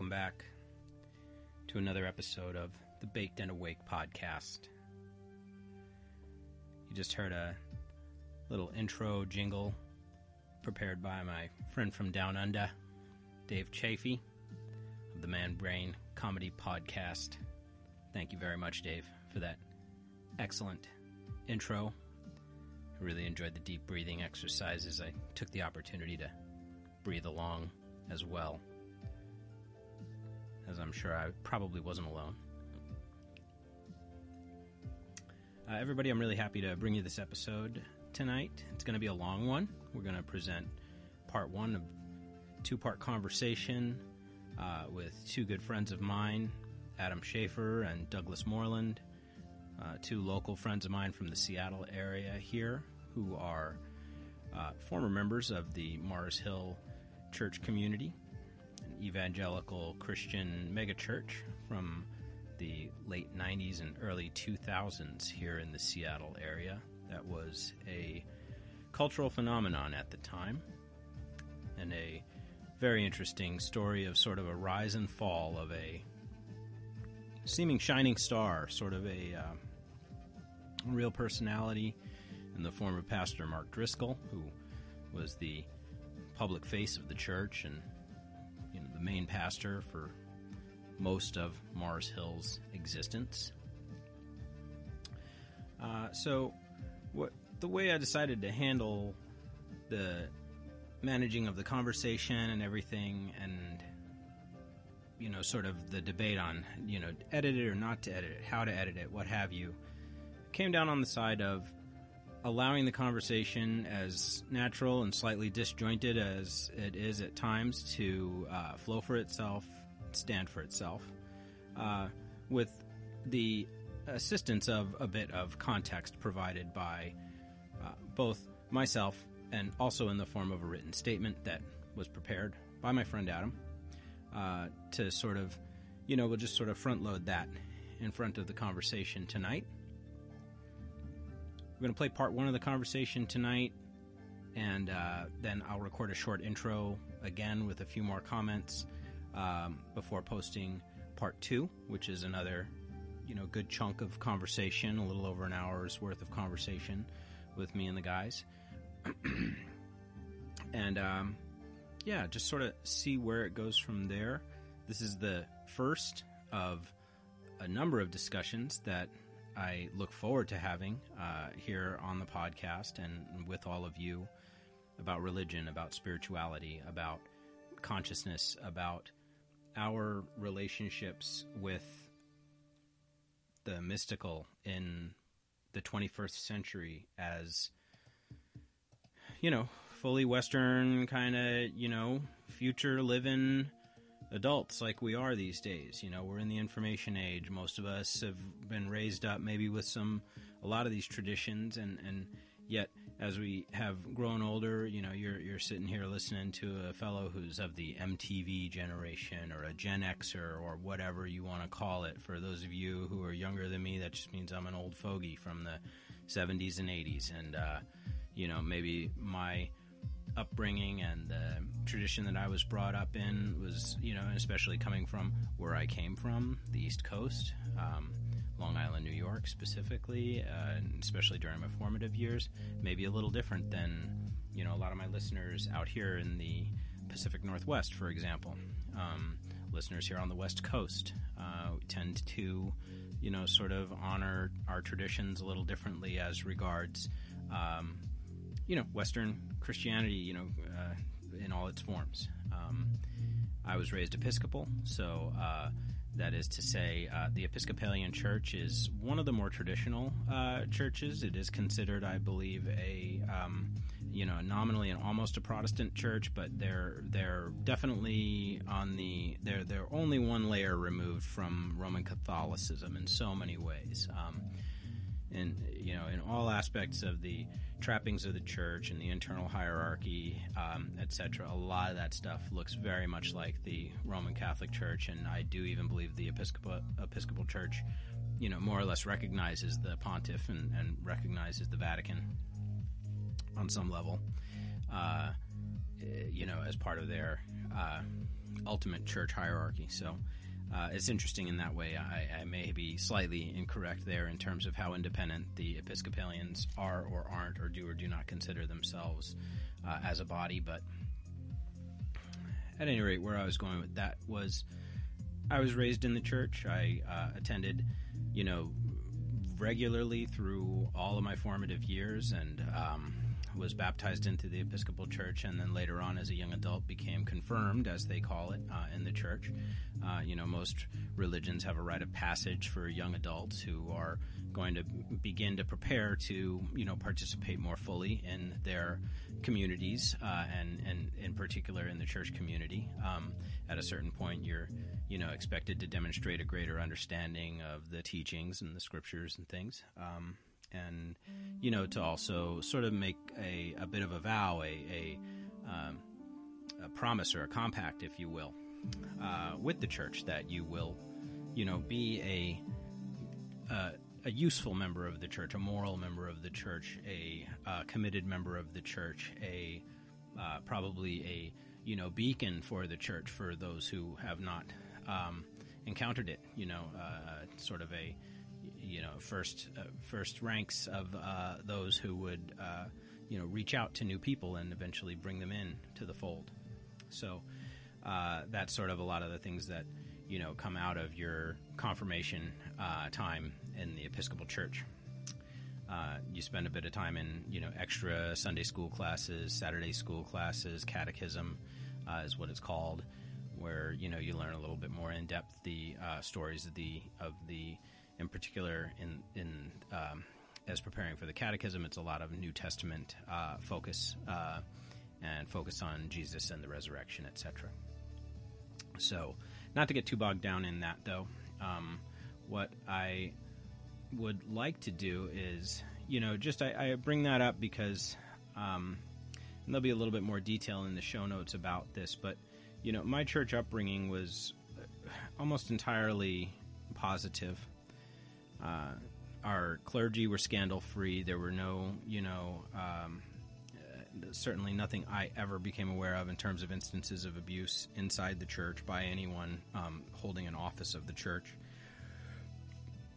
Welcome back to another episode of the Baked and Awake podcast. You just heard a little intro jingle prepared by my friend from Down Under, Dave Chafee of the Man Brain Comedy Podcast. Thank you very much, Dave, for that excellent intro. I really enjoyed the deep breathing exercises. I took the opportunity to breathe along as well, as I'm sure I probably wasn't alone. Uh, everybody, I'm really happy to bring you this episode tonight. It's going to be a long one. We're going to present part one of two part conversation uh, with two good friends of mine, Adam Schaefer and Douglas Moreland, uh, two local friends of mine from the Seattle area here who are uh, former members of the Mars Hill church community, evangelical Christian megachurch from the late 90s and early 2000s here in the Seattle area. That was a cultural phenomenon at the time and a very interesting story of sort of a rise and fall of a seeming shining star, sort of a uh, real personality in the form of Pastor Mark Driscoll, who was the public face of the church and the main pastor for most of Mars Hill's existence. Uh, so, what the way I decided to handle the managing of the conversation and everything, and you know, sort of the debate on you know, edit it or not to edit it, how to edit it, what have you, came down on the side of allowing the conversation as natural and slightly disjointed as it is at times to uh, flow for itself, stand for itself, uh, with the assistance of a bit of context provided by uh, both myself and also in the form of a written statement that was prepared by my friend Adam uh, to sort of, you know, we'll just sort of front load that in front of the conversation tonight. We're going to play part one of the conversation tonight, and uh, then I'll record a short intro again with a few more comments um, before posting part two, which is another, you know, good chunk of conversation, a little over an hour's worth of conversation with me and the guys. and um, yeah, just sort of see where it goes from there. This is the first of a number of discussions that I look forward to having uh, here on the podcast and with all of you about religion, about spirituality, about consciousness, about our relationships with the mystical in the 21st century as, you know, fully Western kind of, you know, future living adults like we are these days. You know, we're in the information age. Most of us have been raised up maybe with some, a lot of these traditions, and, and yet as we have grown older, you know, you're, you're sitting here listening to a fellow who's of the MTV generation or a Gen Xer or whatever you want to call it. For those of you who are younger than me, that just means I'm an old fogey from the 70s and 80s. And, uh, you know, maybe my upbringing and the tradition that I was brought up in was, you know, especially coming from where I came from, the East Coast, um, Long Island, New York specifically, uh, especially during my formative years, maybe a little different than, you know, a lot of my listeners out here in the Pacific Northwest, for example. Um, listeners here on the West Coast uh, tend to, you know, sort of honor our traditions a little differently as regards. Um, you know Western Christianity, you know, uh, in all its forms. Um, I was raised Episcopal, so uh, that is to say, uh, the Episcopalian Church is one of the more traditional uh, churches. It is considered, I believe, a um, you know nominally and almost a Protestant church, but they're they're definitely on the they're they're only one layer removed from Roman Catholicism in so many ways. Um, in you know in all aspects of the trappings of the church and the internal hierarchy, um, etc. A lot of that stuff looks very much like the Roman Catholic Church, and I do even believe the Episcopal Episcopal Church, you know, more or less recognizes the pontiff and, and recognizes the Vatican on some level, uh, you know, as part of their uh, ultimate church hierarchy. So uh, it's interesting in that way. I, I, may be slightly incorrect there in terms of how independent the Episcopalians are or aren't, or do or do not consider themselves uh, as a body. But at any rate, where I was going with that was I was raised in the church. I uh, attended, you know, regularly through all of my formative years and um, was baptized into the Episcopal Church, and then later on, as a young adult, became confirmed, as they call it, uh, in the church. Uh, you know, most religions have a rite of passage for young adults who are going to begin to prepare to, you know, participate more fully in their communities, uh, and and in particular in the church community. Um, at a certain point, you're you know expected to demonstrate a greater understanding of the teachings and the scriptures and things. Um, and you know to also sort of make a, a bit of a vow, a a, um, a promise or a compact, if you will, uh, with the church that you will, you know, be a, a a useful member of the church, a moral member of the church, a uh, committed member of the church, a uh, probably a you know beacon for the church for those who have not um, encountered it. You know, uh, sort of a you know first uh, first ranks of uh, those who would uh, you know reach out to new people and eventually bring them in to the fold. So uh, that's sort of a lot of the things that you know come out of your confirmation uh, time in the Episcopal Church. Uh, you spend a bit of time in you know extra Sunday school classes, Saturday school classes, catechism is what it's called, where you know you learn a little bit more in depth the stories of the of the in particular in in um, as preparing for the catechism, it's a lot of New Testament uh, focus uh, and focus on Jesus and the resurrection, etc. So, not to get too bogged down in that, though, um, what I would like to do is, you know, just I, I bring that up because um, there'll be a little bit more detail in the show notes about this, but you know, my church upbringing was almost entirely positive uh, our clergy were scandal free. There were no, you know, um, uh, certainly nothing I ever became aware of in terms of instances of abuse inside the church by anyone um, holding an office of the church.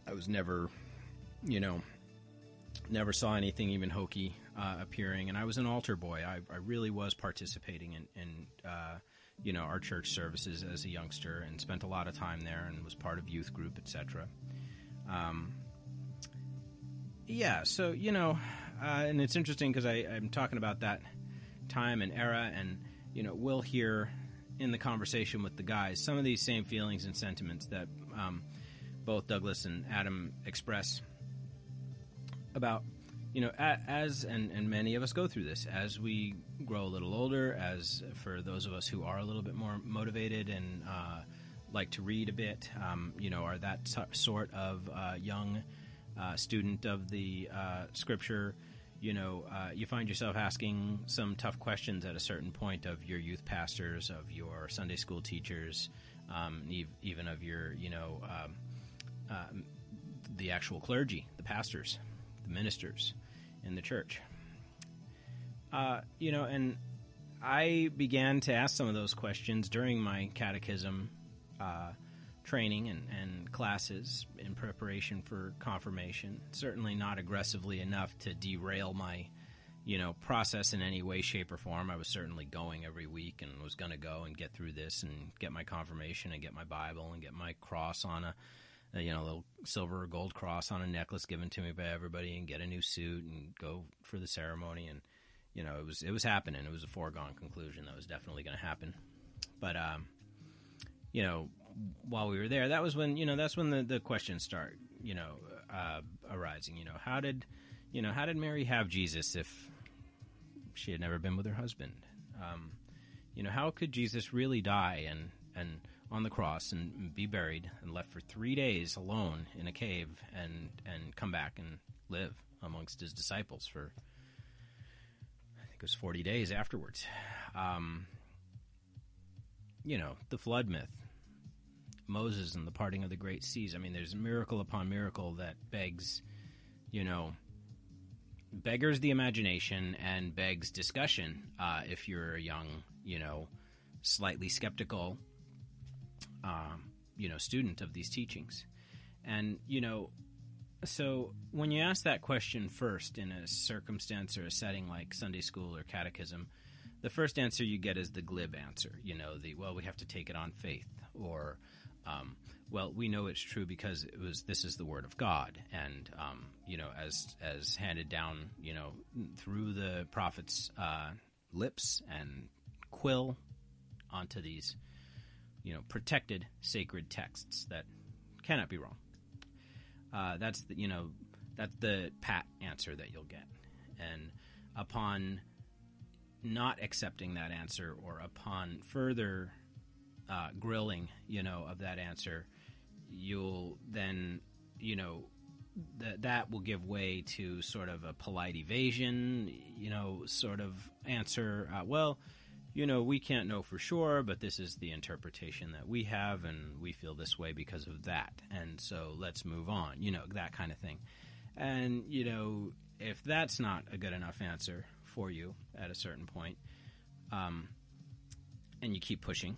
I was never, you know, never saw anything even hokey uh, appearing, and I was an altar boy. I, I really was participating in, in uh, you know, our church services as a youngster, and spent a lot of time there, and was part of youth group, etc. Um, yeah, so you know, uh, and it's interesting because I'm talking about that time and era, and you know, we'll hear in the conversation with the guys some of these same feelings and sentiments that um, both Douglas and Adam express about you know as and, and many of us go through this as we grow a little older as for those of us who are a little bit more motivated and uh, like to read a bit, um, you know, are that sort of uh, young uh, student of the uh, scripture, you know, uh, you find yourself asking some tough questions at a certain point of your youth pastors, of your Sunday school teachers, um, even of your, you know, um, uh, the actual clergy, the pastors, the ministers in the church. Uh, you know, and I began to ask some of those questions during my catechism uh, training and, and classes in preparation for confirmation. Certainly not aggressively enough to derail my, you know, process in any way, shape, or form. I was certainly going every week and was going to go and get through this and get my confirmation and get my Bible and get my cross on a, a you know, little silver or gold cross on a necklace given to me by everybody and get a new suit and go for the ceremony and you know it was it was happening. It was a foregone conclusion that was definitely going to happen. But um, you know, while we were there, that was when you know that's when the the questions start, you know, uh, arising. You know, how did you know how did Mary have Jesus if she had never been with her husband? Um, you know, how could Jesus really die and and on the cross and be buried and left for three days alone in a cave and and come back and live amongst his disciples for I think it was forty days afterwards. Um, you know, the flood myth Moses and the parting of the great seas. I mean, there's miracle upon miracle that begs, you know, beggars the imagination and begs discussion uh, if you're a young, you know, slightly skeptical, um, you know, student of these teachings. And, you know, so when you ask that question first in a circumstance or a setting like Sunday school or catechism, the first answer you get is the glib answer. You know, the, well, we have to take it on faith. Or, um, well, we know it's true because it was this is the word of God, and um, you know, as as handed down, you know, through the prophets' uh, lips and quill onto these, you know, protected sacred texts that cannot be wrong. Uh, that's the you know that's the pat answer that you'll get, and upon not accepting that answer or upon further uh, grilling, you know, of that answer, you'll then, you know, that that will give way to sort of a polite evasion, you know, sort of answer. Uh, well, you know, we can't know for sure, but this is the interpretation that we have, and we feel this way because of that. And so let's move on, you know, that kind of thing. And, you know, if that's not a good enough answer for you at a certain point, um, and you keep pushing,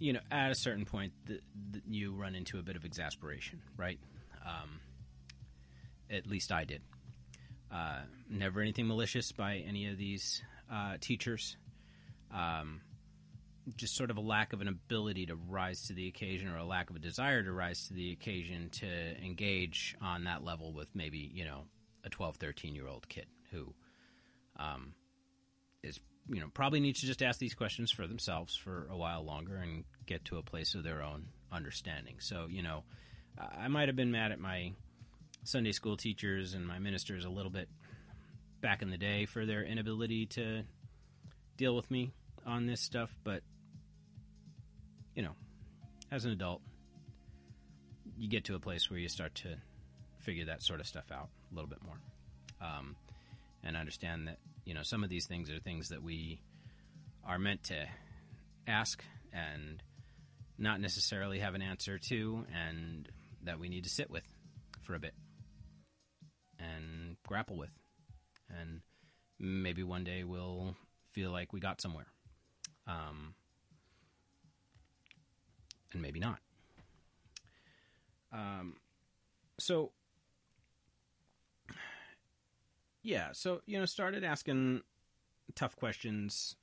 you know, at a certain point, the, the, you run into a bit of exasperation, right? Um, at least I did. Uh, never anything malicious by any of these uh, teachers. Um, just sort of a lack of an ability to rise to the occasion or a lack of a desire to rise to the occasion to engage on that level with maybe, you know, a 12, 13 year old kid who um, is you know probably need to just ask these questions for themselves for a while longer and get to a place of their own understanding. So you know, I might have been mad at my Sunday school teachers and my ministers a little bit back in the day for their inability to deal with me on this stuff, but you know, as an adult, you get to a place where you start to figure that sort of stuff out a little bit more, um, and understand that you know, some of these things are things that we are meant to ask and not necessarily have an answer to, and that we need to sit with for a bit and grapple with. And maybe one day we'll feel like we got somewhere. Um, and maybe not. Um, so yeah, so you know, started asking tough questions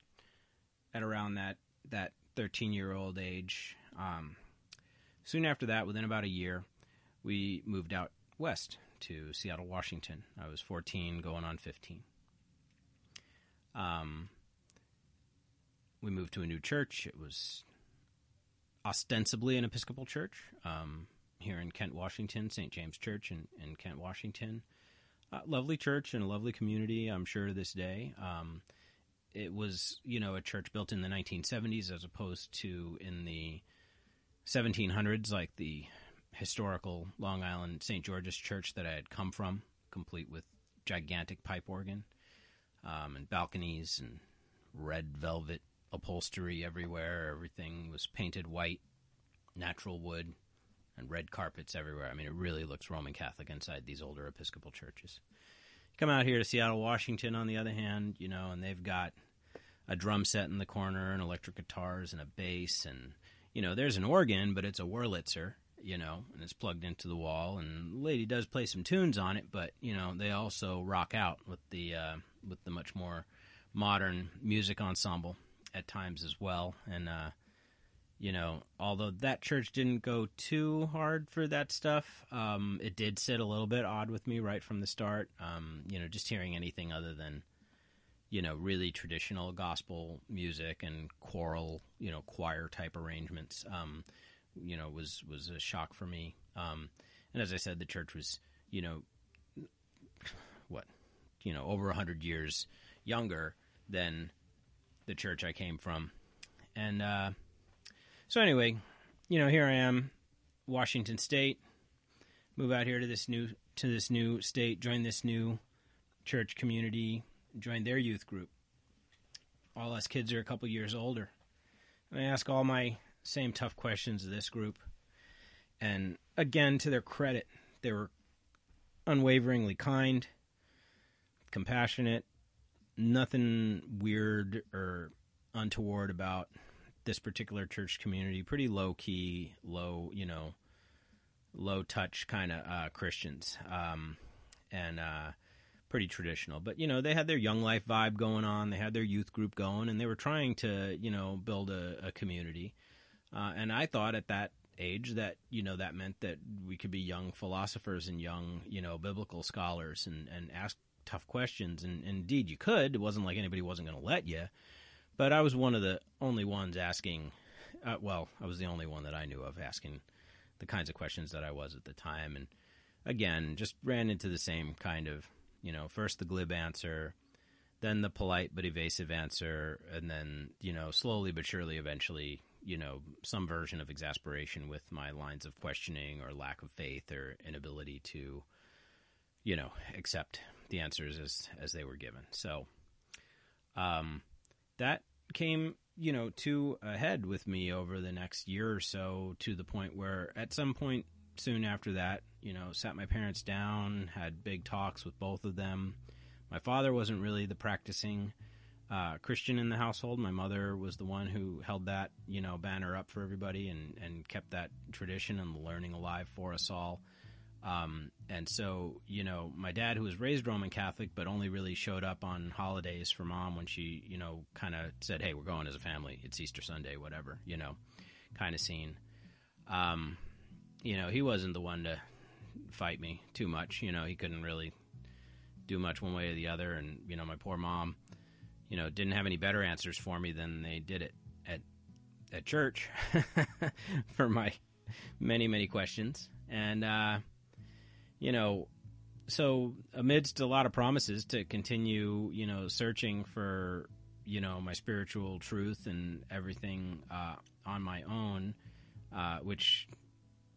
at around that that 13 year old age. Um, soon after that, within about a year, we moved out west to Seattle, Washington. I was 14, going on 15. Um, we moved to a new church. It was ostensibly an Episcopal church um, here in Kent, Washington, St. James Church in, in Kent, Washington. Uh, lovely church and a lovely community, I'm sure, to this day. Um, it was, you know, a church built in the 1970s as opposed to in the 1700s, like the historical Long Island St. George's church that I had come from, complete with gigantic pipe organ um, and balconies and red velvet upholstery everywhere. Everything was painted white, natural wood and red carpets everywhere. I mean, it really looks Roman Catholic inside these older Episcopal churches. You Come out here to Seattle, Washington, on the other hand, you know, and they've got a drum set in the corner and electric guitars and a bass and you know, there's an organ, but it's a Wurlitzer, you know, and it's plugged into the wall. And the lady does play some tunes on it, but you know, they also rock out with the uh, with the much more modern music ensemble at times as well. And uh, you know, although that church didn't go too hard for that stuff, um, it did sit a little bit odd with me right from the start. Um, you know, just hearing anything other than, you know, really traditional gospel music and choral, you know, choir type arrangements, um, you know, was was a shock for me. Um, and as I said, the church was, you know, what, you know, over a hundred years younger than the church I came from, and. Uh, so anyway, you know, here I am, Washington State. Move out here to this new to this new state, join this new church community, join their youth group. All us kids are a couple years older. And I ask all my same tough questions of this group. And again, to their credit, they were unwaveringly kind, compassionate, nothing weird or untoward about this particular church community. Pretty low key, low, you know, low touch kind of uh, Christians, um, and uh, pretty traditional. But you know, they had their young life vibe going on. They had their youth group going, and they were trying to, you know, build a, a community. Uh, and I thought at that age that you know that meant that we could be young philosophers and young, you know, biblical scholars and and ask tough questions. And, and indeed, you could. It wasn't like anybody wasn't going to let you. But I was one of the only ones asking. Uh, well, I was the only one that I knew of asking the kinds of questions that I was at the time. And again, just ran into the same kind of, you know, first the glib answer, then the polite but evasive answer, and then, you know, slowly but surely eventually, you know, some version of exasperation with my lines of questioning or lack of faith or inability to, you know, accept the answers as as they were given. So, um, that came, you know, to a head with me over the next year or so to the point where at some point soon after that, you know, sat my parents down, had big talks with both of them. My father wasn't really the practicing uh, Christian in the household. My mother was the one who held that, you know, banner up for everybody and, and kept that tradition and learning alive for us all. Um, and so, you know, my dad, who was raised Roman Catholic, but only really showed up on holidays for mom when she, you know, kind of said, "Hey, we're going as a family. It's Easter Sunday, whatever," you know, kind of scene. Um, you know, he wasn't the one to fight me too much. You know, he couldn't really do much one way or the other. And you know, my poor mom, you know, didn't have any better answers for me than they did it at at church for my many many questions. And uh, you know, so amidst a lot of promises to continue, you know, searching for, you know, my spiritual truth and everything uh, on my own, uh, which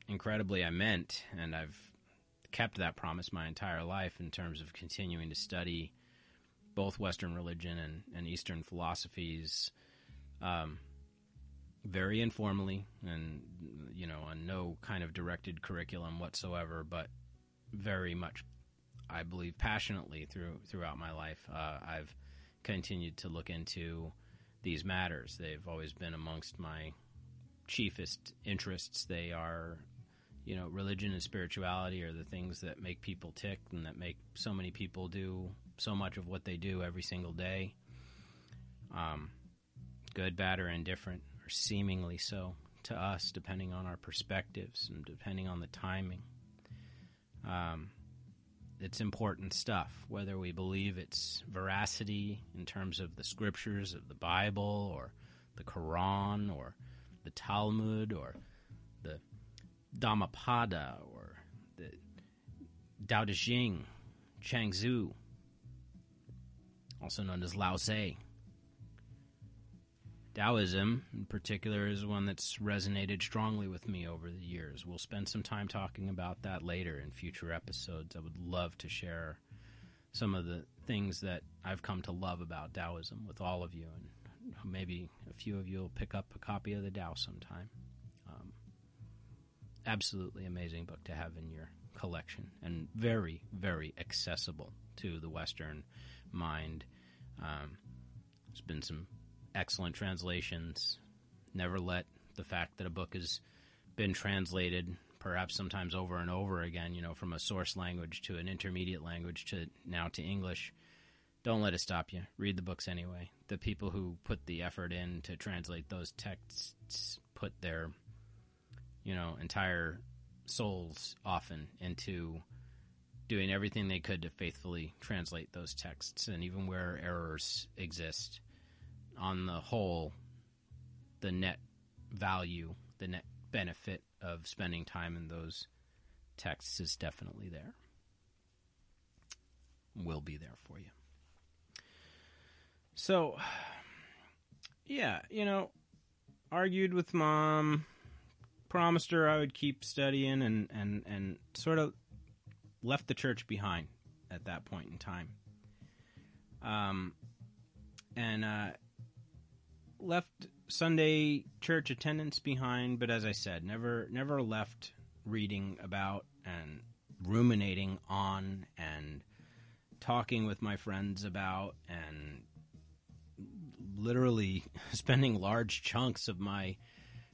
incredibly I meant, and I've kept that promise my entire life in terms of continuing to study both Western religion and, and Eastern philosophies. Um, very informally and you know on no kind of directed curriculum whatsoever but very much, I believe, passionately through throughout my life. Uh, I've continued to look into these matters. They've always been amongst my chiefest interests. They are, you know, religion and spirituality are the things that make people tick and that make so many people do so much of what they do every single day. Um, good, bad, or indifferent, or seemingly so to us, depending on our perspectives and depending on the timing. Um, it's important stuff, whether we believe its veracity in terms of the scriptures of the Bible or the Quran or the Talmud or the Dhammapada or the Tao Te Ching, Chuang-Tzu, also known as Lao Tse. Taoism, in particular, is one that's resonated strongly with me over the years. We'll spend some time talking about that later in future episodes. I would love to share some of the things that I've come to love about Taoism with all of you, and maybe a few of you will pick up a copy of the Tao sometime. Um, absolutely amazing book to have in your collection, and very, very accessible to the Western mind. Um, there's been some excellent translations. Never let the fact that a book has been translated, perhaps sometimes over and over again, you know, from a source language to an intermediate language to now to English, don't let it stop you. Read the books anyway. The people who put the effort in to translate those texts put their, you know, entire souls often into doing everything they could to faithfully translate those texts, and even where errors exist on the whole, the net value, the net benefit of spending time in those texts is definitely there. Will be there for you. So, yeah, you know, argued with mom, promised her I would keep studying, and, and, and sort of left the church behind at that point in time. Um, and uh, left Sunday church attendance behind, but as I said, never never left reading about and ruminating on and talking with my friends about and literally spending large chunks of my,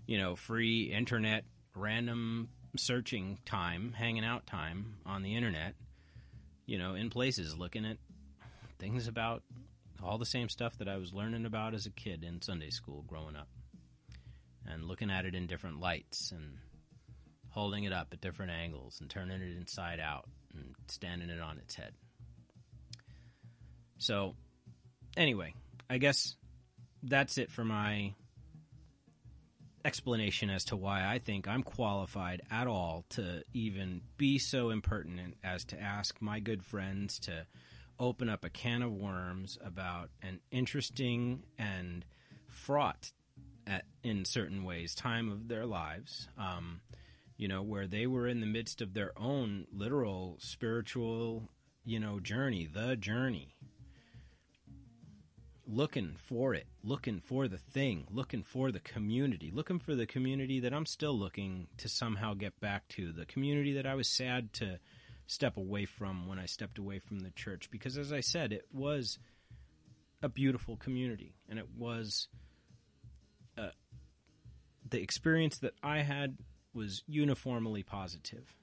you know, free internet random searching time, hanging out time on the internet, you know, in places looking at things about all the same stuff that I was learning about as a kid in Sunday school growing up. And looking at it in different lights and holding it up at different angles and turning it inside out and standing it on its head. So, anyway, I guess that's it for my explanation as to why I think I'm qualified at all to even be so impertinent as to ask my good friends to open up a can of worms about an interesting and fraught at, in certain ways time of their lives um, you know where they were in the midst of their own literal spiritual you know journey the journey. Looking for it, looking for the thing, looking for the community, looking for the community that I'm still looking to somehow get back to, the community that I was sad to step away from when I stepped away from the church. Because as I said, it was a beautiful community, and it was uh, the experience that I had was uniformly positive.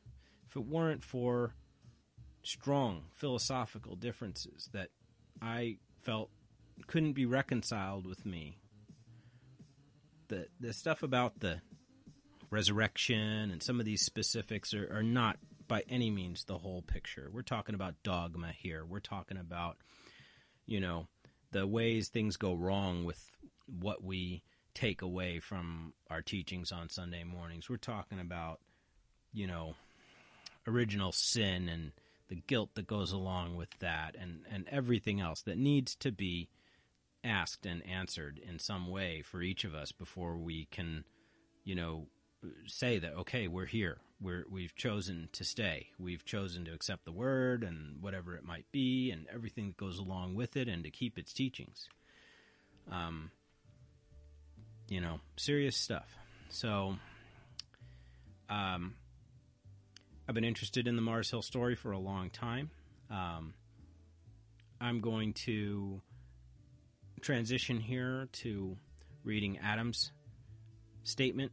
If it weren't for strong philosophical differences that I felt couldn't be reconciled with me. The the stuff about the resurrection and some of these specifics are, are not by any means the whole picture. We're talking about dogma here. We're talking about, you know, the ways things go wrong with what we take away from our teachings on Sunday mornings. We're talking about, you know, original sin and the guilt that goes along with that and, and everything else that needs to be asked and answered in some way for each of us before we can, you know, say that okay, we're here. We're we've chosen to stay. We've chosen to accept the word and whatever it might be and everything that goes along with it and to keep its teachings. Um you know, serious stuff. So um I've been interested in the Mars Hill story for a long time. Um, I'm going to transition here to reading Adam's statement,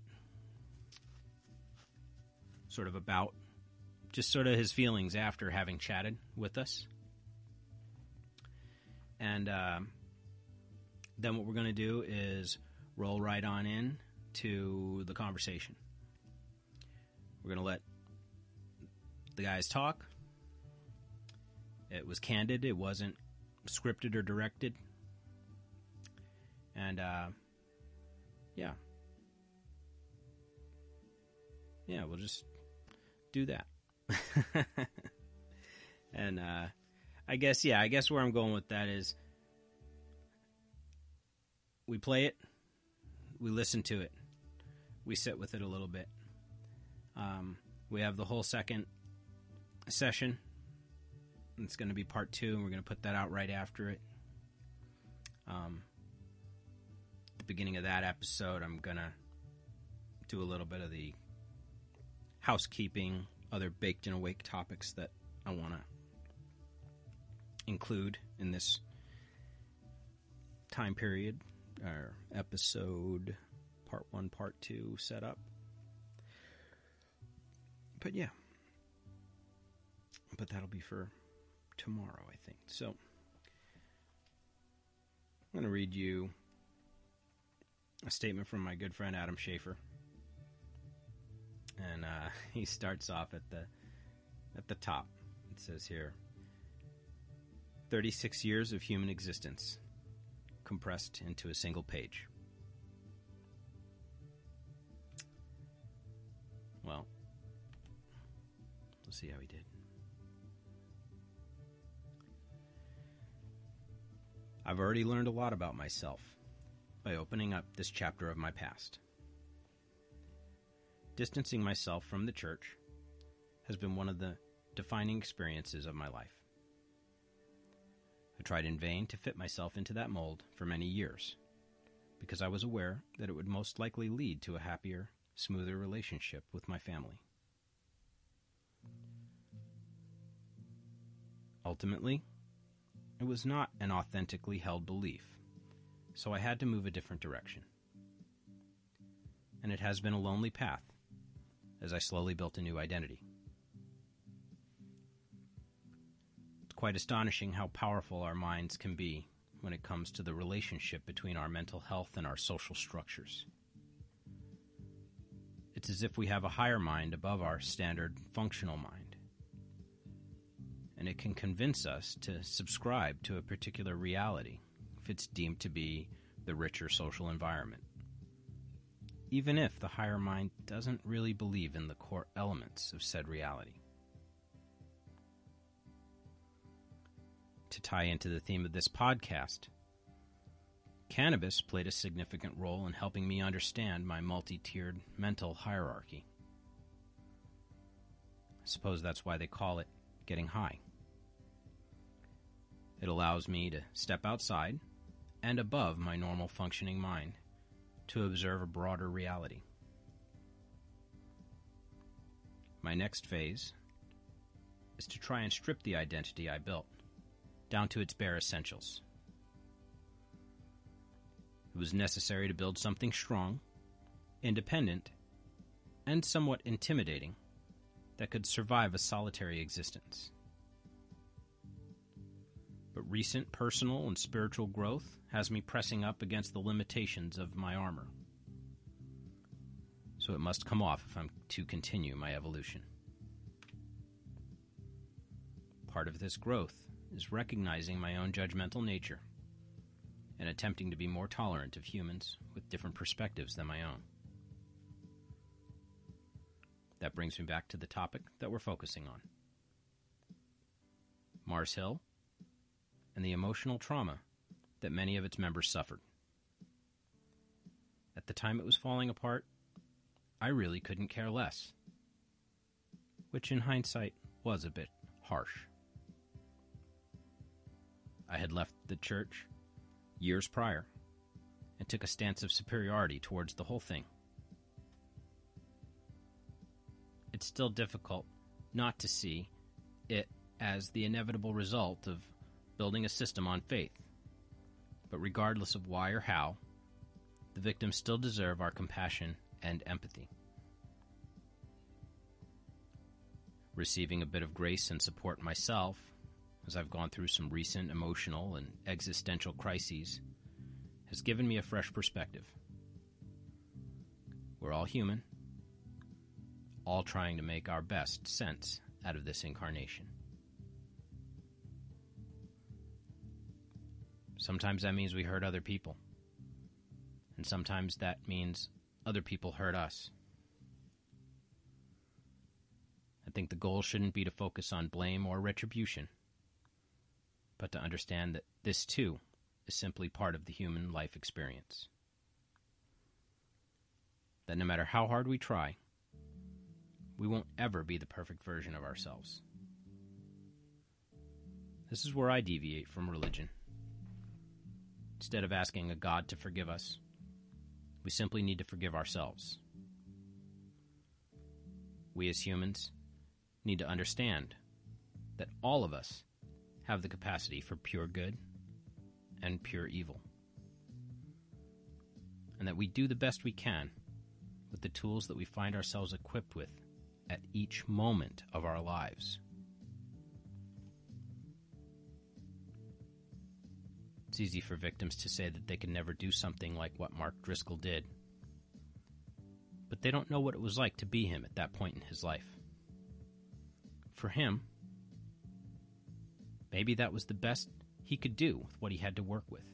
sort of about just sort of his feelings after having chatted with us. And uh, then what we're going to do is roll right on in to the conversation. We're going to let the guys talk. It was candid, it wasn't scripted or directed. And uh, yeah, yeah, we'll just do that. and uh, I guess yeah, I guess where I'm going with that is we play it, we listen to it, we sit with it a little bit. Um, we have the whole second session. It's going to be part two, and we're going to put that out right after it. Um, the beginning of that episode, I'm gonna do a little bit of the housekeeping, other baked and awake topics that I want to include in this time period, or episode part one, part two setup. But yeah, but that'll be for tomorrow, I think. So I'm going to read you a statement from my good friend Adam Schaefer, and uh, he starts off at the at the top. It says here, 36 years of human existence compressed into a single page. Well, we'll see how he did. I've already learned a lot about myself by opening up this chapter of my past. Distancing myself from the church has been one of the defining experiences of my life. I tried in vain to fit myself into that mold for many years, because I was aware that it would most likely lead to a happier, smoother relationship with my family. Ultimately, it was not an authentically held belief so I had to move a different direction. And it has been a lonely path as I slowly built a new identity. It's quite astonishing how powerful our minds can be when it comes to the relationship between our mental health and our social structures. It's as if we have a higher mind above our standard functional mind. And it can convince us to subscribe to a particular reality if it's deemed to be the richer social environment. Even if the higher mind doesn't really believe in the core elements of said reality. To tie into the theme of this podcast, Cannabis played a significant role in helping me understand my multi tiered mental hierarchy. I suppose that's why they call it getting high. It allows me to step outside and above my normal functioning mind to observe a broader reality. My next phase is to try and strip the identity I built down to its bare essentials. It was necessary to build something strong, independent, and somewhat intimidating that could survive a solitary existence. But recent personal and spiritual growth has me pressing up against the limitations of my armor. So it must come off if I'm to continue my evolution. Part of this growth is recognizing my own judgmental nature and attempting to be more tolerant of humans with different perspectives than my own. That brings me back to the topic that we're focusing on Mars Hill and the emotional trauma that many of its members suffered. At the time it was falling apart, I really couldn't care less, which in hindsight was a bit harsh. I had left the church years prior and took a stance of superiority towards the whole thing. It's still difficult not to see it as the inevitable result of building a system on faith. But regardless of why or how, the victims still deserve our compassion and empathy. Receiving a bit of grace and support myself as I've gone through some recent emotional and existential crises, has given me a fresh perspective. We're all human, all trying to make our best sense out of this incarnation. Sometimes that means we hurt other people, and sometimes that means other people hurt us. I think the goal shouldn't be to focus on blame or retribution but to understand that this too is simply part of the human life experience. That no matter how hard we try, we won't ever be the perfect version of ourselves. This is where I deviate from religion. Instead of asking a God to forgive us, we simply need to forgive ourselves. We as humans need to understand that all of us have the capacity for pure good and pure evil. And that we do the best we can with the tools that we find ourselves equipped with at each moment of our lives. It's easy for victims to say that they can never do something like what Mark Driscoll did. But they don't know what it was like to be him at that point in his life. For him, Maybe that was the best he could do with what he had to work with.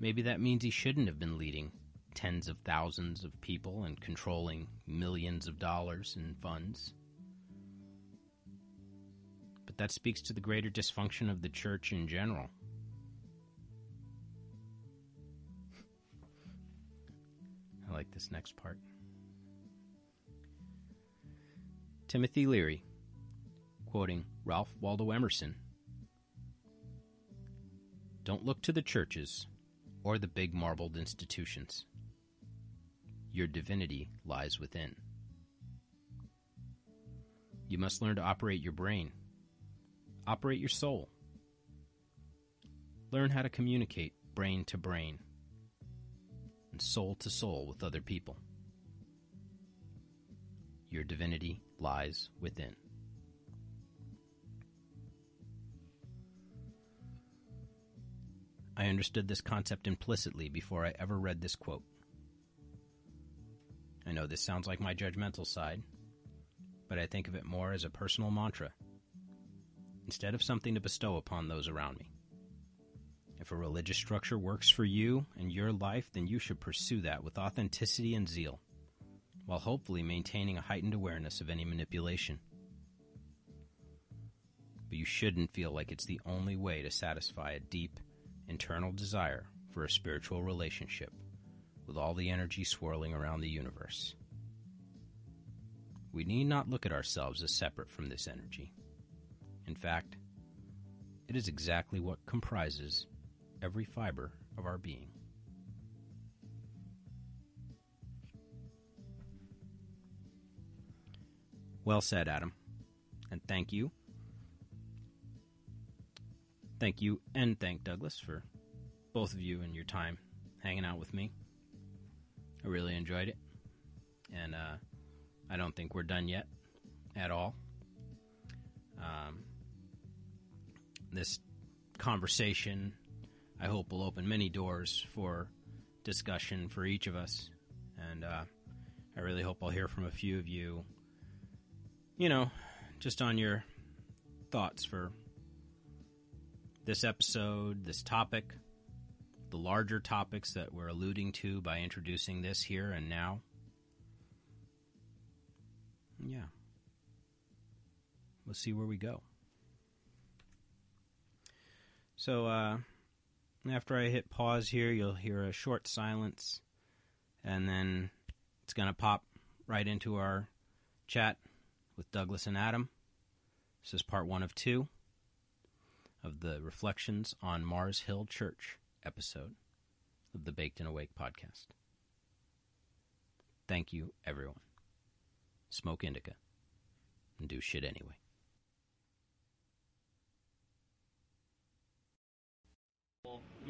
Maybe that means he shouldn't have been leading tens of thousands of people and controlling millions of dollars in funds. That speaks to the greater dysfunction of the church in general. I like this next part. Timothy Leary quoting Ralph Waldo Emerson Don't look to the churches or the big marbled institutions. Your divinity lies within. You must learn to operate your brain, operate your soul. learn how to communicate brain to brain and soul to soul with other people. Your divinity lies within. I understood this concept implicitly before I ever read this quote. I know this sounds like my judgmental side, but I think of it more as a personal mantra, instead of something to bestow upon those around me. If a religious structure works for you and your life, then you should pursue that with authenticity and zeal, while hopefully maintaining a heightened awareness of any manipulation. But you shouldn't feel like it's the only way to satisfy a deep, internal desire for a spiritual relationship with all the energy swirling around the universe. We need not look at ourselves as separate from this energy. In fact, it is exactly what comprises every fiber of our being. Well said, Adam. And thank you. Thank you and thank Douglas for both of you and your time hanging out with me. I really enjoyed it. And uh, I don't think we're done yet at all. Um, this conversation, I hope, will open many doors for discussion for each of us. And uh, I really hope I'll hear from a few of you, you know, just on your thoughts for this episode, this topic, the larger topics that we're alluding to by introducing this here and now. Yeah. We'll see where we go. So, uh, after I hit pause here, you'll hear a short silence, and then it's going to pop right into our chat with Douglas and Adam. This is part one of two of the Reflections on Mars Hill Church episode of the Baked and Awake podcast. Thank you, everyone. Smoke indica and do shit anyway.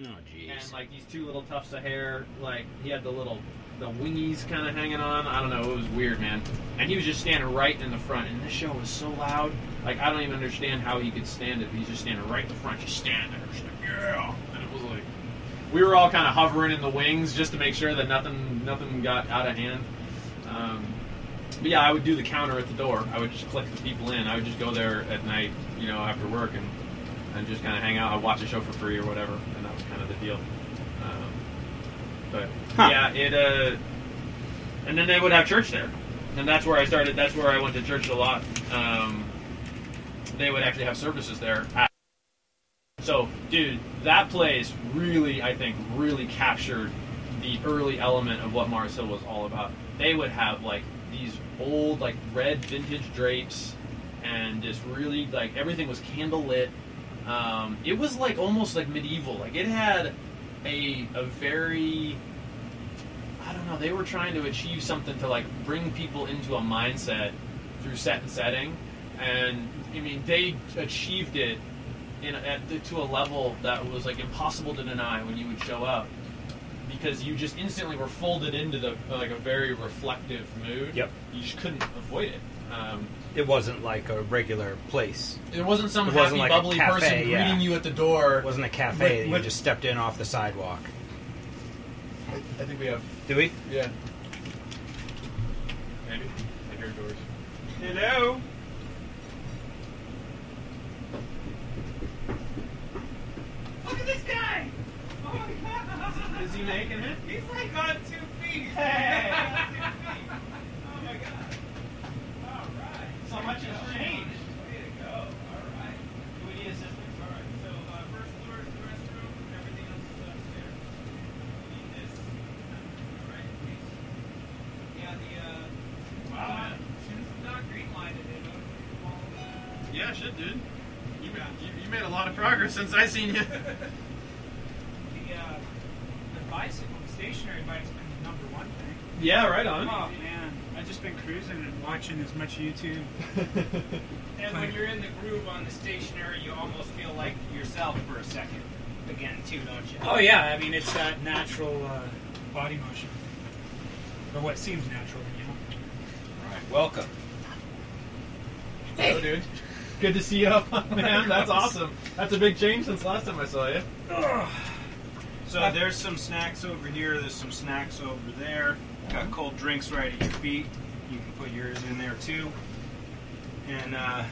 Oh, jeez. and like these two little tufts of hair, like he had the little the wingies kind of hanging on. I don't know, it was weird, man. And he was just standing right in the front, and this show was so loud. Like I don't even understand how he could stand it. But He's just standing right in the front, just standing there, just like, yeah. And it was like we were all kind of hovering in the wings just to make sure that nothing nothing got out of hand. Um, but yeah, I would do the counter at the door. I would just click the people in. I would just go there at night, you know, after work and and just kind of hang out. I'd watch a show for free or whatever, and that was kind of the deal. Um, but Huh. yeah, it. Uh, and then they would have church there, and that's where I started. That's where I went to church a lot. Um, they would actually have services there. At, so, dude, that place really, I think, really captured the early element of what Mars Hill was all about. They would have like these old, like red vintage drapes, and just really like everything was candle lit. Um, it was like almost like medieval. Like it had a a very I don't know. They were trying to achieve something to like bring people into a mindset through set and setting, and I mean they achieved it in at to a level that was like impossible to deny when you would show up because you just instantly were folded into the like a very reflective mood. Yep. You just couldn't avoid it. Um, It wasn't like a regular place. It wasn't some It wasn't happy, like bubbly cafe, person yeah. greeting you at the door. It wasn't a cafe But- that you but- just stepped in off the sidewalk. I think we have. Do we? Yeah. Maybe. I hear doors. Hello. Look at this guy! Oh my god! Is he making it? He's like on two feet! Hey. oh my god. Alright. So much has changed. Way to go. Alright. Do we need assistance? Alright, so uh, first floor is the restroom, everything else is upstairs. We need this. Alright, please. Yeah, the uh wow. As soon as the doc green lighted it, it all Yeah, shit, dude. You, you, you made a lot of progress since I seen you. the uh the bicycle, the stationary bike's been the number one thing. yeah, right on. Oh man, I've just been cruising and watching as much YouTube. And when you're in the groove on the stationary, you almost feel like yourself for a second. again too, don't you? Oh yeah, I mean it's that natural uh, body motion, or what seems natural, to you know. All right, welcome. Hello, dude. Good to see you up, man. That's awesome. That's a big change since last time I saw you. So there's some snacks over here. There's some snacks over there. Got cold drinks right at your feet. You can put yours in there too. And uh,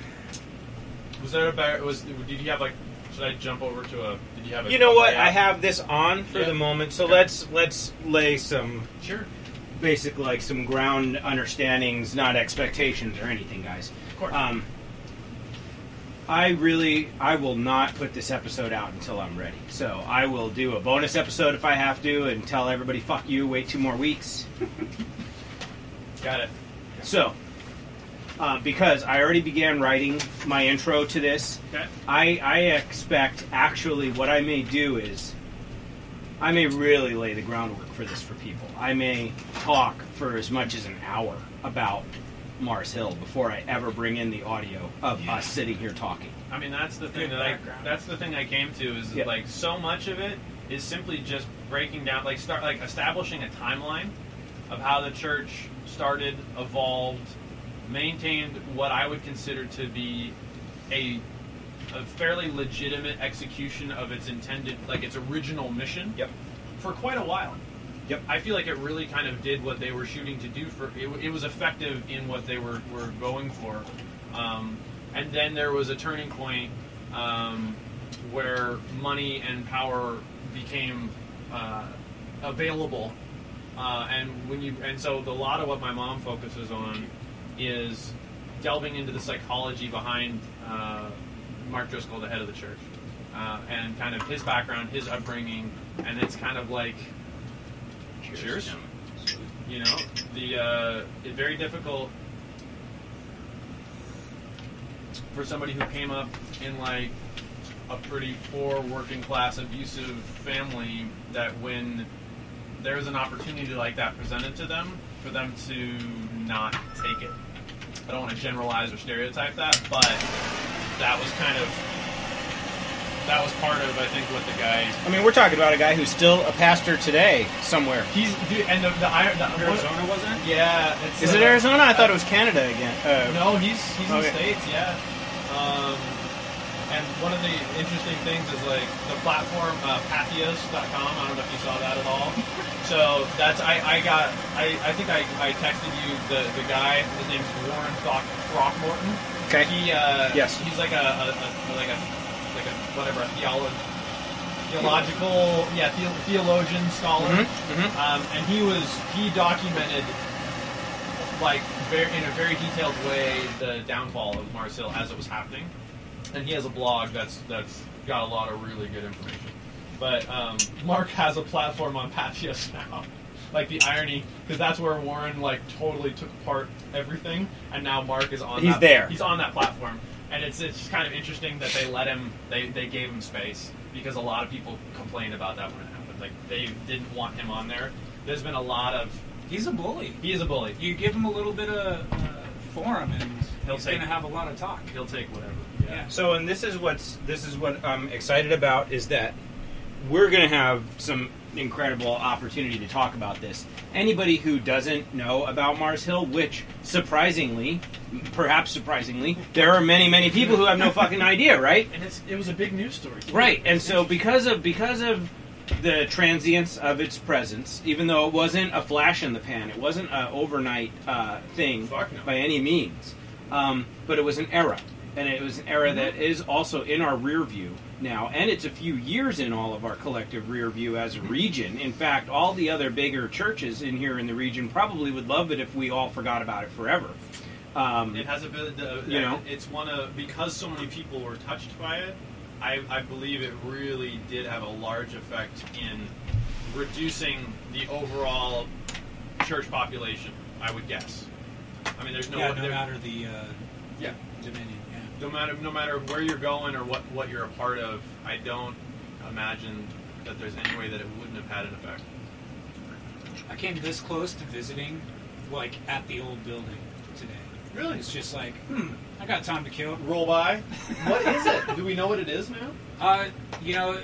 Was there a bar- was did you have like? Should I jump over to a? Did you have? A, You know what? I have this on for Yeah. the moment, so Okay. let's let's lay some Sure. basic like some ground understandings, not expectations or anything, guys. Of course. Um, I really, I will not put this episode out until I'm ready. So I will do a bonus episode if I have to, and tell everybody "fuck you." Wait two more weeks. Got it. So, uh, because I already began writing my intro to this, Okay. I, I expect actually what I may do is I may really lay the groundwork for this for people. I may talk for as much as an hour about Mars Hill before I ever bring in the audio of us sitting here talking. I mean, that's the thing Good that I that's the thing I came to is Yeah. like so much of it is simply just breaking down, like start like establishing a timeline of how the church started, evolved, maintained what I would consider to be a a fairly legitimate execution of its intended, like its original mission. Yep. For quite a while. Yep. I feel like it really kind of did what they were shooting to do. For it, it was effective in what they were, were going for, um, and then there was a turning point um, where money and power became uh, available, uh, and when you and so the, a lot of what my mom focuses on is delving into the psychology behind uh, Mark Driscoll, the head of the church, uh, and kind of his background, his upbringing, and it's kind of like Cheers. you know the uh, it's very difficult for somebody who came up in like a pretty poor working class abusive family that when there's an opportunity like that presented to them for them to not take it i don't want to generalize or stereotype that but that was kind of that was part of i think what the guy I mean, we're talking about a guy who's still a pastor today somewhere. he's dude, and the, the, iron- the Arizona wasn't it? yeah it's, Is it uh, Arizona? I thought it was Canada again. Uh, No, he's he's in the states, yeah. Um, and one of the interesting things is like the platform uh, Patheos.com. I don't know if you saw that at all. So that's I, I got I, I think I, I texted you the, the guy. His name's Warren Throck, Throckmorton. Okay. He uh, Yes. He's like a, a, a like a like a whatever a theolo- theological yeah the, theologian scholar. Mhm, mhm. Um, and he was he documented like very, in a very detailed way the downfall of Mars Hill as it was happening, and he has a blog that's that's got a lot of really good information. But um, Mark has a platform on Patheos now. Like the irony, because that's where Warren like totally took apart everything, and now Mark is on. He's that, there. He's on that platform, and it's it's just kind of interesting that they let him. They they gave him space because a lot of people complained about that when it happened. Like they didn't want him on there. There's been a lot of. He's a bully. He is a bully. You give him a little bit of uh, forum, and He'll he's take- going to have a lot of talk. He'll take whatever. Yeah. So, and this is what's this is what I'm excited about is that we're going to have some incredible opportunity to talk about this. Anybody who doesn't know about Mars Hill, which surprisingly, perhaps surprisingly, there are many, many people who have no fucking idea, right? And it's it was a big news story. too. Right, and so because of because of the transience of its presence, even though it wasn't a flash in the pan, it wasn't an overnight uh, thing Fuck no. by any means, um, but it was an era, and it was an era Mm-hmm. that is also in our rear view now, and it's a few years in all of our collective rear view as a region. In fact, all the other bigger churches in here in the region probably would love it if we all forgot about it forever. Um, It has a bit. Uh, You know? it's one of because so many people were touched by it. I, I believe it really did have a large effect in reducing the overall church population. I would guess. I mean, there's no yeah, no there- matter the uh, Yeah. dominion. No matter no matter where you're going or what what you're a part of. I don't imagine that there's any way that it wouldn't have had an effect. I came this close to visiting, like at the old building today. Really? It's just like, hmm, I got time to kill. Roll by. What is it? Do we know what it is now? Uh, you know,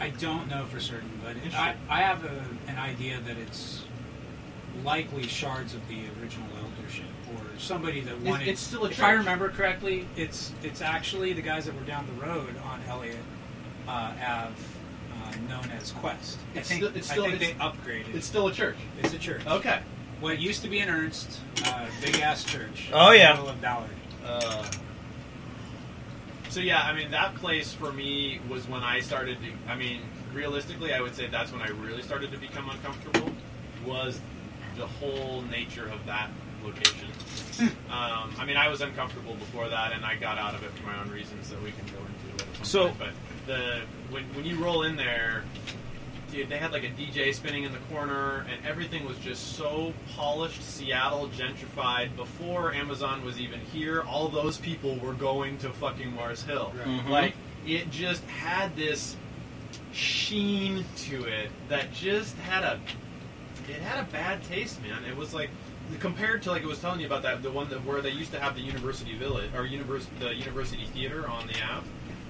I don't know for certain, but I, I have a, an idea that it's likely shards of the original somebody that wanted. it's still a if I remember correctly, it's it's actually the guys that were down the road on Elliott uh, Ave, uh, known as Quest. I It's think, still- it's still- I think they upgraded. It's still a church. It's a church. Okay. What used to be an Ernst, uh, big ass church. Oh, in the yeah. middle of Ballard. Uh, so yeah, I mean that place for me was when I started. To, I mean, realistically, I would say that's when I really started to become uncomfortable. Was the whole nature of that location. um, I mean, I was uncomfortable before that, and I got out of it for my own reasons that we can go into at some So- point. But the when when you roll in there, dude, they had like a DJ spinning in the corner, and everything was just so polished, Seattle gentrified. Before Amazon was even here, all those people were going to fucking Mars Hill. Mhm. Like it just had this sheen to it that just had a it had a bad taste, man. It was like compared to like I was telling you about that the one that where they used to have the University Village or univers- the University Theater on the Ave.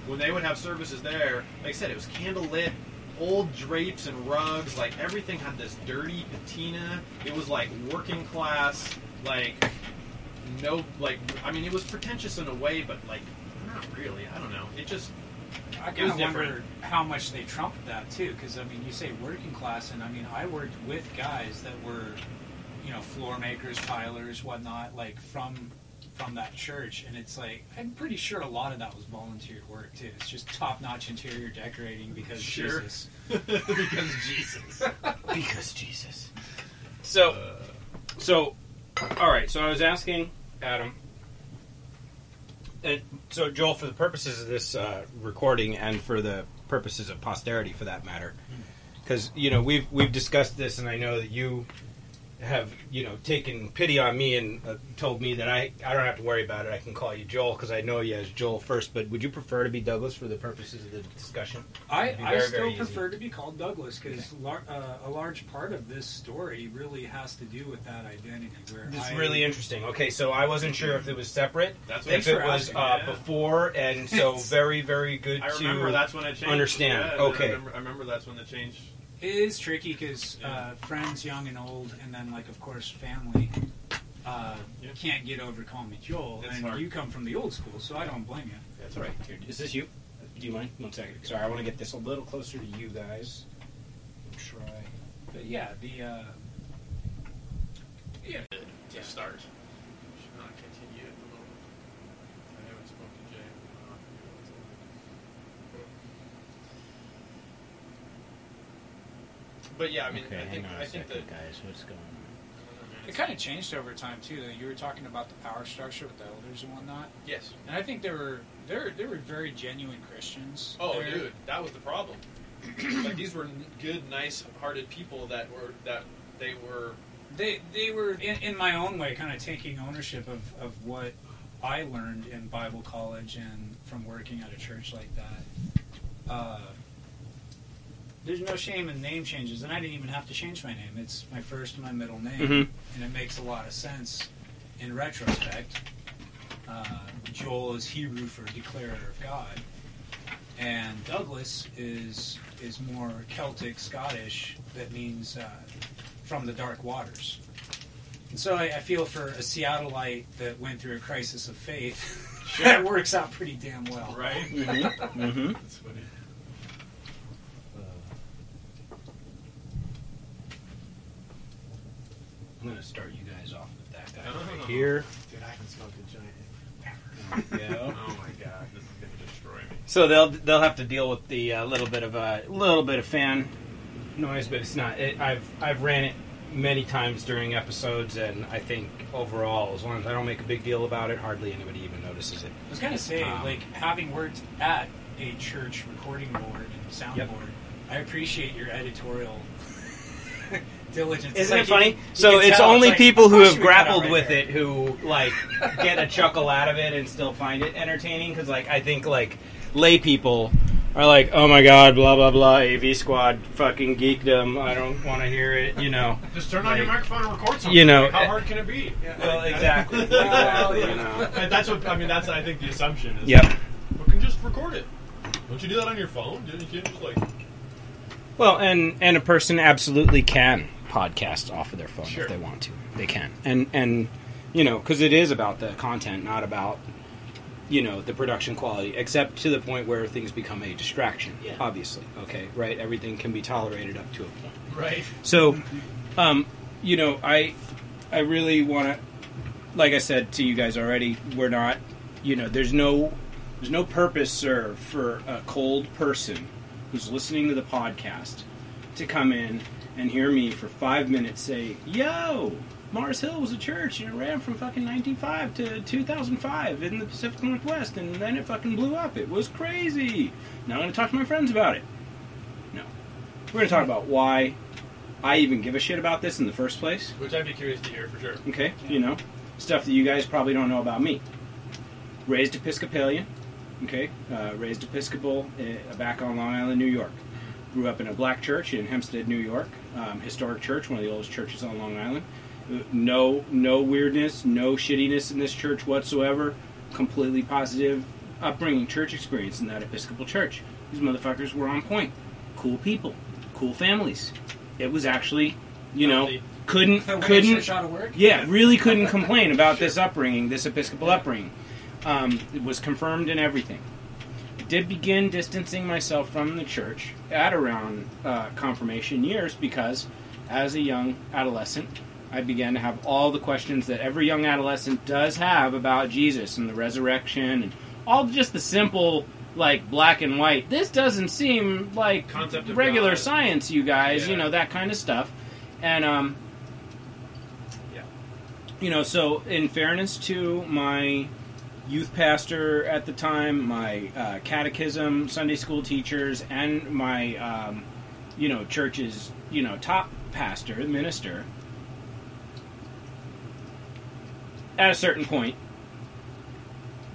When they would have services there, like I said, it was candlelit, old drapes and rugs. Like everything had this dirty patina. It was like working class, like no, like I mean, it was pretentious in a way, but like not really. I don't know. It just I It kind of wonder how much they trumped that too, because I mean, you say working class, and I mean, I worked with guys that were, you know, floor makers, tilers, whatnot, like from from that church, and it's like I'm pretty sure a lot of that was volunteer work too. It's just top notch interior decorating because Sure. Jesus. because Jesus. because Jesus. So, so, all right. So I was asking Adam, and so Joel, for the purposes of this uh, recording and for the purposes of posterity, for that matter, because you know we've we've discussed this, and I know that you have you know taken pity on me and uh, told me that I I don't have to worry about it. I can call you Joel because I know you as Joel first. But would you prefer to be Douglas for the purposes of the discussion? I, It'd I still very easy. prefer to be called Douglas because lar- uh, a large part of this story really has to do with that identity. Where This is really interesting. Okay, so I wasn't sure if it was separate, That's what if it was asking, uh, yeah. before, and so very, very good I to. that's when it changed. understand. Yeah, Okay. I remember, I remember that's when the change. It is tricky because uh, friends, young and old, and then like of course family, uh, Yeah. can't get over calling me Joel. It's and hard. you come from the old school, so I don't blame you. That's all right. Here, is this you? Do you mind? One second. Sorry, I want to get this a little closer to you guys. Try. But yeah, the uh, yeah, to start. Should not continue at the moment. I haven't spoken to Jay. But yeah, I mean, I think I think that guys. What's going on? it kind of changed over time too. though. You were talking about the power structure with the elders and whatnot, yes. and I think they were they were, they were very genuine Christians. Oh, They're- dude, that was the problem. like these were n- good, nice-hearted people that were that they were. they they were in, in my own way kind of taking ownership of, of what I learned in Bible college and from working at a church like that. Uh, there's no shame in name changes, and I didn't even have to change my name. It's my first and my middle name, Mhm. and it makes a lot of sense in retrospect. Uh, Joel is Hebrew for declarer of God, and Douglas is is more Celtic Scottish. That means uh, from the dark waters. And so I, I feel for a Seattleite that went through a crisis of faith, that works out pretty damn well. Right. Mm-hmm. mm-hmm. That's funny. I'm going to start you guys off with that guy Oh. right here. Dude, I haven't smoked a giant Yeah. Oh my god, this is gonna destroy me. So they'll they'll have to deal with the uh, little bit of a little bit of fan noise, but it's not. It, I've I've ran it many times during episodes, and I think overall, as long as I don't make a big deal about it, hardly anybody even notices it. I was gonna say, Um, like having worked at a church recording board and soundboard, Yep. I appreciate your editorial diligence. Isn't like it funny? you- you so it's tell, only like, people who have you would cut out grappled right with there. it who like get a chuckle out of it and still find it entertaining. Because like I think like lay people are like, oh my god, blah blah blah, AV Squad, fucking geekdom. I don't want to hear it. You know. Just turn on your microphone and record something. you know, Like, how uh, hard can it be? Well, exactly. Well. You know. And that's what I mean. That's I think the assumption is. Yep. We can just record it. Don't you do that on your phone? Dude? You can't just like Well, and and a person absolutely can podcast off of their phone Sure. if they want to. They can, and and you know, because it is about the content, not about you know the production quality. Except to the point where things become a distraction. Yeah. Obviously, okay, right? Everything can be tolerated up to a point. Right. So, um, you know, I I really want to, like I said to you guys already, we're not, you know, there's no there's no purpose served for a cold person who's listening to the podcast to come in and hear me for five minutes say, "Yo, Mars Hill was a church and it ran from fucking 1905 to 2005 in the Pacific Northwest, and then it fucking blew up. It was crazy. Now I'm going to talk to my friends about it. No, we're going to talk about why I even give a shit about this in the first place. Which I'd be curious to hear for sure. Okay, you know, stuff that you guys probably don't know about me. Raised Episcopalian, okay, uh, raised Episcopal uh, back on Long Island, New York. Grew up in a black church in Hempstead, New York, um, historic church, one of the oldest churches on Long Island. No, no weirdness, no shittiness in this church whatsoever. Completely positive upbringing, church experience in that Episcopal church. These motherfuckers were on point. Cool people, cool families. It was actually, you know, couldn't couldn't it's of work. yeah, really couldn't complain about this upbringing, this Episcopal upbringing. Um, it was confirmed in everything. Did begin distancing myself from the church at around uh, confirmation years because, as a young adolescent, I began to have all the questions that every young adolescent does have about Jesus and the resurrection and all just the simple, like black and white. This doesn't seem like Concept regular God. science, you guys. You know that kind of stuff, and um, Yeah. you know, so in fairness to my youth pastor at the time, my uh, catechism, Sunday school teachers, and my, um, you know, church's, you know, top pastor, minister, at a certain point,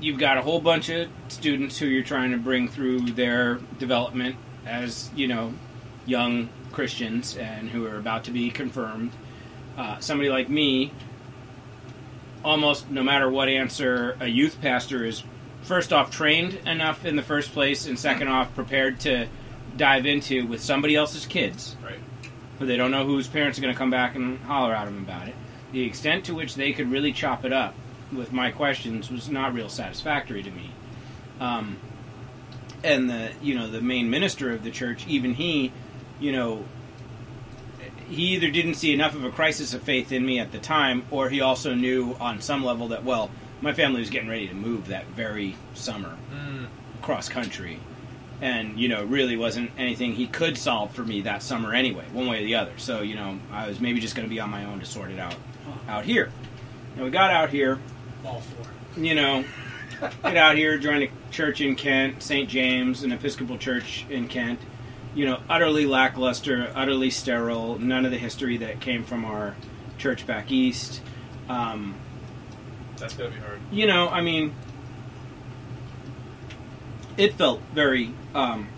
you've got a whole bunch of students who you're trying to bring through their development as, you know, young Christians and who are about to be confirmed. Uh, somebody like me, almost no matter what answer a youth pastor is first off trained enough in the first place and second off prepared to dive into with somebody else's kids. Right. who they don't know whose parents are going to come back and holler at them about it. The extent to which they could really chop it up with my questions was not real satisfactory to me. Um, and the you know the main minister of the church even he you know he either didn't see enough of a crisis of faith in me at the time, or he also knew on some level that well, my family was getting ready to move that very summer Mm. cross country, and you know really wasn't anything he could solve for me that summer anyway, one way or the other. So you know I was maybe just going to be on my own to sort it out out here. And we got out here, All four. you know, get out here, join a church in Kent, St. James, an Episcopal church in Kent. You know, utterly lackluster, utterly sterile, none of the history that came from our church back east. Um, That's gonna be hard. you know, I mean, it felt very um,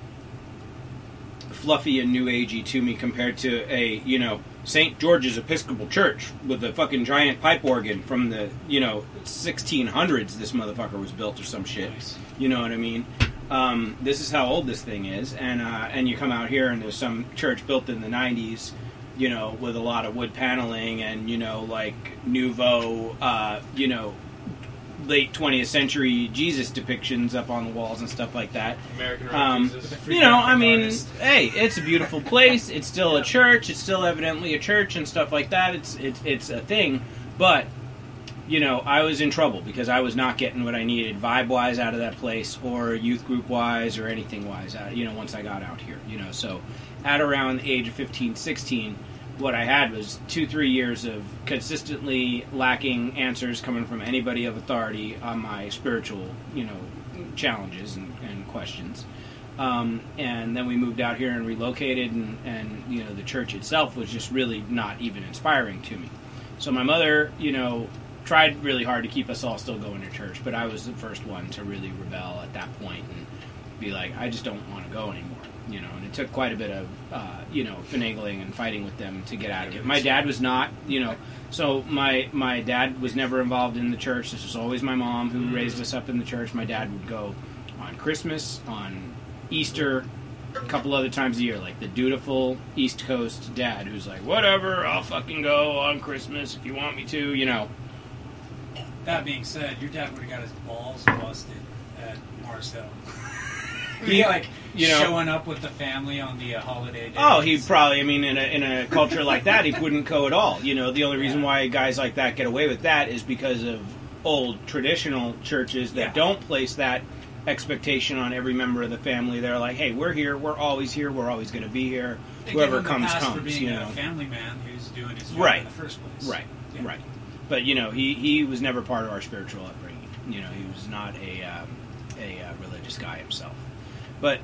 fluffy and new agey to me compared to a you know St. George's Episcopal Church with a fucking giant pipe organ from the you know 1600s. This motherfucker was built or some shit. Nice. You know what I mean? Um, this is how old this thing is, and uh, and you come out here and there's some church built in the '90s, you know, with a lot of wood paneling and you know like nouveau, uh, you know, late 20th century Jesus depictions up on the walls and stuff like that. American Um, you know, I mean, artist. hey, it's a beautiful place. It's still a church. It's still evidently a church and stuff like that. It's it's it's a thing, but you know, I was in trouble because I was not getting what I needed vibe wise out of that place, or youth group wise, or anything wise. Out, you know, once I got out here, you know, so at around the age of 15, 16, what I had was two, three years of consistently lacking answers coming from anybody of authority on my spiritual, you know, challenges and, and questions. Um, and then we moved out here and relocated, and, and you know the church itself was just really not even inspiring to me. So my mother, you know, tried really hard to keep us all still going to church, but I was the first one to really rebel at that point and be like, I just don't want to go anymore. You know, and it took quite a bit of, uh, you know, finagling and fighting with them to get out of it. My dad was not, you know, so my my dad was never involved in the church. This was always my mom who raised us up in the church. My dad would go on Christmas, on Easter, a couple other times a year, like the dutiful East Coast dad who's like, whatever, I'll fucking go on Christmas if you want me to, you know. That being said, your dad would have got his balls busted at Marcel. Hill. He- He like you know- showing up with the family on the uh, holiday day. Oh, he probably. I mean, in a in a culture like that, he wouldn't go at all. You know, the only reason why guys like that get away with that is because of old traditional churches that Yeah. don't place that expectation on every member of the family. They're like, "Hey, we're here. We're always here. We're always going to be here. They Whoever give him a comes pass for being You a family man who's doing his job Right. in the first place. right, Yeah. right. But you know, he he was never part of our spiritual upbringing. You know, he was not a um, a uh, religious guy himself. But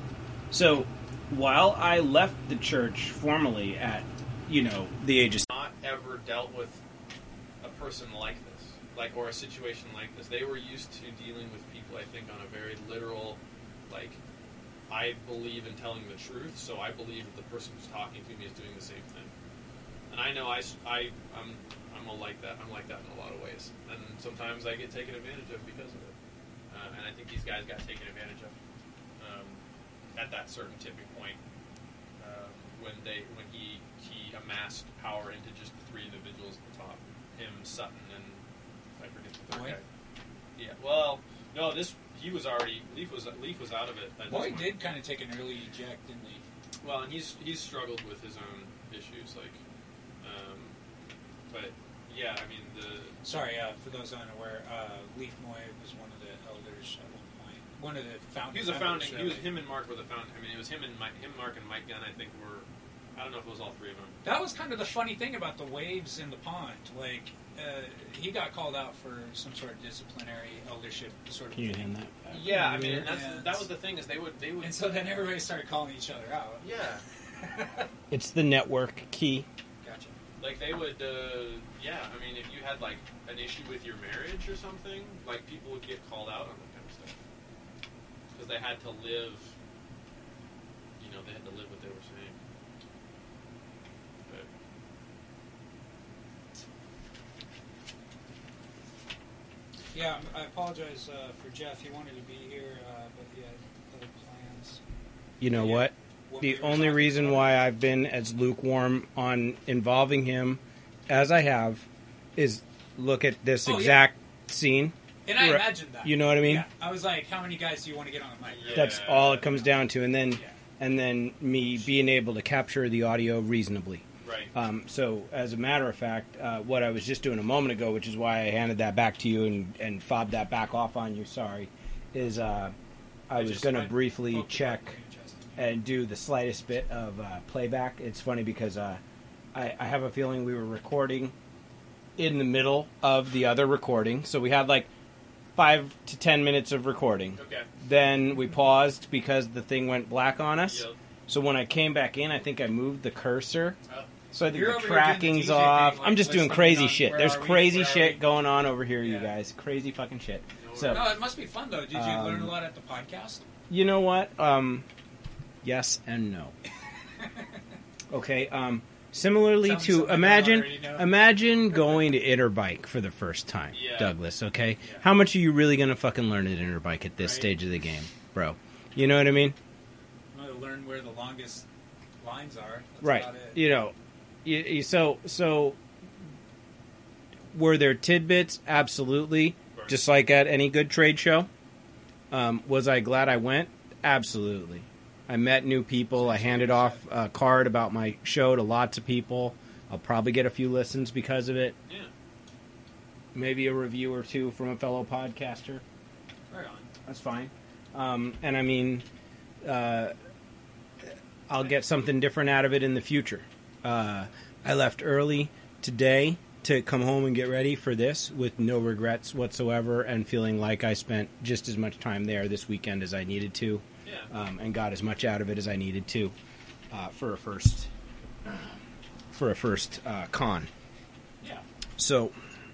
so while I left the church formally at you know the age of not ever dealt with a person like this, like or a situation like this. They were used to dealing with people, I think, on a very literal, like, I believe in telling the truth, so I believe that the person who's talking to me is doing the same thing. And I know I, I, am I'm a like that. I'm like that in a lot of ways, and sometimes I get taken advantage of because of it. Uh, and I think these guys got taken advantage of um, at that certain tipping point um, when they when he he amassed power into just the three individuals at the top, him, Sutton, and I forget the third Boyd? guy. Yeah, well, no, this he was already Lief was Lief was out of it. this did kind of take an early eject, didn't he? Well, and he's he's struggled with his own issues, like, um, but yeah, I mean the Sorry, uh, for those unaware, uh, Lief Moi was one of the elders at one point. One of the founding. he was a members, founding. He was him and Mark were the found. I mean, it was him and Mike, him, Mark, and Mike Gunn. I think were. I don't know if it was all three of them. That was kind of the funny thing about the waves in the pond. Like, uh, he got called out for some sort of disciplinary eldership sort of Can you thing. hand that? back? Yeah, I mean, that's And- that was the thing is they would they would. And so then everybody started calling each other out. yeah, It's the network key. Gotcha. like they would. Uh, yeah, I mean, if you had like an issue with your marriage or something, like people would get called out on that kind of stuff because they had to live. You know, they had to live what they were saying. But Yeah, I apologize uh, for Jeff. He wanted to be here, uh, but he had other plans. You know Yeah. what? What The only reason why I've been as lukewarm on involving him as I have is look at this Oh, yeah. exact scene. And I Right. imagined that. You know what I mean? Yeah. I was like, how many guys do you want to get on the mic? Yeah. That's all it comes down to, and then Yeah. and then me being able to capture the audio reasonably. right. Um, so, as a matter of fact, uh, what I was just doing a moment ago, which is why I handed that back to you and, and fobbed that back off on you, sorry, is uh, I, was just- going I to briefly check button and do the slightest bit of uh, playback. It's funny because uh, I, I have a feeling we were recording in the middle of the other recording. So we had like five to ten minutes of recording. Okay. Then we paused because the thing went black on us. Yep. So when I came back in, I think I moved the cursor. Oh. So I think You're the doing the tracking's thing, off. like, I'm just doing crazy shit. where There's crazy shit going on over here, you guys. Crazy fucking shit. No So No, it must be fun though. Did you Um, learn a lot at the podcast? you know what? Um, yes and no. Okay. Um, similarly Sounds to something imagine, already know. imagine going to Interbike for the first time, Yeah. Douglas. Okay, Yeah. how much are you really going to fucking learn at Interbike at this Right. stage of the game, bro? You know what I mean? I'm going to learn where the longest lines are. That's right. About it. You know, you, you, so so. Were there tidbits? Absolutely. Just like at any good trade show. Um, was I glad I went? Absolutely. I met new people. I handed off a card about my show to lots of people. I'll probably get a few listens because of it. Yeah. Maybe a review or two from a fellow podcaster. Right on. That's fine. Um, and I mean, uh, I'll get something different out of it in the future. Uh, I left early today to come home and get ready for this with no regrets whatsoever and feeling like I spent just as much time there this weekend as I needed to. Um, and got as much out of it as I needed to uh, for a first for a first uh, con. Yeah. So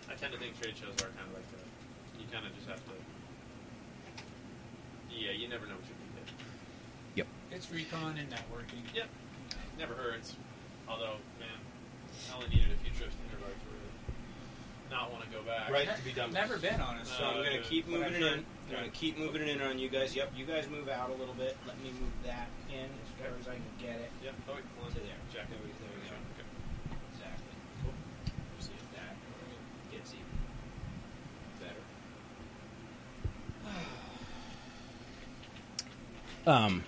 I tend to think trade shows are kind of like that. You kind of just have to. Yeah, you never know what you're going to get. Yep. It's recon and networking. Yep. Never hurts. Although, man, I only needed a few trips to Interbike to really not want to go back. Right. To be done with. Never been honest. So I'm I'm gonna going keep moving it heard- in. I'm gonna keep moving it in on you guys. Yep, you guys move out a little bit. Let me move that in as far as I can get it Yep. Oh, wait, hold on. to there. Check. There we, there we go. Okay. Exactly. See if that gets even better. Um,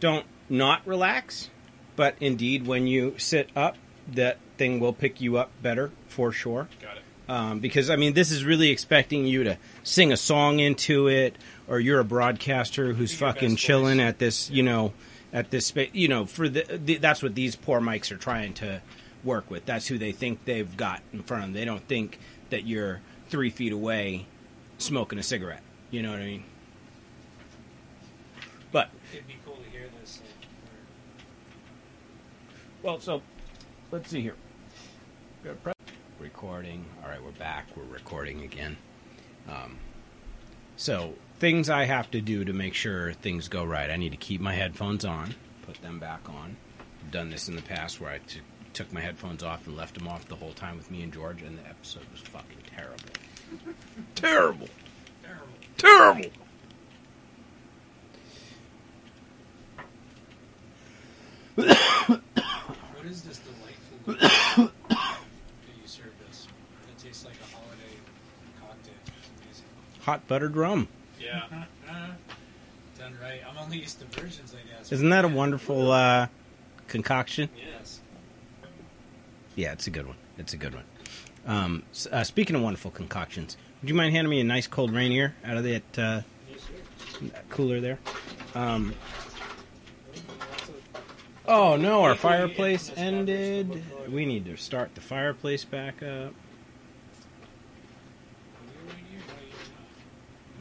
don't not relax, but indeed, when you sit up, that thing will pick you up better for sure. Got it. Um, because I mean, this is really expecting you to sing a song into it, or you're a broadcaster who's fucking chilling voice. at this, you know, at this space. You know, for the, the that's what these poor mics are trying to work with. That's who they think they've got in front of them. They don't think that you're three feet away smoking a cigarette. You know what I mean? But It'd be cool to hear this. Well, so let's see here. Recording. All right, we're back. We're recording again. Um, so things I have to do to make sure things go right. I need to keep my headphones on, put them back on. I've done this in the past where I t- took my headphones off and left them off the whole time with me and George, and the episode was fucking terrible. terrible. Terrible. Terrible. What is this delightful Hot buttered rum. Yeah. Done right. I'm only used to versions I guess. Isn't that a wonderful uh, concoction? Yes. Yeah, it's a good one. It's a good one. Um, s- uh, speaking of wonderful concoctions, would you mind handing me a nice cold Rainier out of that uh, cooler there? Um, oh no, our fireplace ended. We need to start the fireplace back up.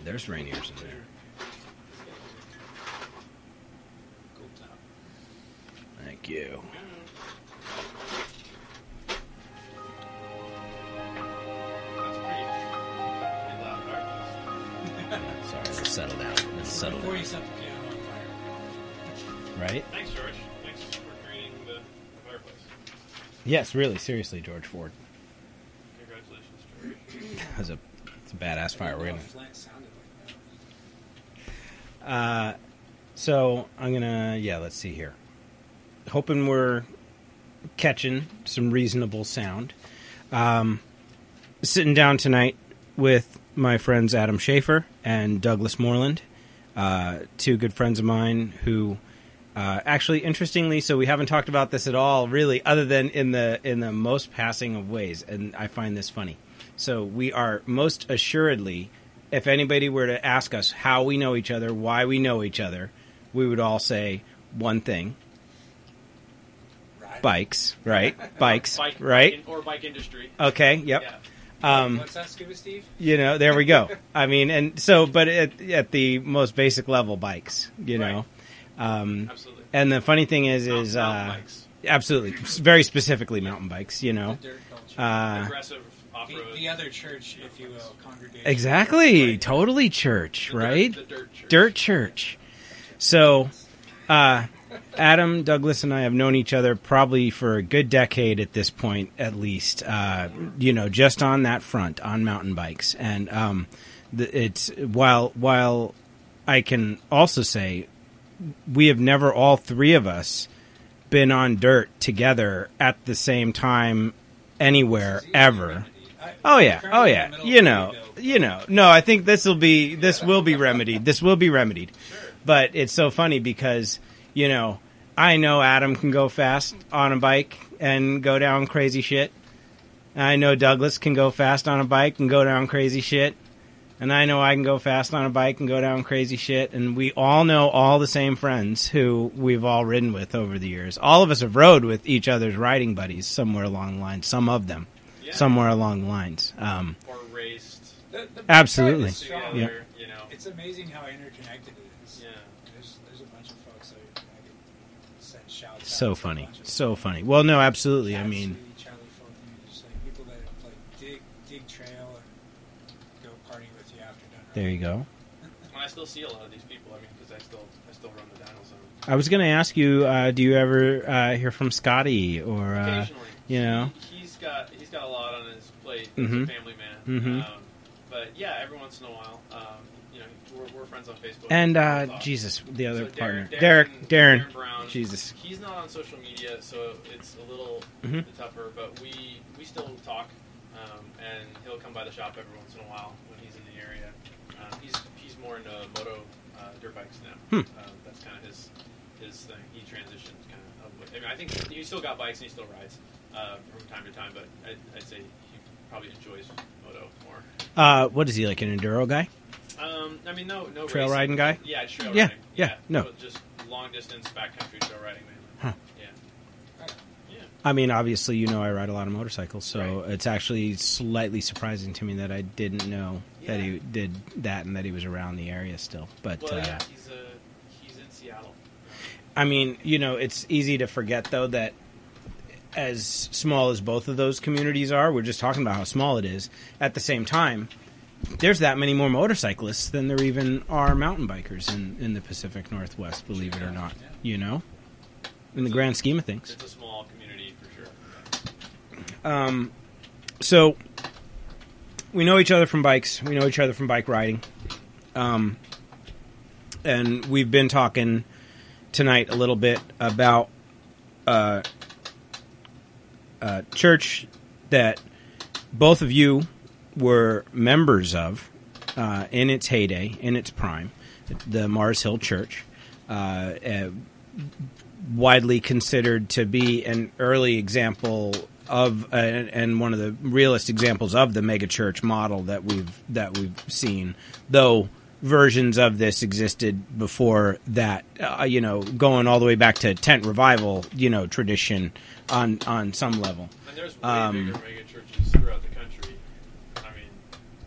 There's Rainiers in there. Thank you. That's pretty, pretty loud. All right. Sorry, let's settle down. Let's settle Before down. you set the piano on fire. Right? Thanks, George. Thanks for greening the, fireplace. Yes, really, seriously, George Ford. Congratulations, George. That was a, it's a badass fire. We're gonna if Flint sounded like that. Uh, so I'm gonna yeah. Let's see here. Hoping we're catching some reasonable sound. Um, sitting down tonight with my friends Adam Schaefer and Douglas Moreland, uh, two good friends of mine who. Uh, actually, interestingly, so we haven't talked about this at all, really, other than in the in the most passing of ways, and I find this funny. So we are most assuredly, if anybody were to ask us how we know each other, why we know each other, we would all say one thing: Right. bikes, right? Bikes, Bike, right? bike in- or bike industry. Okay, yep. Yeah. Um, What's that, Scuba Steve? you know, there we go. I mean, and so, but at, at the most basic level, bikes. You know, um, Absolutely. and the funny thing is, Mountain- is mountain uh, bikes. absolutely, very specifically mountain bikes. You know, The dirt culture. uh, Aggressive off the, road. the other church, if you will, congregation. exactly, Right. totally church, The dirt- right? the dirt church. Dirt church. So, uh, Adam, Douglas, and I have known each other probably for a good decade at this point, at least. Uh, you know, just on that front, on mountain bikes, and um, the, it's while while I can also say we have never all three of us been on dirt together at the same time anywhere ever. Oh yeah, oh yeah. You know, you know. No, I think this will be this will be remedied. This will be remedied. But it's so funny because you know I know Adam can go fast on a bike and go down crazy shit. I know Douglas can go fast on a bike and go down crazy shit. And I know I can go fast on a bike and go down crazy shit. And we all know all the same friends who we've all ridden with over the years. All of us have rode with each other's riding buddies somewhere along the line. Some of them. Somewhere along the lines. Um, Or raced The, the Absolutely. is strong. together. Yeah. You know. It's amazing how interconnected it is. Yeah. There's, there's a bunch of folks I, I could send shouts so to funny, bunch of so funny. Well, no, absolutely. I mean, Charlie Fulton, just like people that like dig dig trail and go party with you after dinner. there you go. And I still see a lot of these people. I mean, because I still I still run the Dino Zone. I was going to ask you, uh, do you ever uh, hear from Scotty or, uh, Occasionally, you know? he, he's got he's got a lot on his plate. Mhm. A family man. Mhm. Um, but yeah, every once in a while, um, you know, we're, we're friends on Facebook. And uh. Jesus, the other So partner, Derek, Darren, Darren Brown. Jesus. He's not on social media, so it's a little Mhm. tougher. But we we still talk, um, and he'll come by the shop every once in a while when he's in the area. Um, he's he's more into moto uh, dirt bikes now. Hmm. Um, that's kind of his his thing. He transitioned kind of. I mean, I think he still got bikes and he still rides uh, from time to time, but I'd, I'd say he probably enjoys moto more. Uh, what is he like an enduro guy? Um, I mean, no, no Trail racing. riding guy? Yeah, trail Yeah, riding. yeah, no. but just long distance backcountry trail riding, man. Huh. Yeah. Yeah. I mean, obviously, you know, I ride a lot of motorcycles, so Right. it's actually slightly surprising to me that I didn't know that he did that and that he was around the area still. But Well, uh, yeah, he's uh, he's in Seattle. I mean, you know, it's easy to forget though that as small as both of those communities are, we're just talking about how small it is. At the same time, there's that many more motorcyclists than there even are mountain bikers in, in the Pacific Northwest, believe it or not. You know? In the grand scheme of things. It's a small community for sure. Um, so we know each other from bikes. We know each other from bike riding. Um, and we've been talking tonight a little bit about uh, a church that both of you were members of uh, in its heyday, in its prime, the Mars Hill Church. Uh, uh, widely considered to be an early example of uh, and one of the realist examples of the megachurch model that we've that we've seen though versions of this existed before that uh, you know going all the way back to tent revival you know tradition on on some level And there's way Um, bigger mega churches throughout the country. I mean,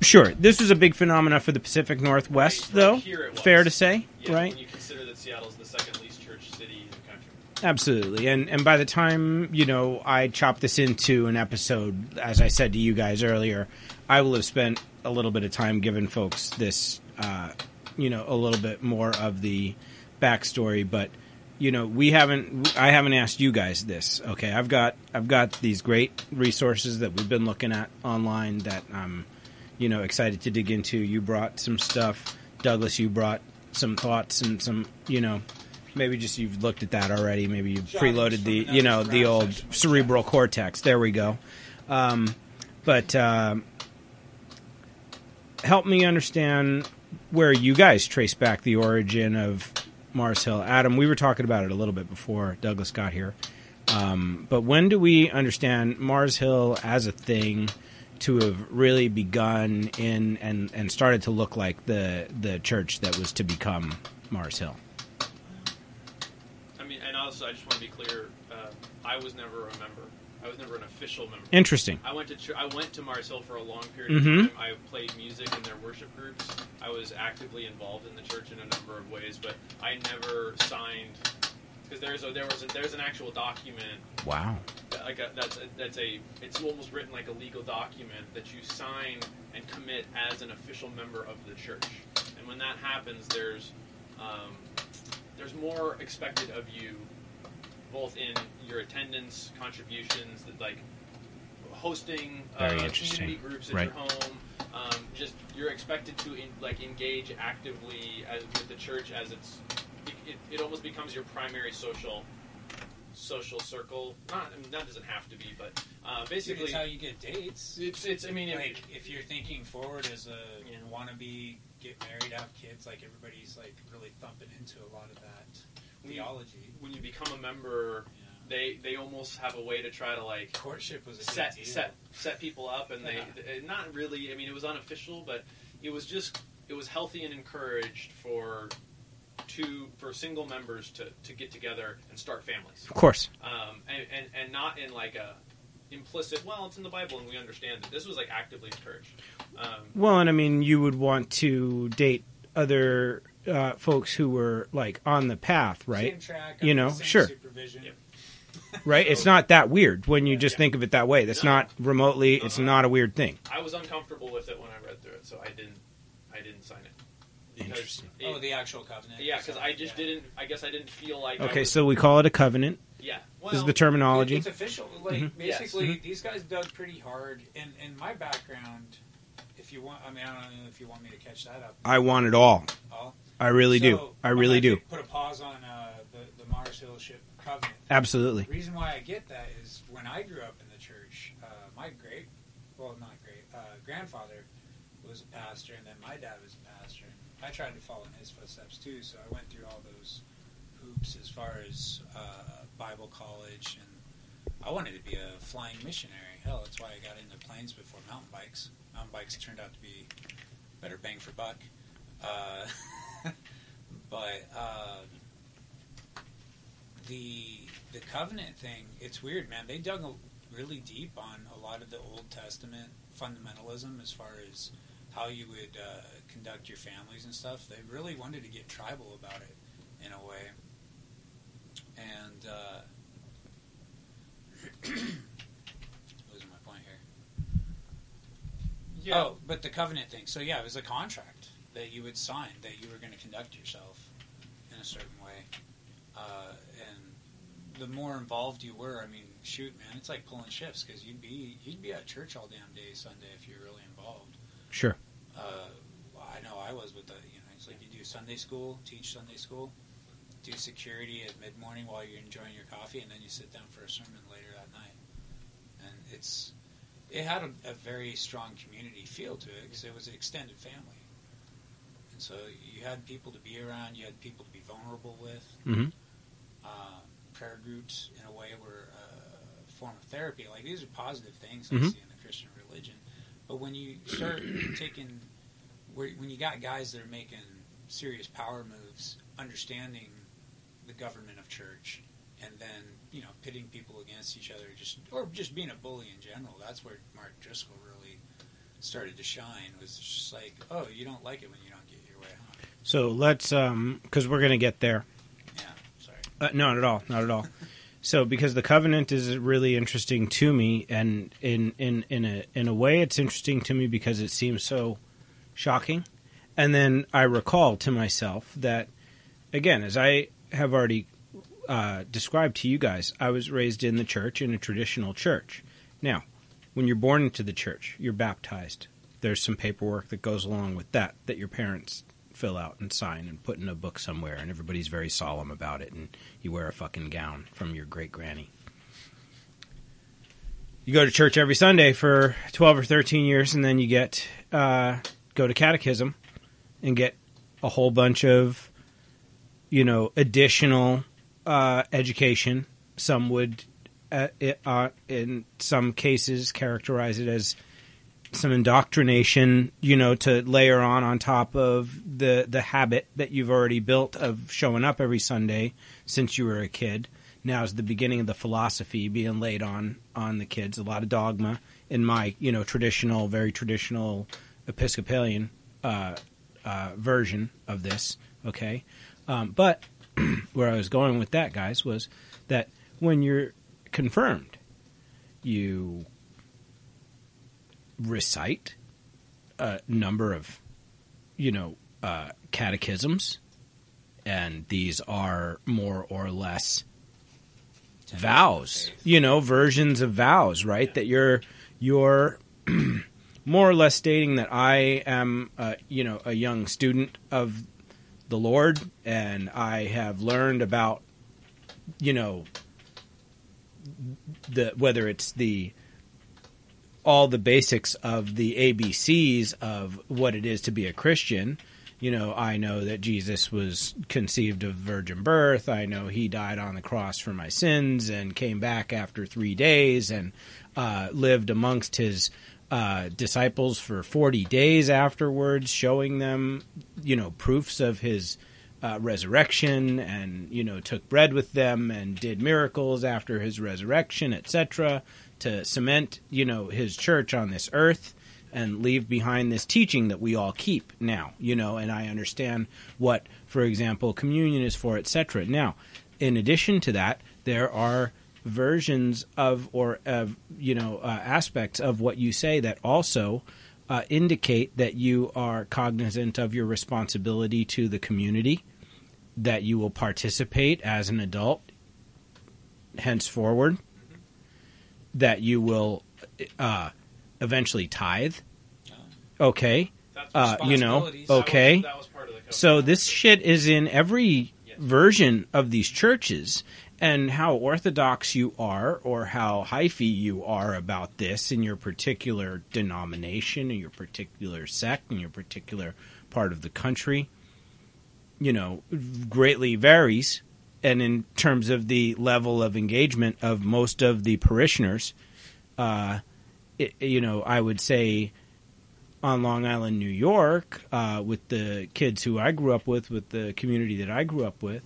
sure this was a big phenomena for the pacific northwest Right, right though it fair to say yeah, right when you consider that Seattle's the second least church city in the country. Absolutely. And and by the time, you know, I chop this into an episode, as I said to you guys earlier, I will have spent a little bit of time giving folks this uh, you know, a little bit more of the backstory, but you know, we haven't I haven't asked you guys this. Okay. I've got I've got these great resources that we've been looking at online that I'm you know, excited to dig into. You brought some stuff. Douglas, you brought some thoughts and some, you know, maybe just you've looked at that already. Maybe you've preloaded the, you know, the old cerebral cortex. There we go. Um, but um, help me understand where you guys trace back the origin of Mars Hill. Adam, we were talking about it a little bit before Douglas got here. Um, but when do we understand Mars Hill as a thing to have really begun in and, and started to look like the the church that was to become Mars Hill? I mean, and also I just want to be clear. Uh, I was never a member. I was never an official member. Interesting. I went to ch- I went to Mars Hill for a long period mm-hmm. of time. I played music in their worship groups. I was actively involved in the church in a number of ways, but I never signed because there's a, there was a, there's an actual document Wow. that- like a, that's a, that's a it's almost written like a legal document that you sign and commit as an official member of the church. And when that happens, there's um, there's more expected of you, both in your attendance, contributions, that like hosting Very uh, interesting. community groups at Right. your home. Um, just you're expected to in, like engage actively as, with the church as it's it, it, it almost becomes your primary social social circle. Not I mean, that doesn't have to be, but uh, basically it's how you get dates. it's it's. I mean, it- like if you're thinking forward as a Yeah. wannabe, get married, have kids, like everybody's like really thumping into a lot of that When you- theology. when you become a member, Yeah. they they almost have a way to try to like Courtship was a set deal. set set people up, and they, Yeah. they not really. I mean, it was unofficial, but it was just it was healthy and encouraged for two for single members to, to get together and start families, Of course. um, and, and and not in like a implicit. Well, it's in the Bible and we understand it. This was like actively encouraged. Um, Well, and I mean, you would want to date other uh, folks who were like on the path, right? Same track, You know, same sure. Yep. Right? It's not that weird when you just Yeah. think of it that way. That's No. not remotely. It's Uh-uh. not a weird thing. I was uncomfortable with it when I read through it, so I didn't I didn't sign it. Because Interesting. it- Oh, the actual covenant. yeah, because I just Yeah. didn't. I guess I didn't feel like. Okay, was- so we call it a covenant. yeah, well, This is the terminology. It's official. Like Mhm. basically, Yes. these guys dug pretty hard. And in my background, if you want, I mean, I don't know if you want me to catch that up. I want it all. I really do. So, I I'm really do. Put a pause on uh, the the Mars Hill ship covenant. Absolutely. The reason why I get that is when I grew up in the church, uh, my great, well, not great, uh, grandfather was a pastor, and then my dad was a pastor. And I tried to follow in his footsteps too, so I went through all those hoops as far as uh, Bible college, and I wanted to be a flying missionary. Hell, that's why I got into planes before mountain bikes. Mountain bikes turned out to be better bang for buck. But uh, the the covenant thing, it's weird, man. They dug a, really deep on a lot of the Old Testament fundamentalism as far as how you would uh, conduct your families and stuff. They really wanted to get tribal about it in a way. And uh, losing my point here. Oh, but the covenant thing. So yeah, it was a contract that you would sign that you were going to conduct yourself in a certain way. Uh, and the more involved you were, I mean, shoot, man, it's like pulling shifts because you'd be you'd be at church all damn day Sunday if you're really involved. Sure. Uh, I know I was with the you know it's like you do Sunday school, teach Sunday school, do security at mid morning while you're enjoying your coffee, and then you sit down for a sermon later that night. And it's it had a, a very strong community feel to it because it was an extended family, and so you had people to be around, you had people to be vulnerable with. Mhm. Uh, prayer groups, in a way, were uh, a form of therapy. Like these are positive things I Mhm. see in the Christian religion. But when you start taking, when you got guys that are making serious power moves, understanding the government of church, and then you know pitting people against each other, just or just being a bully in general. That's where Mark Driscoll really started to shine. Was just like, oh, you don't like it when you don't get your way, huh? So let's, um, because we're gonna get there. Yeah, sorry. Uh, not at all. Not at all. So, because the covenant is really interesting to me, and in in in a in a way, it's interesting to me because it seems so shocking. And then I recall to myself that, again, as I have already uh, described to you guys, I was raised in the church in a traditional church. Now, when you're born into the church, you're baptized. There's some paperwork that goes along with that that your parents fill out and sign and put in a book somewhere, and everybody's very solemn about it, and you wear a fucking gown from your great granny. You go to church every Sunday for 12 or 13 years, and then you get uh, go to catechism and get a whole bunch of, you know, additional uh, education. Some would, uh, it, uh, in some cases, characterize it as some indoctrination, you know, to layer on on top of the the habit that you've already built of showing up every Sunday since you were a kid. Now is the beginning of the philosophy being laid on on the kids. A lot of dogma in my you know traditional, very traditional Episcopalian uh, uh, version of this. Okay, um, but where I was going with that, guys, was that when you're confirmed, you recite a number of, you know, uh, catechisms, and these are more or less vows, you know, versions of vows, right? That you're you're more or less stating that I am, uh, you know, a young student of the Lord, and I have learned about, you know, the whether it's the all the basics of the ABCs of what it is to be a Christian. You know, I know that Jesus was conceived of virgin birth. I know he died on the cross for my sins and came back after three days and uh, lived amongst his uh, disciples for 40 days afterwards, showing them, you know, proofs of his uh, resurrection and, you know, took bread with them and did miracles after his resurrection, etc to cement, you know, his church on this earth and leave behind this teaching that we all keep now, you know, and I understand what, for example, communion is for, etc. Now, in addition to that, there are versions of or of you know uh, aspects of what you say that also uh, indicate that you are cognizant of your responsibility to the community, that you will participate as an adult henceforward, that you will uh, eventually tithe, Okay. That's Uh, you know, Responsibilities. that was- okay. that was part of the. So this shit is in every Yes. version of these churches, and how orthodox you are, or how hyphy you are about this in your particular denomination, in your particular sect, in your particular part of the country, you know, greatly varies. And in terms of the level of engagement of most of the parishioners, uh, it, you know, I would say on Long Island, New York, uh, with the kids who I grew up with, with the community that I grew up with,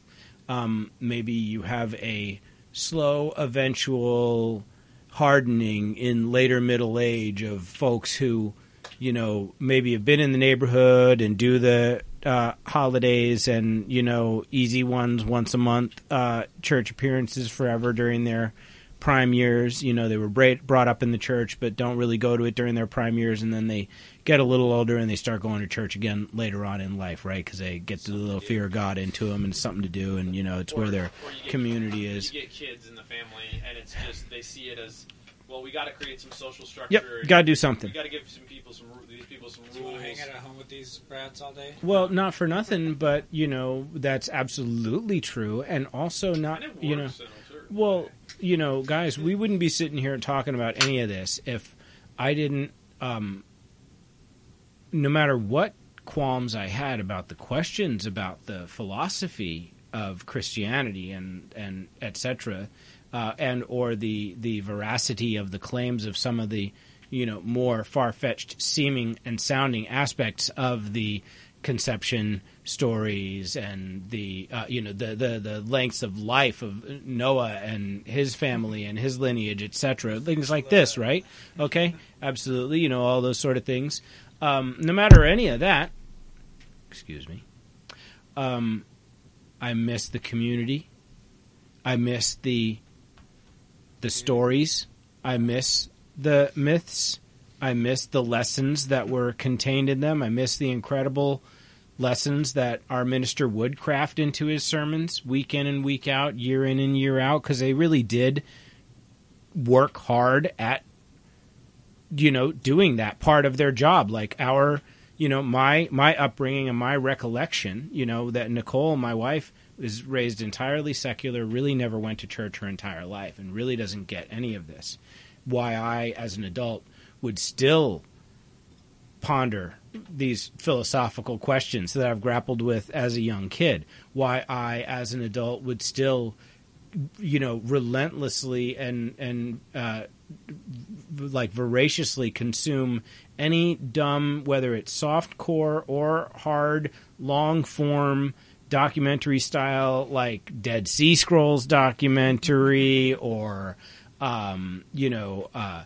um, maybe you have a slow, eventual hardening in later middle age of folks who, you know, maybe have been in the neighborhood and do the uh, holidays and you know easy ones once a month, uh, church appearances forever during their prime years. You know, they were bra- brought up in the church, but don't really go to it during their prime years, and then they get a little older and they start going to church again later on in life, right? Because they get the little fear of God into them and something to do, and you know, it's Or- where their community is. You get kids in the family, and it's just they see it as well. We got to create some social structure. Yep, got to do We something. got to give some people some ru- these people some Do you want to hang out at home with these brats all day? Well, not for nothing, but you know that's absolutely true, and also not And you know. Well, way. you know, guys, we wouldn't be sitting here talking about any of this if I didn't, um, no matter what qualms I had about the questions about the philosophy of Christianity and and etc., uh, and or the the veracity of the claims of some of the you know more far fetched seeming and sounding aspects of the conception stories and the uh, you know the, the the lengths of life of Noah and his family and his lineage etc things like this right? Okay? Absolutely you know all those sort of things. Um, no matter any of that excuse me um, I miss the community. I miss the the stories. I miss the myths I miss the lessons that were contained in them. I miss the incredible lessons that our minister would craft into his sermons week in and week out, year in and year out, because they really did work hard at, you know, doing that part of their job. Like our, you know, my my upbringing and my recollection, you know, that Nicole, my wife, was raised entirely secular, really never went to church her entire life, and really doesn't get any of this. Why I, as an adult, would still ponder these philosophical questions that I've grappled with as a young kid. Why I, as an adult, would still, you know, relentlessly and and uh, like voraciously consume any dumb, whether it's soft core or hard, long form documentary style, like Dead Sea Scrolls documentary or, um, you know. Uh,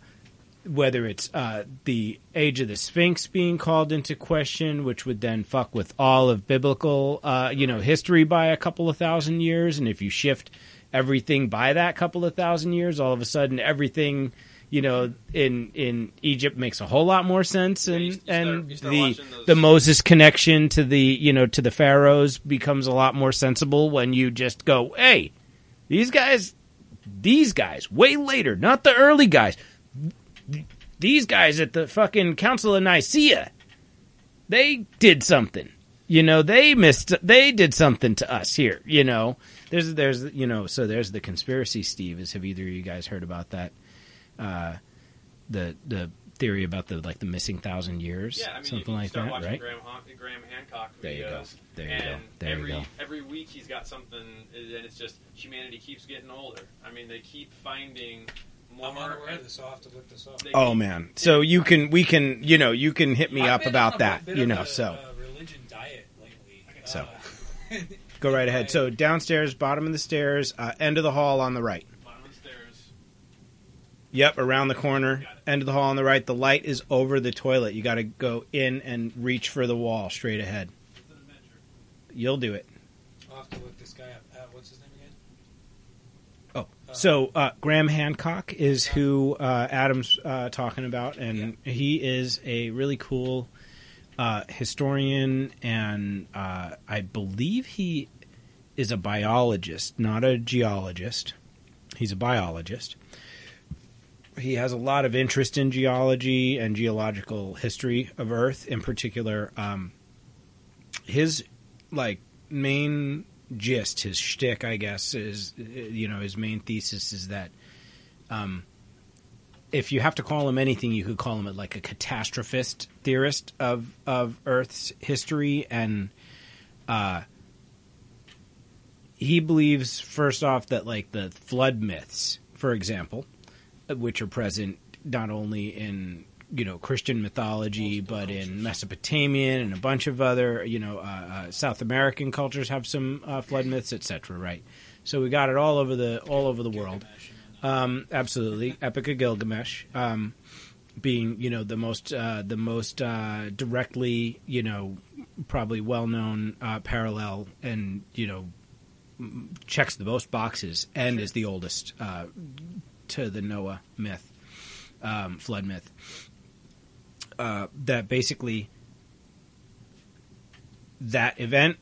whether it's uh, the age of the Sphinx being called into question, which would then fuck with all of biblical, uh, you know, history by a couple of thousand years, and if you shift everything by that couple of thousand years, all of a sudden everything, you know, in in Egypt makes a whole lot more sense, and you- you and start the those- the Moses connection to the you know to the pharaohs becomes a lot more sensible when you just go, hey, these guys, these guys, way later, not the early guys these guys at the fucking Council of Nicaea, they did something. You know, they missed. They did something to us here. You know, there's there's you know, so there's the conspiracy. Steve, is have either of you guys heard about that? Uh, the the theory about the like the missing thousand years, Yeah, I mean, something you like start that, watching right? Graham, Han- Graham Hancock videos. There you go. There you and go. There you every, go. Every week he's got something, and it's just humanity keeps getting older. I mean, they keep finding more. I'm unaware and of this. I'll have to look this up. they Oh man, so you can we can you know you can hit me I've up about on a that. You know, a, so uh, religion diet lately. So. Uh, go right ahead. So downstairs, bottom of the stairs, uh, end of the hall on the right. Bottom of the stairs. Yep, around the corner, end of the hall on the right. The light is over the toilet. You got to go in and reach for the wall straight ahead. It's an adventure. You'll do it. I'll have to look this guy up. Uh, what's his name again? Oh, Uh, so uh, Graham Hancock is who uh, Adam's uh, talking about, and he is a really cool uh, historian, and uh, I believe he is a biologist, not a geologist. He's a biologist, he has a lot of interest in geology and geological history of Earth, in particular. Um, his like main gist, his shtick, I guess, is you know his main thesis is that um, if you have to call him anything, you could call him like a catastrophist theorist of of Earth's history, and uh, he believes first off that like the flood myths, for example, which are present not only in you know Christian mythology, but in Mesopotamian and a bunch of other you know uh, uh, South American cultures have some uh, flood myths, etc. Right. So we got it all over the all over the world. Um, absolutely, Epic of Gilgamesh um, being you know the most uh, the most uh, directly you know probably well known uh, parallel and you know checks the most boxes and is the oldest uh, to the Noah myth, um, flood myth. Uh, that basically that event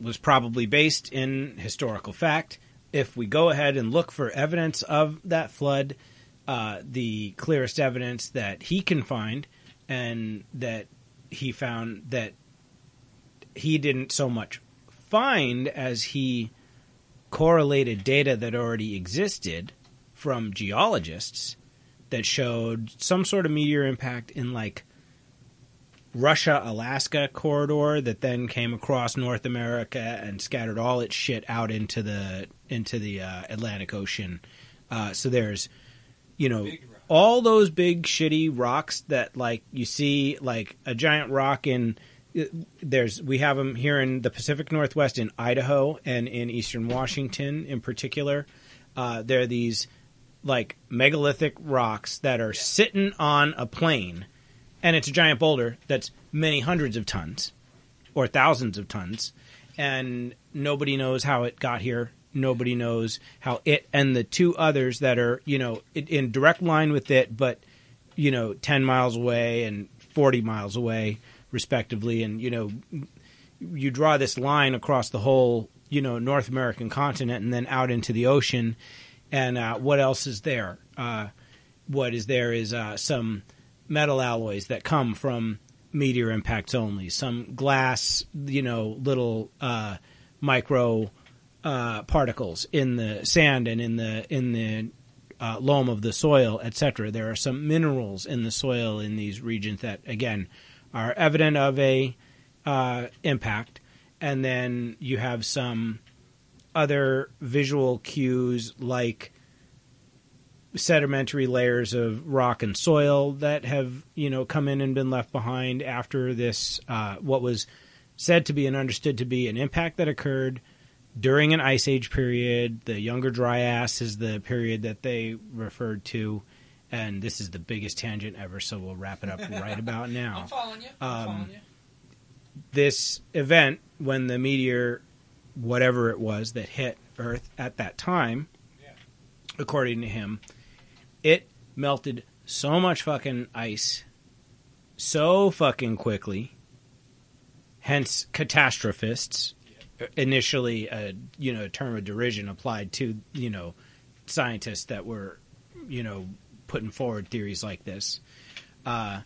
was probably based in historical fact. If we go ahead and look for evidence of that flood, uh, the clearest evidence that he can find, and that he found that he didn't so much find as he correlated data that already existed from geologists that showed some sort of meteor impact in like Russia Alaska corridor that then came across North America and scattered all its shit out into the into the uh, Atlantic Ocean. Uh, so there's you know all those big shitty rocks that like you see like a giant rock in there's we have them here in the Pacific Northwest in Idaho and in eastern Washington in particular. Uh, there are these like megalithic rocks that are sitting on a plain, and it's a giant boulder that's many hundreds of tons or thousands of tons, and nobody knows how it got here. Nobody knows how it and the two others that are you know in- direct line with it, but you know ten miles away and forty miles away respectively, and you know you draw this line across the whole you know North American continent and then out into the ocean. And uh, what else is there? Uh, what is there is uh, some metal alloys that come from meteor impacts only. Some glass, you know, little uh, micro uh, particles in the sand and in the in the uh, loam of the soil, etc. There are some minerals in the soil in these regions that, again, are evident of a uh, impact, and then you have some other visual cues like sedimentary layers of rock and soil that have you know come in and been left behind after this uh, what was said to be and understood to be an impact that occurred during an ice age period the younger dryas is the period that they referred to and this is the biggest tangent ever so we'll wrap it up right about now I'm following you. I'm Um, following you. this event when the meteor whatever it was that hit earth at that time Yeah. according to him it melted so much fucking ice so fucking quickly hence catastrophists initially a you know term of derision applied to you know scientists that were you know putting forward theories like this uh,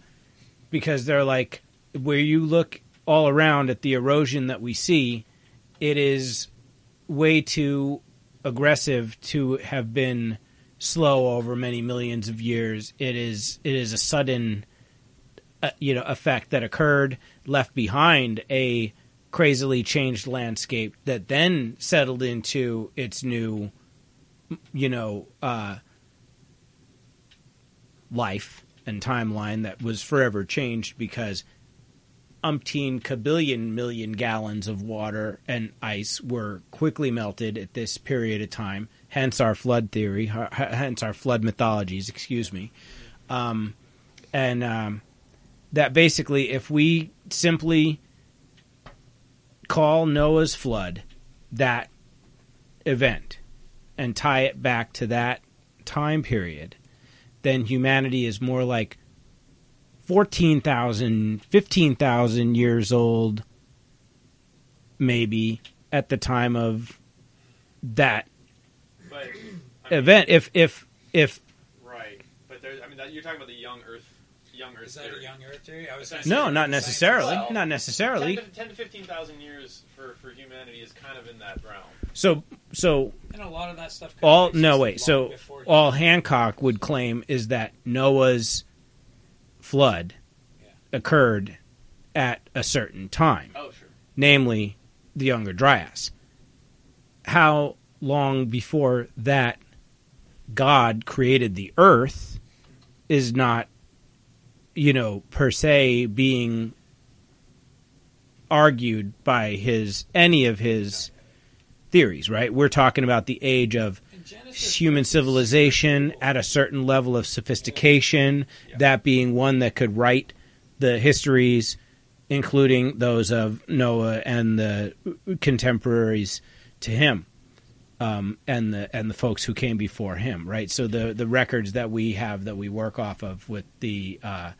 because they're like where you look all around at the erosion that we see it is way too aggressive to have been slow over many millions of years. It is it is a sudden uh, you know effect that occurred left behind a crazily changed landscape that then settled into its new you know uh life and timeline that was forever changed because umpteen kabillion million gallons of water and ice were quickly melted at this period of time hence our flood theory hence our flood mythologies excuse me. Um, and um, that basically if we simply call noah's flood that event and tie it back to that time period then humanity is more like 14,000, 15,000 years old, maybe, at the time of that But event. If, if, if, right, there. I mean, that, you're talking about the young Earth, young Earth Is that theory. a young Earth theory? I was Essentially- gonna No, not necessarily. Well, not necessarily. 10 to, 10 to 15,000 years for, for humanity is kind of in that realm. So, so And a lot of that stuff. all could've no existed wait. So all. Hancock would claim is that Noah's flood occurred at a certain time, Oh, sure. namely the Younger Dryas. How long before that God created the earth is not, you know, per se being argued by his any of his theories, right? We're talking about the age of human civilization at a certain level of sophistication, that being one that could write the histories, including those of Noah and the contemporaries to him, um, and the and the folks who came before him, right? So the the records that we have that we work off of with the uh,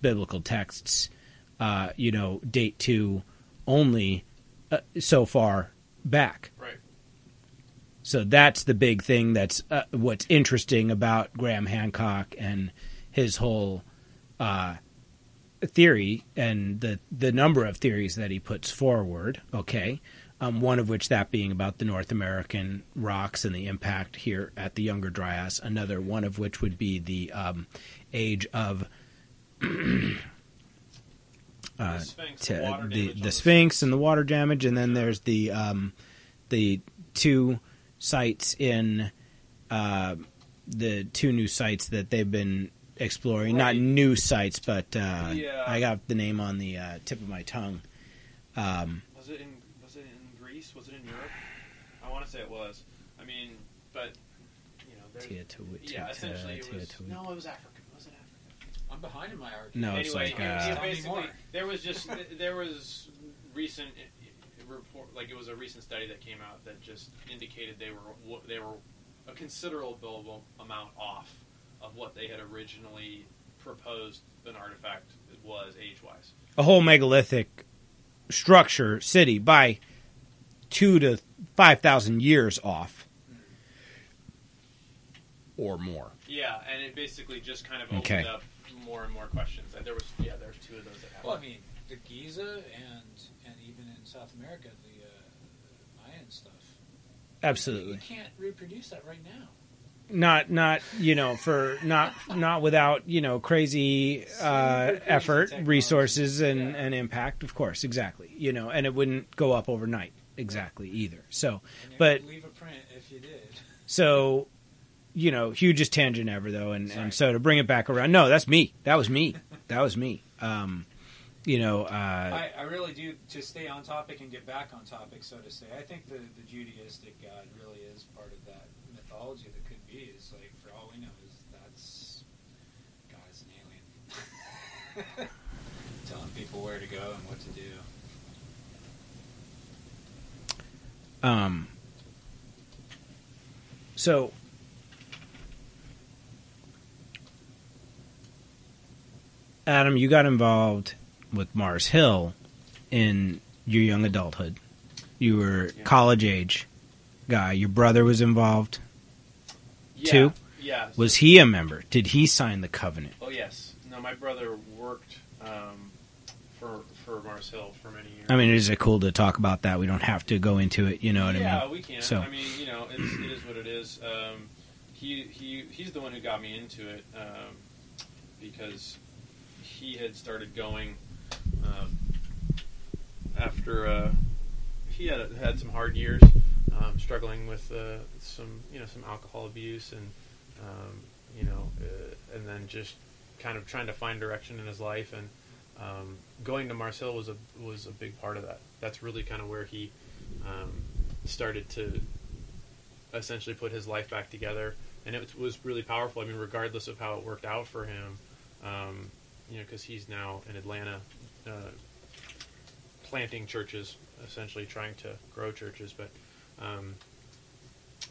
biblical texts, uh, you know, date to only uh, so far back. Right. So that's the big thing. That's uh, what's interesting about Graham Hancock and his whole uh, theory and the the number of theories that he puts forward. Okay, um, one of which that being about the North American rocks and the impact here at the Younger Dryas. Another one of which would be the um, age of. Uh, the Sphinx, the water the, the Sphinx and the water damage, and then there's the um, the two sites in uh, the two new sites that they've been exploring. Not new sites, but uh, Yeah. I got the name on the uh, tip of my tongue. Um, Was it in Was it in Greece? Was it in Europe? I want to say it was. I mean, but you know, there's, Teotihuacan- yeah, essentially it was. No, it was Africa. Was it Africa? I'm behind in my argument. No, it's like, uh, it Tell me basically there was just there was recent report like it was a recent study that came out that just indicated they were they were a considerable amount off of what they had originally proposed an artifact was age wise. a whole megalithic structure city by two to five thousand years off, or more. Yeah, and it basically just kind of opened Okay. up more and more questions. And there was yeah, there's two of those that happened. Well, I mean, the Giza and and even in South America, the uh, Mayan stuff. Absolutely. You can't reproduce that right now. not not you know for not not without you know crazy uh, effort technology. resources and Yeah. and impact of course exactly you know and it wouldn't go up overnight exactly either so But- leave a print if you did. so you know hugest tangent ever though and Sorry. and so to bring it back around no that's me that was me that was me um you know uh I, I really do to stay on topic and get back on topic, so to say. I think the, the Judaistic God really is part of that mythology that could be. Is like for all we know, is that's God is an alien, telling people where to go and what to do. Um, so, Adam, you got involved with Mars Hill in your young adulthood. You were Yeah. college age guy. Your brother was involved. yeah, two? Yeah. Was he a member? Did he sign the covenant? Oh yes. No, my brother worked um, for for Mars Hill for many years. I mean, is it cool to talk about that? We don't have to go into it. You know what yeah, I mean? Yeah, we can. So- I mean, you know, it's, it is what it is. Um, he he he's the one who got me into it um, because he had started going um, after uh, he had had some hard years, um, struggling with uh, some you know some alcohol abuse and um, you know, uh, and then just kind of trying to find direction in his life and um, going to Mars Hill was a was a big part of that. That's really kind of where he um, started to essentially put his life back together, and it was really powerful. I mean, regardless of how it worked out for him, um, you know, because he's now in Atlanta, uh, planting churches, essentially trying to grow churches, but um,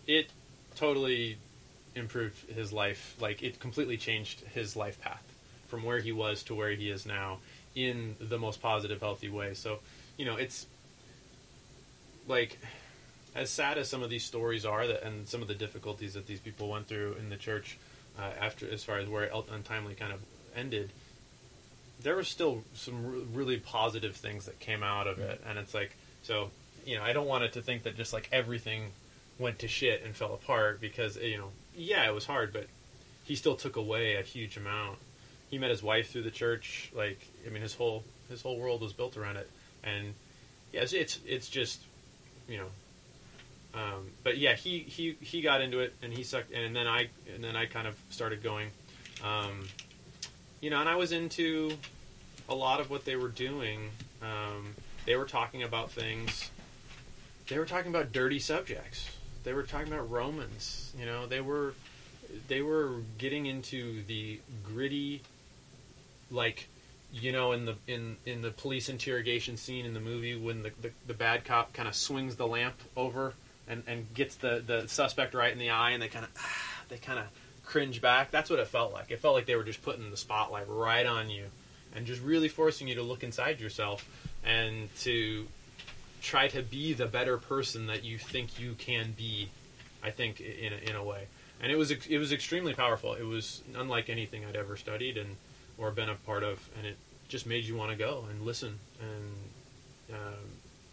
it totally improved his life. Like it completely changed his life path from where he was to where he is now in the most positive, healthy way. So, you know, it's like as sad as some of these stories are that and some of the difficulties that these people went through in the church uh, after as far as where untimely kind of ended, there was still some re- really positive things that came out of it, and it's like so you know I don't want it to think that just like everything went to shit and fell apart because you know yeah it was hard, but he still took away a huge amount. He met his wife through the church, like I mean his whole his whole world was built around it, and yeah, it's it's, it's just you know. Um, but yeah, he, he, he got into it and he sucked, and then I and then I kind of started going, um, you know, and I was into a lot of what they were doing. Um, they were talking about things. They were talking about dirty subjects. They were talking about Romans. You know, they were they were getting into the gritty, like you know, in the in in the police interrogation scene in the movie when the the, the bad cop kind of swings the lamp over and and gets the the suspect right in the eye, and they kind of they kind of cringe back. That's what it felt like. It felt like they were just putting the spotlight right on you, and just really forcing you to look inside yourself and to try to be the better person that you think you can be. I think in a, in a way, and it was it was extremely powerful. It was unlike anything I'd ever studied and or been a part of, and it just made you want to go and listen and um,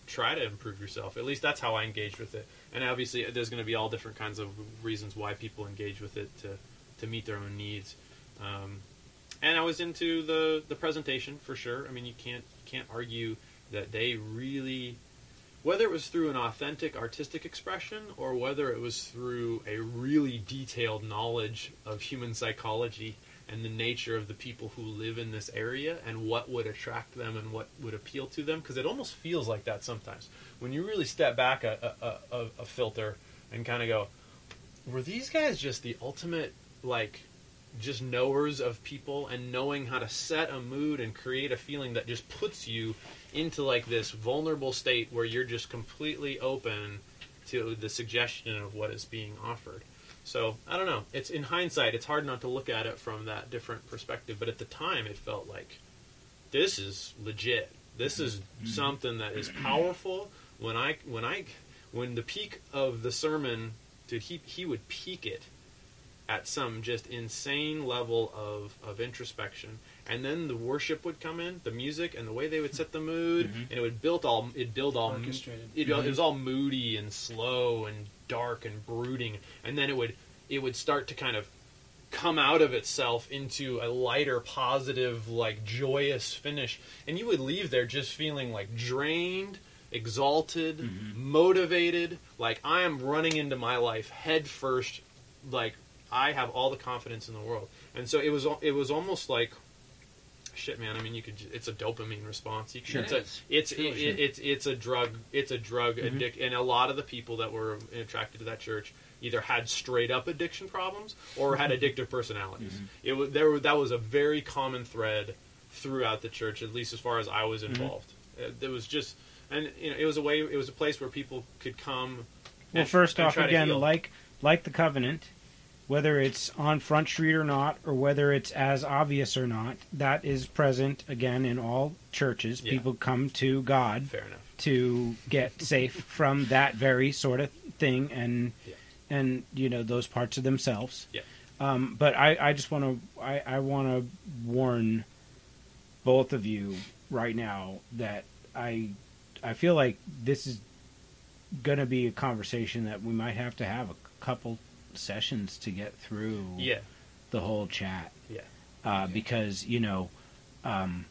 try to improve yourself. At least that's how I engaged with it. And obviously, there's going to be all different kinds of reasons why people engage with it to to meet their own needs. Um, and I was into the the presentation for sure. I mean, you can't can't argue that they really whether it was through an authentic artistic expression or whether it was through a really detailed knowledge of human psychology and the nature of the people who live in this area and what would attract them and what would appeal to them because it almost feels like that sometimes when you really step back a, a, a, a filter and kind of go were these guys just the ultimate like just knowers of people and knowing how to set a mood and create a feeling that just puts you into like this vulnerable state where you're just completely open to the suggestion of what is being offered. So I don't know. It's in hindsight, it's hard not to look at it from that different perspective. But at the time, it felt like this is legit. This is mm-hmm. something that is powerful. When I when I when the peak of the sermon, dude, he he would peak it at some just insane level of, of introspection. And then the worship would come in the music and the way they would set the mood mm-hmm. and it would build all it build all Orchestrated. it, it was all moody and slow and dark and brooding. And then it would it would start to kind of come out of itself into a lighter positive like joyous finish. And you would leave there just feeling like drained exalted mm-hmm. motivated like i am running into my life head first like i have all the confidence in the world and so it was it was almost like shit man i mean you could. It's a dopamine response you can, Sure. it's a, it's Truly it, it, it's it's a drug it's a drug Mm-hmm. addict and a lot of the people that were attracted to that church either had straight up addiction problems or had addictive personalities Mm-hmm. it was there that was a very common thread throughout the church at least as far as I was Mm-hmm. involved it was just and you know it was a way it was a place where people could come Well, and- first and off, again, like like the covenant, whether it's on Front Street or not, or whether it's as obvious or not, that is present again in all churches. Yeah. People come to God to get safe from that very sort of thing, and Yeah. and you know those parts of themselves. Yeah. Um, but I, I just want to I, I want to warn both of you right now that I I feel like this is going to be a conversation that we might have to have a couple sessions to get through yeah. the whole chat. Yeah. Uh, because you know um,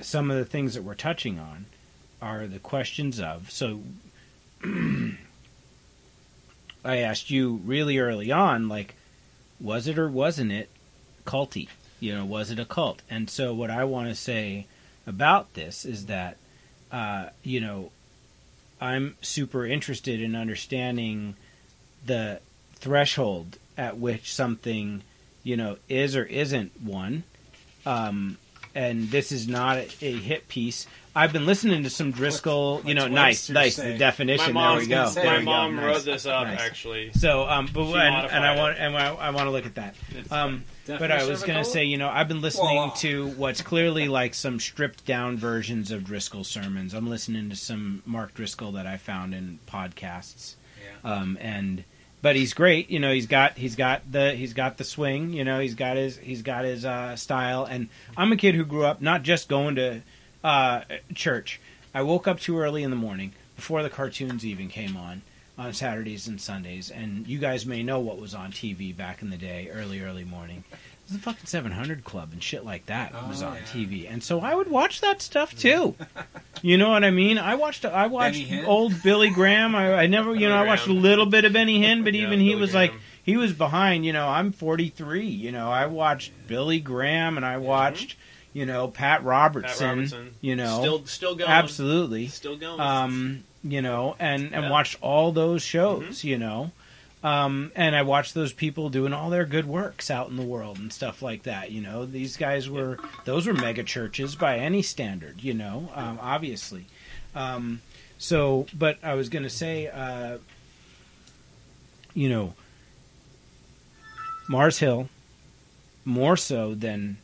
some of the things that we're touching on are the questions of so I asked you really early on like was it or wasn't it culty? You know was it a cult? And so what I want to say about this is that uh, you know I'm super interested in understanding the threshold at which something you know is or isn't one um, and this is not a, a hit piece i've been listening to some driscoll you know nice nice say? the definition there we go There my we go. mom Nice. wrote this up Nice. actually so um but and, and i want and I, I want to look at that um but I was going to say, you know, I've been listening Voila. to what's clearly like some stripped down versions of Driscoll sermons. I'm listening to some Mark Driscoll that I found in podcasts, Yeah. um, and but he's great. You know, he's got he's got the he's got the swing. You know, he's got his he's got his uh, style. And I'm a kid who grew up not just going to uh, church. I woke up too early in the morning before the cartoons even came on on Saturdays and Sundays. And you guys may know what was on TV back in the day, early early morning. The fucking 700 Club and shit like that Oh, was on yeah. TV, and so I would watch that stuff too. you know what I mean? I watched I watched old Billy Graham. I, I never, you know, I watched a little bit of Benny Hinn, but Yeah, even he Billy was like he was behind. You know, I'm 43. You know, I watched Billy Graham and I watched, you know, Pat Robertson. Pat Robertson. You know, still still going. absolutely. Still going. Um, you know, and and Yeah. Mm-hmm. watched all those shows. You know. Um, and I watched those people doing all their good works out in the world and stuff like that. You know, these guys were those were mega churches by any standard. You know, um, obviously. Um, so, but I was going to say, uh, you know, Mars Hill, more so than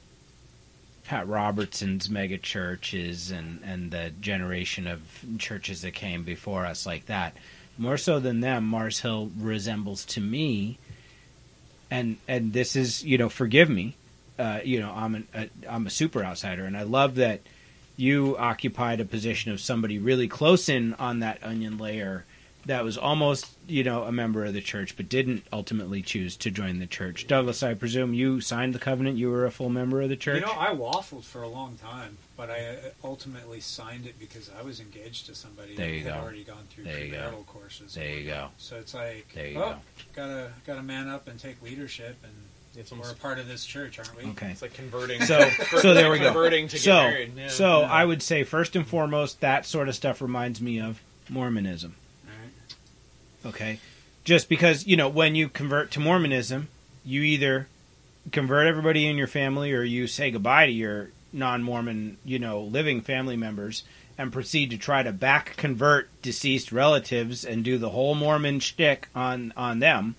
Pat Robertson's mega churches and, and the generation of churches that came before us like that. More so than them, Mars Hill resembles to me, and and this is you know forgive me, uh, you know I'm an, a, I'm a super outsider, and I love that you occupied a position of somebody really close in on that onion layer that was almost you know a member of the church but didn't ultimately choose to join the church. Douglas, I presume you signed the covenant. You were a full member of the church. You know, I waffled for a long time, but I uh, ultimately signed it because I was engaged to somebody There that you had go. already gone through There you go. premarital courses. there you go. So it's like, There you oh, gotta gotta man up and take leadership, and It's we're a part of this church, aren't we? Okay. it's like converting. So so there we go. Converting to get so married. Yeah. so Yeah. I would say first and foremost that sort of stuff reminds me of Mormonism. Okay, just because you know when you convert to Mormonism, you either convert everybody in your family or you say goodbye to your non-Mormon, you know, living family members and proceed to try to back convert deceased relatives and do the whole Mormon shtick on on them,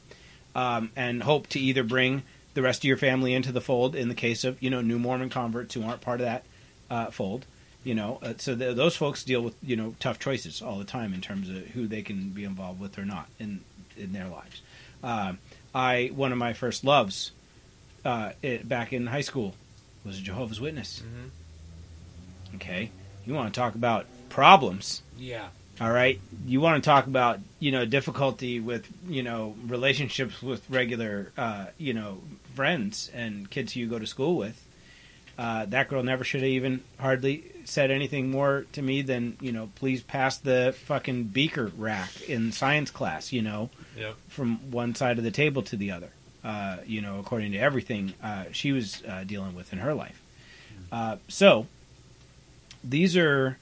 um, and hope to either bring the rest of your family into the fold in the case of you know new Mormon converts who aren't part of that uh, fold. You know, uh, so th those folks deal with you know tough choices all the time in terms of who they can be involved with or not in in their lives. Uh, I one of my first loves uh, it, back in high school was a Jehovah's Witness. Mhm. Okay, you want to talk about problems? Yeah. All right, you want to talk about you know difficulty with you know relationships with regular uh, you know friends and kids who you go to school with. Uh, that girl never should have even hardly said anything more to me than you know please pass the fucking beaker rack in science class. You know, Yep. from one side of the table to the other. Uh, you know, according to everything uh, she was uh, dealing with in her life. Uh, so these are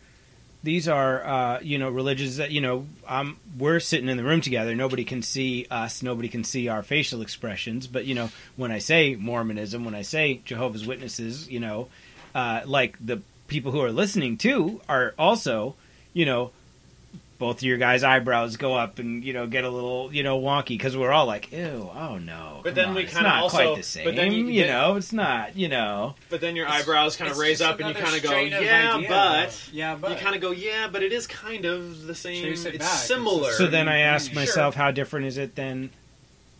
these are uh, you know religions that you know um, we're sitting in the room together. Nobody can see us. Nobody can see our facial expressions. But you know, when I say Mormonism, when I say Jehovah's Witnesses, you know, uh, like the people who are listening too are also, you know, both of your guys' eyebrows go up and you know get a little you know wonky because we're all like, ew, oh no. But then on, we kinda not also- quite the same. but then you you, get- know, it's not. You know, But then your eyebrows kind of raise up, and you kind of go, "Yeah, idea, but." yeah, but You kind of go, "Yeah, but it is kind of the same. Trace it It's back. Similar." So then I asked mm-hmm. Sure. myself, how different is it than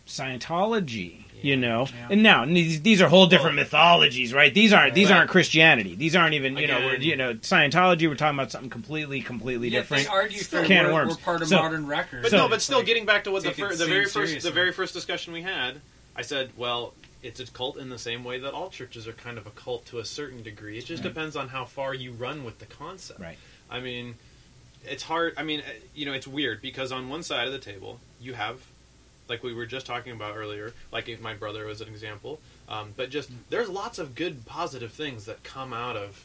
Scientology? You know, Yeah. and now these, these are whole different Well- mythologies, right? These aren't these aren't Christianity. These aren't even you know we're, you know Scientology. We're talking about something completely completely Yet different. They argue for Can we're, worms. we're part of So- modern records. But So- no, but still, Like, getting back to what the, fir- the very seriously. first the very first discussion we had, I said, well, it's a cult in the same way that all churches are kind of a cult to a certain degree. It just Right. depends on how far you run with the concept. Right. I mean, it's hard. I mean, uh, you know, it's weird because on one side of the table you have, like we were just talking about earlier, like if my brother was an example. Um, but just there's lots of good, positive things that come out of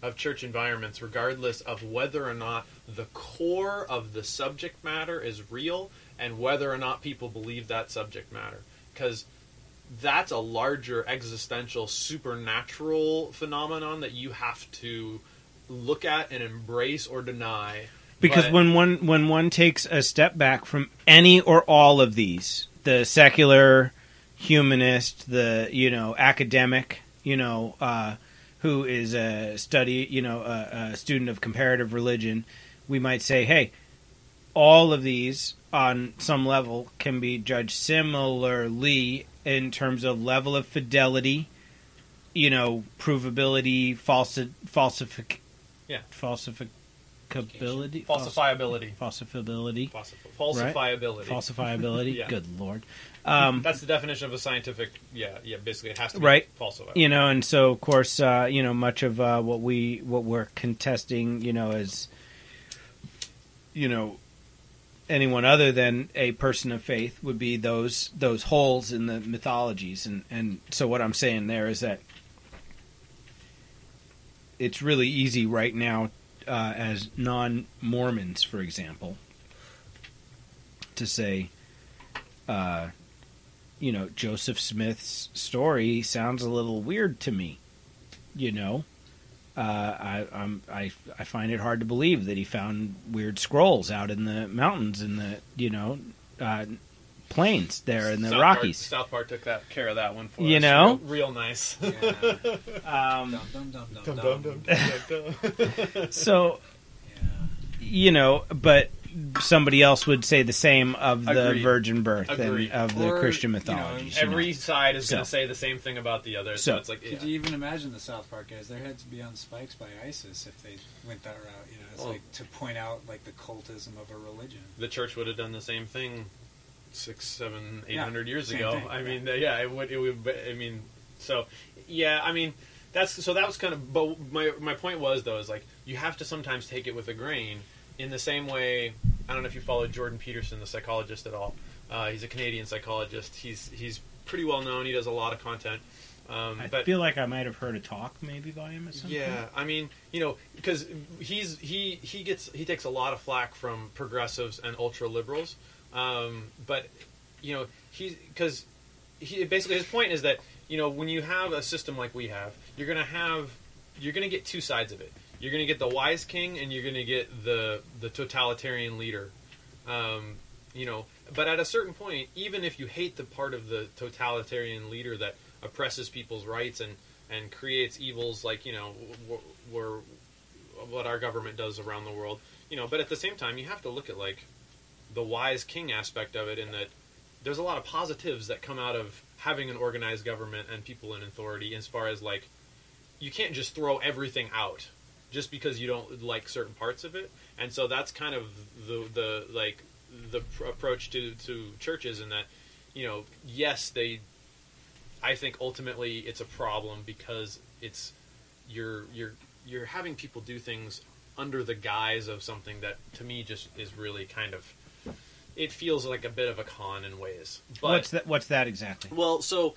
of church environments, regardless of whether or not the core of the subject matter is real and whether or not people believe that subject matter. Because that's a larger existential, supernatural phenomenon that you have to look at and embrace or deny. Because But- when one when one takes a step back from any or all of these, the secular, humanist, the you know academic, you know, uh, who is a study, you know, a, a student of comparative religion, we might say, hey, all of these on some level, can be judged similarly in terms of level of fidelity, you know, provability, falsi- falsific, Yeah. falsificability, Falsifiability. falsifiability, Falsif- Falsifiability. falsifiability. Yeah. Good lord. Um, That's the definition of a scientific. Yeah, yeah. Basically, it has to be Right. falsifiable. you know, and so of course, uh, you know, much of uh, what we what we're contesting, you know, is you know anyone other than a person of faith would be those those holes in the mythologies, and and so what I'm saying there is that it's really easy right now uh, as non Mormons, for example, to say. Uh, you know, Joseph Smith's story sounds a little weird to me. You know, uh, I, I'm, I I find it hard to believe that he found weird scrolls out in the mountains in the you know uh, plains there in the South Rockies. Park, South Park took that care of that one for You us. know? real, real nice. Yeah. Um, dum, dum, dum, dum, dum. so you know, but somebody else would say the same of the Agreed. virgin birth Agreed. and of the Or, Christian you know, mythologies. you know. Every side is going So. to say the same thing about the other. So, So. it's like, yeah. Could you even imagine the South Park guys? Their heads would be on spikes by ISIS if they went that route. You know, it's Well- like to point out like the cultism of a religion. the church would have done the same thing six, seven, eight Yeah, years ago. thing, I mean, yeah, it would. It would. I mean, so yeah, I mean, that's so that was kind of. But my my point was though is like you have to sometimes take it with a grain. In the same way, I don't know if you follow Jordan Peterson, the psychologist, at all. Uh, he's a Canadian psychologist. He's he's pretty well known. He does a lot of content. Um, I but feel like I might have heard a talk maybe by him at some yeah, point. I mean, you know, because he's he he gets he takes a lot of flack from progressives and ultra liberals, um, but you know he because he basically his point is that you know when you have a system like we have, you're gonna have you're gonna get two sides of it. You're gonna get the wise king and you're gonna get the the totalitarian leader. Um, you know, but at a certain point, even if you hate the part of the totalitarian leader that oppresses people's rights and and creates evils like you know w- w- what our government does around the world, you know, but at the same time, you have to look at like the wise king aspect of it, in that there's a lot of positives that come out of having an organized government and people in authority, as far as like you can't just throw everything out just because you don't like certain parts of it, and so that's kind of the the like the pr- approach to to churches in that you know yes they I think ultimately it's a problem because it's you're you're you're having people do things under the guise of something that to me just is really kind of it feels like a bit of a con in ways. But what's that? What's that exactly? well, so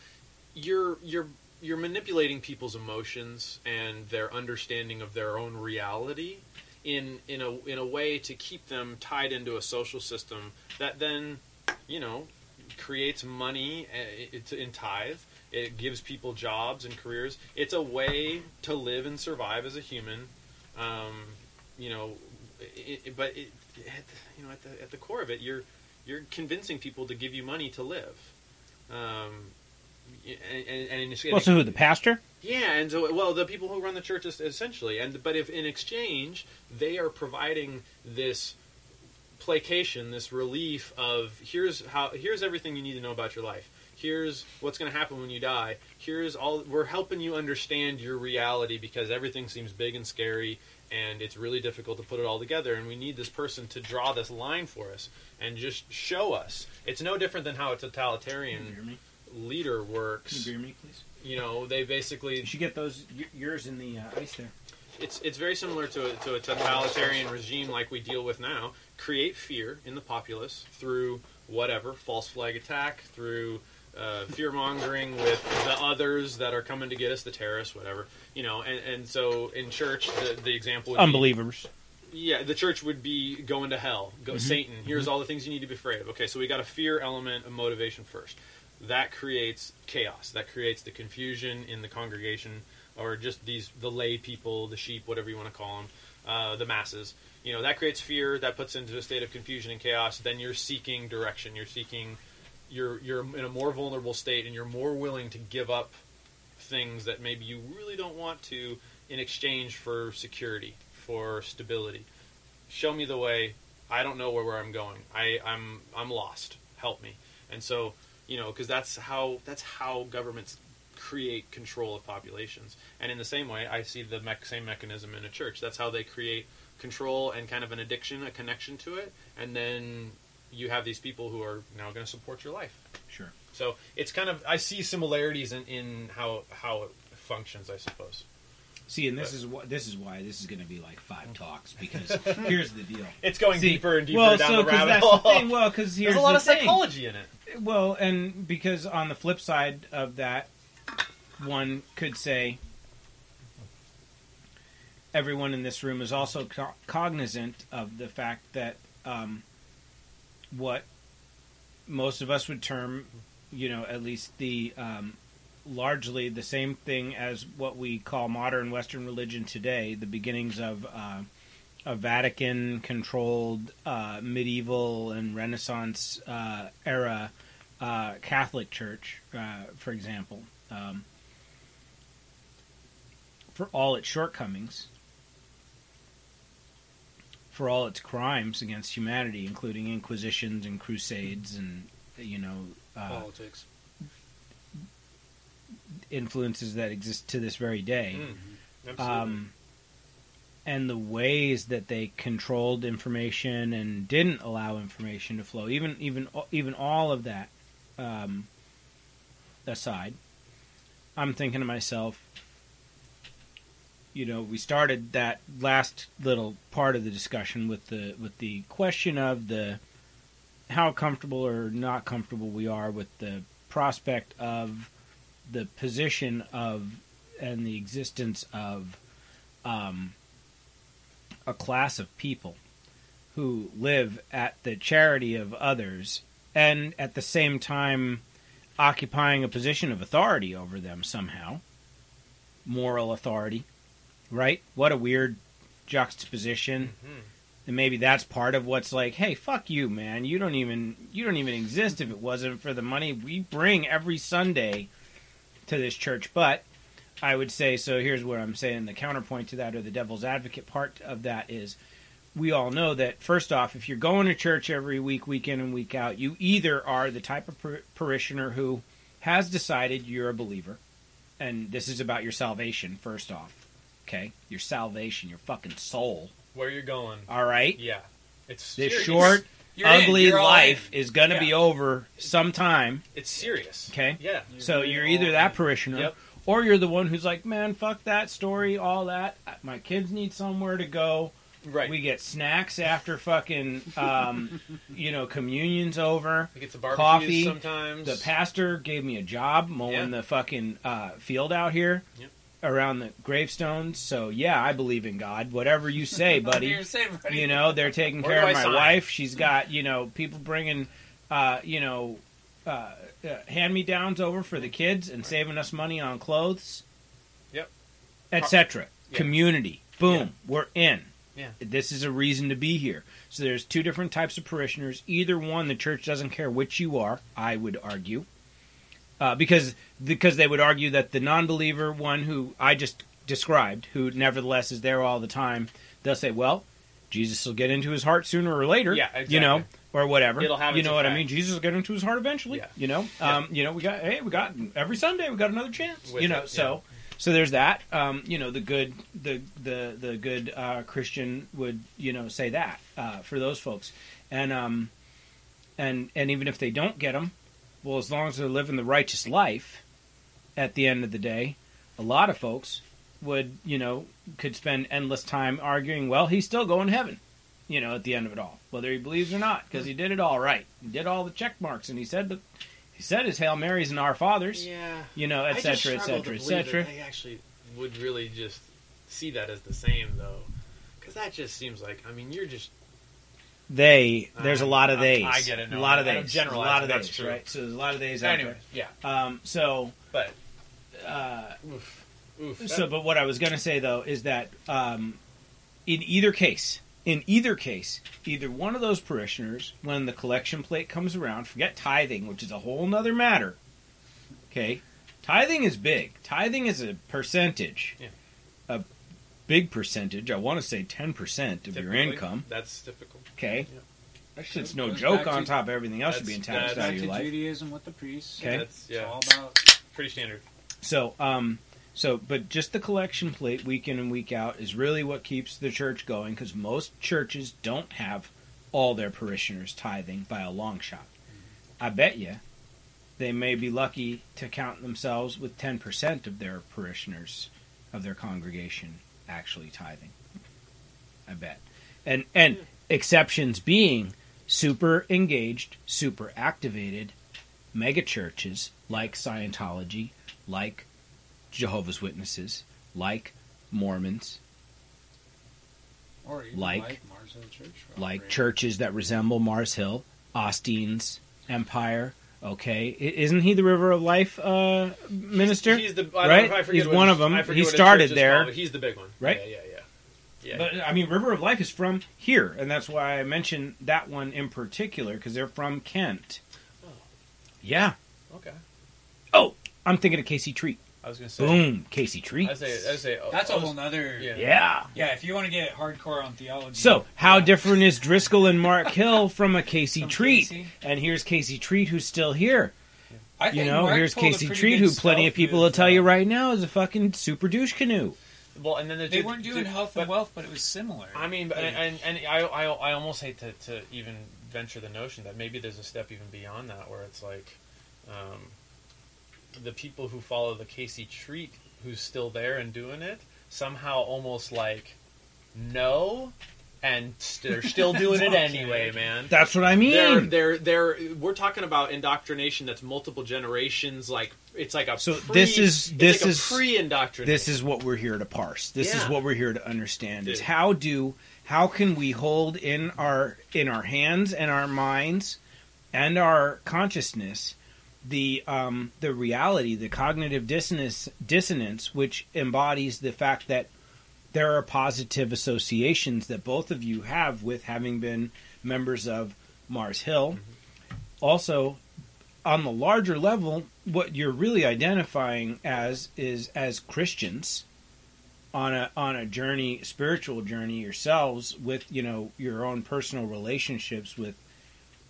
you're you're you're manipulating people's emotions and their understanding of their own reality in in a in a way to keep them tied into a social system that then you know creates money uh, in tithe. It gives people jobs and careers. It's a way to live and survive as a human. Um, you know, it- but it, at the, you know at the at the core of it, you're you're convincing people to give you money to live. Um, and, and, and Well, so who? The pastor? yeah, and so well, the people who run the church is essentially, and but if in exchange they are providing this placation, this relief of here's how here's everything you need to know about your life. Here's what's going to happen when you die. Here's all we're helping you understand your reality because everything seems big and scary and it's really difficult to put it all together and we need this person to draw this line for us and just show us. It's no different than how a totalitarian leader works. Can you beer me, please? You know, they basically You should get those yours in the uh, ice there. it's it's very similar to a, to a totalitarian regime like we deal with now. Create fear in the populace through whatever false flag attack, through uh, fear mongering with the others that are coming to get us, the terrorists, whatever. You know, and, and so in church, the, the example would be, Unbelievers. yeah, the church would be going to hell. Go, Satan. Here's all the things you need to be afraid of. Okay, so we got a fear element of motivation first. That creates chaos. That creates the confusion in the congregation, or just these the lay people, the sheep, whatever you want to call them, uh, the masses. You know that creates fear. That puts into a state of confusion and chaos. Then you're seeking direction. You're seeking. You're you're in a more vulnerable state, and you're more willing to give up things that maybe you really don't want to in exchange for security, for stability. Show me the way, I don't know where, where I'm going. I, I'm I'm lost. Help me. And so you know because that's how that's how governments create control of populations. And in the same way, I see the mech same mechanism in a church. That's how they create control and kind of an addiction, a connection to it, and then you have these people who are now going to support your life. Sure. So it's kind of I see similarities in, in how how it functions, I suppose. See, and this is what this is why this is going to be like five talks because here's the deal. It's going See, deeper and deeper well, down so the rabbit that's hole. the thing. Well, because here's There's a lot the of thing. psychology in it. Well, and because on the flip side of that, one could say everyone in this room is also co- cognizant of the fact that um, what most of us would term, you know, at least the um, largely the same thing as what we call modern Western religion today, the beginnings of. Uh, a Vatican controlled uh, medieval and Renaissance uh, era uh, Catholic Church, uh, for example, um, for all its shortcomings, for all its crimes against humanity, including inquisitions and crusades and you know uh, Politics. influences that exist to this very day. Mm, absolutely. um, and the ways that they controlled information and didn't allow information to flow, even even even all of that um, aside, I'm thinking to myself, you know, we started that last little part of the discussion with the with the question of the how comfortable or not comfortable we are with the prospect of the position of and the existence of um, a class of people who live at the charity of others and at the same time occupying a position of authority over them somehow moral authority right? What a weird juxtaposition. Mhm. and maybe that's part of what's like hey fuck you man. You don't even you don't even exist if it wasn't for the money we bring every sunday to this church. But i would say so here's what i'm saying the counterpoint to that or the devil's advocate part of that is we all know that first off if you're going to church every week week in and week out you either are the type of par- parishioner who has decided you're a believer and this is about your salvation first off okay your salvation your fucking soul Where you're going? all right Yeah, it's this serious. short, You're ugly life in. is going to be over sometime. It's serious. Okay. Yeah. So you're either that parishioner, Yep. or you're the one who's like, man, fuck that story, all that. My kids need somewhere to go. Right. We get snacks after fucking, um, you know, communion's over. We get some barbecues coffee, sometimes. The pastor gave me a job mowing Yeah. the fucking uh, field out here Yep. Around the gravestones. So yeah, I believe in God. Whatever you say, buddy. You're saying, buddy. You know, they're taking care of my sign? wife. She's got, you know, people bringing, uh, you know, uh, uh, hand me downs over for the kids and saving us money on clothes. Yep. Etc. Yeah. Community. Boom. Yeah. We're in. Yeah. This is a reason to be here. So there's two different types of parishioners. Either one, the church doesn't care which you are. I would argue, uh, because because they would argue that the non-believer one who I just described, who nevertheless is there all the time, they'll say, "Well, Jesus will get into his heart sooner or later." Yeah, You know, or whatever. It'll have you know what I mean? Jesus will get into his heart eventually. Yeah. You know, Yeah. um, you know, we got hey, we got every Sunday we got another chance. With you know, it, so. So there's that. Um, you know, the good, the the the good uh, Christian would you know say that uh, for those folks, and um, and and even if they don't get them, well, as long as they're living the righteous life, at the end of the day, a lot of folks would you know could spend endless time arguing. Well, he's still going to heaven, you know, at the end of it all, whether he believes or not, because he did it all right. He did all the check marks, and he said the he said his Hail Marys and Our Fathers, Yeah. you know, etc. etc. etc. They actually would really just see that as the same, though, because that just seems like I mean you're just They there's a lot of I- theys. I get it, no, a lot of I don't days. generalize, a lot of but that's days, true. right? So there's a lot of days out anyway. Yeah. Um, so but uh, oof, oof, so, but what I was going to say though is that um, in either case, in either case, either one of those parishioners, when the collection plate comes around, forget tithing, which is a whole nother matter. Okay, tithing is big. Tithing is a percentage, Yeah. a big percentage. I want to say ten percent of your Typically, income. That's typical. Okay, Yeah. that shit's no joke. back On to- top of everything else, should be That's- in tax that's- value Back of to life. Judaism with the priests. Okay. That's It's yeah, all about pretty standard. So, um, so, but just the collection plate week in and week out is really what keeps the church going because most churches don't have all their parishioners tithing by a long shot. I bet you they may be lucky to count themselves with 10% of their parishioners of their congregation actually tithing. I bet. And and exceptions being super engaged, super activated mega churches like Scientology, like Jehovah's Witnesses, like Mormons, or Like- like, Mars Hill Church. like churches that resemble Mars Hill, Austin's Empire. Okay, isn't he the River of Life uh, minister? He's the I right? Don't, I forget He's one of them. I He started there. called, he's the big one, Right? Yeah, yeah, yeah. Yeah. But I mean, River of Life is from here, and that's why I mentioned that one in particular because they're from Kent. Oh. Yeah. okay. Oh, I'm thinking of Casey Treat. I was gonna say. Boom, Casey Treat. I say. I say. oh, That's I a was- whole nother. Yeah. Yeah. Yeah. if you want to get hardcore on theology. So, how yeah. different is Driscoll and Mark Hill from a Casey From Treat? Casey? And here's Casey Treat, who's still here. I You think know, Mark here's Casey pretty Treat, who plenty of people will tell you right now is a fucking super douche canoe. Well, and then there's They the- weren't doing the- health but- and wealth, but it was similar. I mean, Like, and and I, I I almost hate to, to even venture the notion that maybe there's a step even beyond that, where it's like, um, the people who follow the Casey Treat, who's still there and doing it, somehow almost like know, and st- they're still doing it anyway, man. That's what I mean. They're, they're, they're, we're talking about indoctrination that's multiple generations. Like it's like a So pre, this is- this like is- a pre-indoctrination. this is what we're here to parse. This is what we're here to understand. Is how do how can we hold in our in our hands and our minds and our consciousness the um, the reality, the cognitive dissonance dissonance, which embodies the fact that there are positive associations that both of you have with having been members of Mars Hill. Mm-hmm. Also, on the larger level, what you're really identifying as is as Christians on a on a journey, spiritual journey yourselves with you know your own personal relationships with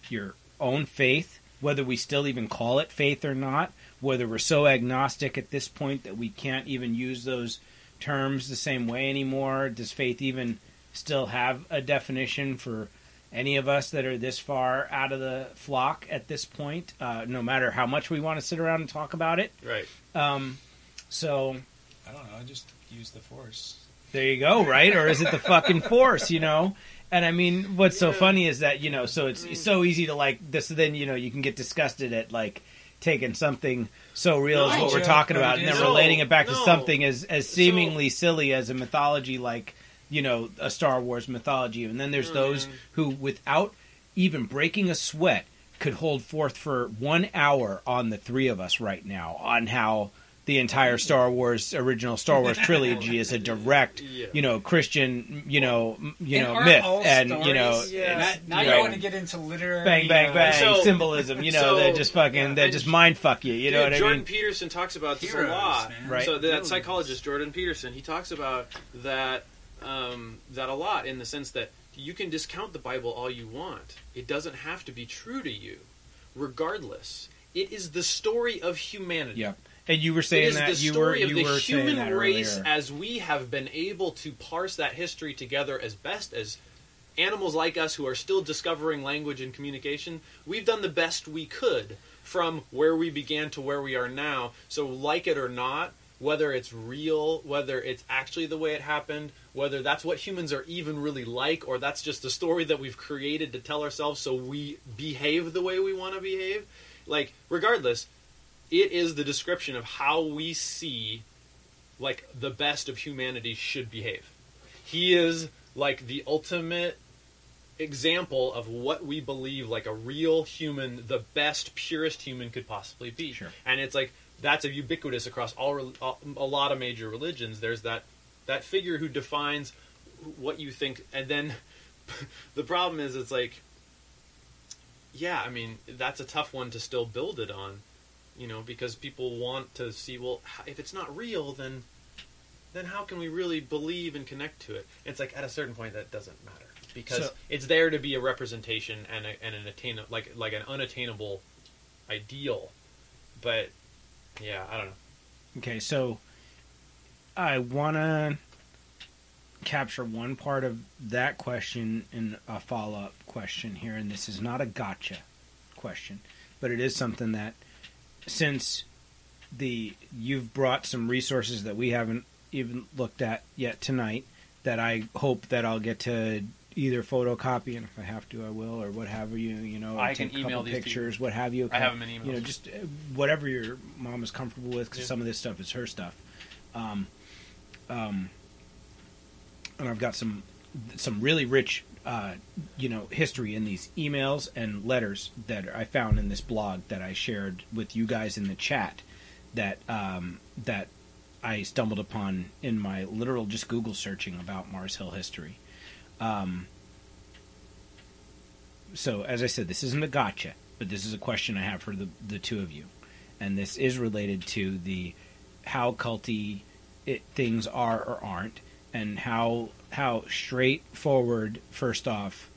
your own faith, whether we still even call it faith or not, whether we're so agnostic at this point that we can't even use those terms the same way anymore. Does faith even still have a definition for any of us that are this far out of the flock at this point? Uh, no matter how much we want to sit around and talk about it. right. Um, so I don't know. I just use the force. there you go, right? Or is it the fucking force, you know? And I mean, what's so funny is that, you know, so it's, it's so easy to like this, then, you know, you can get disgusted at like taking something so real as No, what we're talking about and then relating it back to something as, as So- seemingly silly as a mythology like, you know, a Star Wars mythology. And then there's Oh, those who, without even breaking a sweat, could hold forth for one hour on the three of us right now on how the entire Star Wars original Star Wars trilogy is a direct, Yeah. you know, Christian, you know, you And know, myth, and stories- you know, Yeah. Now, it's, now you you want to get into literary. bang, bang, uh, bang, So- symbolism, you know, so- that just fucking, yeah, that and- just mind fuck you, you know Dude, what I mean? Jordan? Peterson talks about this Heroes, a lot. man. Right. So that Heroes. psychologist Jordan Peterson, he talks about that um, that a lot in the sense that you can discount the Bible all you want. It doesn't have to be true to you, regardless. It is the story of humanity. Yeah. And you were saying is that the you were story of you the were saying human race earlier. as we have been able to parse that history together as best as animals like us who are still discovering language and communication. We've done the best we could from where we began to where we are now. So, like it or not, whether it's real, whether it's actually the way it happened, whether that's what humans are even really like, or that's just a story that we've created to tell ourselves so we behave the way we want to behave. Like, regardless, it is the description of how we see like the best of humanity should behave. He is like the ultimate example of what we believe like a real human, the best, purest human could possibly be. Sure. And it's like that's a ubiquitous across all, all uh, a lot of major religions. There's that that figure who defines what you think, and then the problem is it's like, yeah, I mean that's a tough one to still build it on, you know, because people want to see well if it's not real, then then how can we really believe and connect to it? It's like at a certain point that doesn't matter because So- it's there to be a representation and, a, and an attain like like an unattainable ideal. But yeah, I don't know. Okay, so I want to capture one part of that question in a follow up question here, and this is not a gotcha question, but it is something that since the you've brought some resources that we haven't even looked at yet tonight that I hope that I'll get to either photocopy and if I have to I will or what have you you know I can email these pictures what have you I have them in emails. you know just uh, whatever your mom is comfortable with because Yeah. some of this stuff is her stuff um, um, and I've got some some really rich uh, you know history in these emails and letters that I found in this blog that I shared with you guys in the chat that um, that I stumbled upon in my literal just Google searching about Mars Hill history. Um, so as I said, this isn't a gotcha, but this is a question I have for the the two of you, and this is related to the how culty it, things are or aren't, and how how straightforward. First off,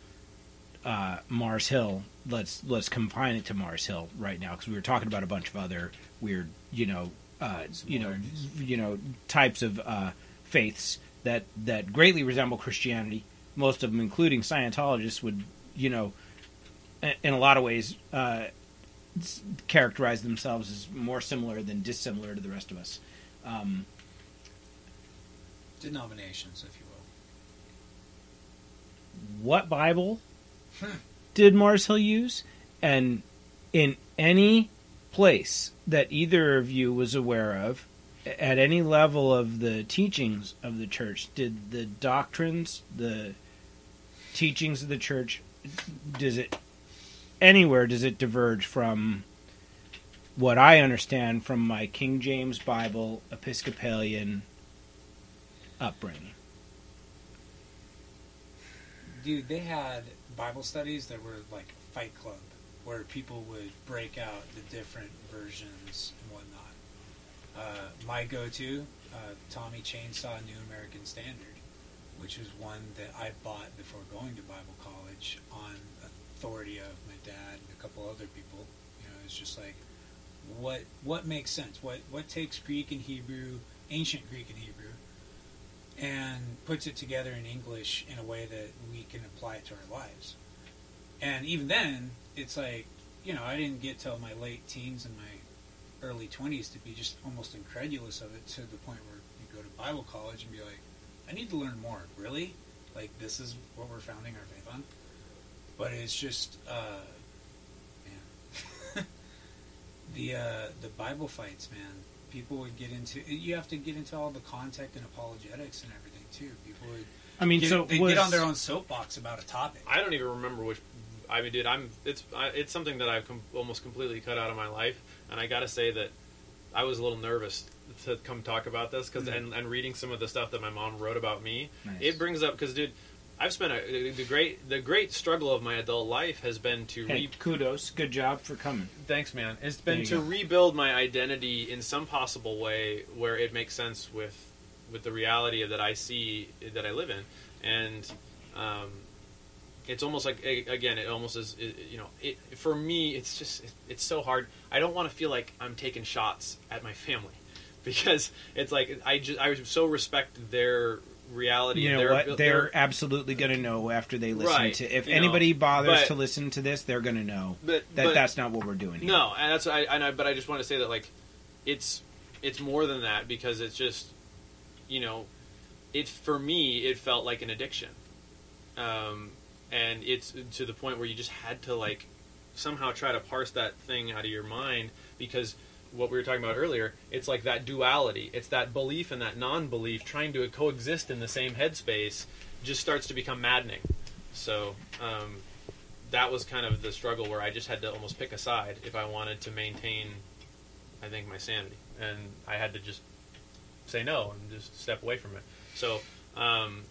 uh, Mars Hill. Let's let's confine it to Mars Hill right now because we were talking about a bunch of other weird, you know, uh, you know, you know, types of uh, faiths that that greatly resemble Christianity. Most of them, including Scientologists, would you know, in a lot of ways, uh, characterize themselves as more similar than dissimilar to the rest of us. Um, Denominations, if you. What Bible hmm. did Mars Hill use? And in any place that either of you was aware of, at any level of the teachings of the church, did the doctrines, the teachings of the church, does it anywhere does it diverge from what I understand from my King James Bible Episcopalian upbringing? Dude, they had Bible studies that were like Fight Club, where people would break out the different versions and whatnot. Uh, my go-to, uh, Tommy Chainsaw New American Standard, which was one that I bought before going to Bible college on authority of my dad and a couple other people. You know, it's just like what what makes sense. What what takes Greek and Hebrew, ancient Greek and Hebrew, and puts it together in English in a way that we can apply it to our lives. And even then, it's like, you know, I didn't get till my late teens and my early 20s to be just almost incredulous of it to the point where you go to Bible college and be like, I need to learn more. Really? Like, this is what we're founding our faith on? But it's just, uh, man. the, uh, the Bible fights, man people would get into you have to get into all the context and apologetics and everything too people would I mean, get, so they was, get on their own soapbox about a topic I don't even remember which. I mean, dude, I'm. It's I, it's something that I've com- almost completely cut out of my life, and I got to say that I was a little nervous to come talk about this because Mhm. and, and reading some of the stuff that my mom wrote about me, Nice. it brings up because, dude, I've spent a, the great the great struggle of my adult life has been to Hey, re- kudos, good job for coming. Thanks, man. It's been to go. rebuild my identity in some possible way where it makes sense with with the reality that I see that I live in, and um, it's almost like again, it almost is. It, you know, it, for me, it's just it, it's so hard. I don't want to feel like I'm taking shots at my family because it's like I just I so respect their reality. You know their, what? They're absolutely going to know after they listen Right, to. If you know, anybody bothers but- to listen to this, they're going to know but, that but- that's not what we're doing. Here. No, and that's I, and I but I just want to say that like it's it's more than that because it's just you know it for me it felt like an addiction, um, and it's to the point where you just had to like somehow try to parse that thing out of your mind because what we were talking about earlier it's like that duality it's that belief and that non-belief trying to coexist in the same headspace just starts to become maddening so um, that was kind of the struggle where I just had to almost pick a side if I wanted to maintain, I think, my sanity, and I had to just say no and just step away from it. So um,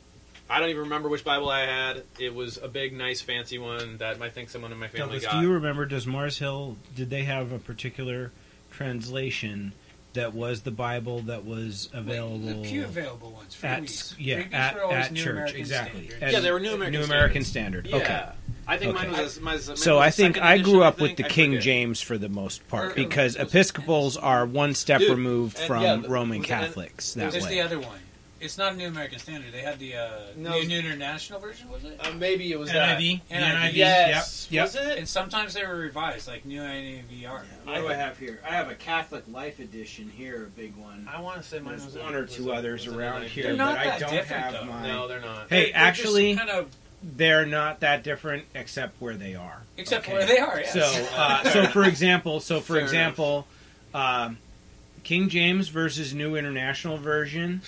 I don't even remember which Bible I had. It was a big, nice, fancy one that I think someone in my family Douglas, got. do you remember? Does Mars Hill? Did they have a particular translation that was the Bible that was available The few available ones. at Freebies. yeah Freebies at, at New church American exactly. Standard. At Yeah, they were New American New American Standards. Standard. Yeah. Okay. I think Okay. mine was. a- mine was a- So mine I think I grew up think. with the I King forget. James for the most part Or- because was- Episcopals are one step Dude, removed and from yeah, the- Roman was it- and- Catholics that There's way. the other one. It's not a New American Standard. They had the uh, No. New International version, was it? Uh, maybe it was that. NIV, NIV, NIV, Yes. yep, Was yep. it? And sometimes they were revised, like New NAVR. What do I have here? I have a Catholic Life edition here, a big one. I want to say mine There's was one a- or two a- others a around here, They're not but I that don't different, have though. mine. No, they're not. Hey, actually, kind of they're not that different except where they are. except Okay. where they are. Yes. So, uh, so for example, so for Fair example, um, King James versus New International Version.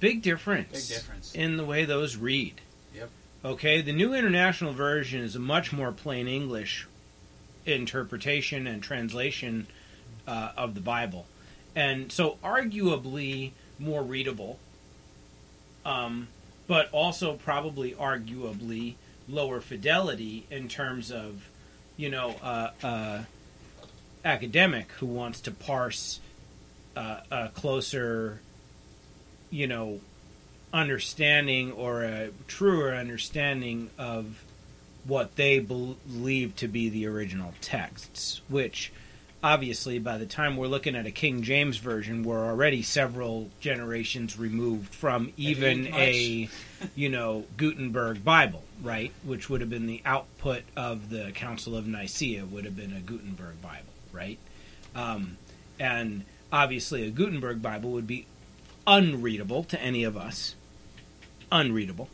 Big difference. Big difference. in the way those read. Yep. Okay, the New International Version is a much more plain English interpretation and translation uh, of the Bible, and so arguably more readable, um, but also probably arguably lower fidelity in terms of, you know, uh, uh, academic who wants to parse uh, a closer, you know, understanding or a truer understanding of what they believe to be the original texts, which obviously by the time we're looking at a King James version, we're already several generations removed from even a, you know, Gutenberg Bible, right? Which would have been the output of the Council of Nicaea, would have been a Gutenberg Bible, right? Um, and obviously a Gutenberg Bible would be unreadable to any of us. Unreadable.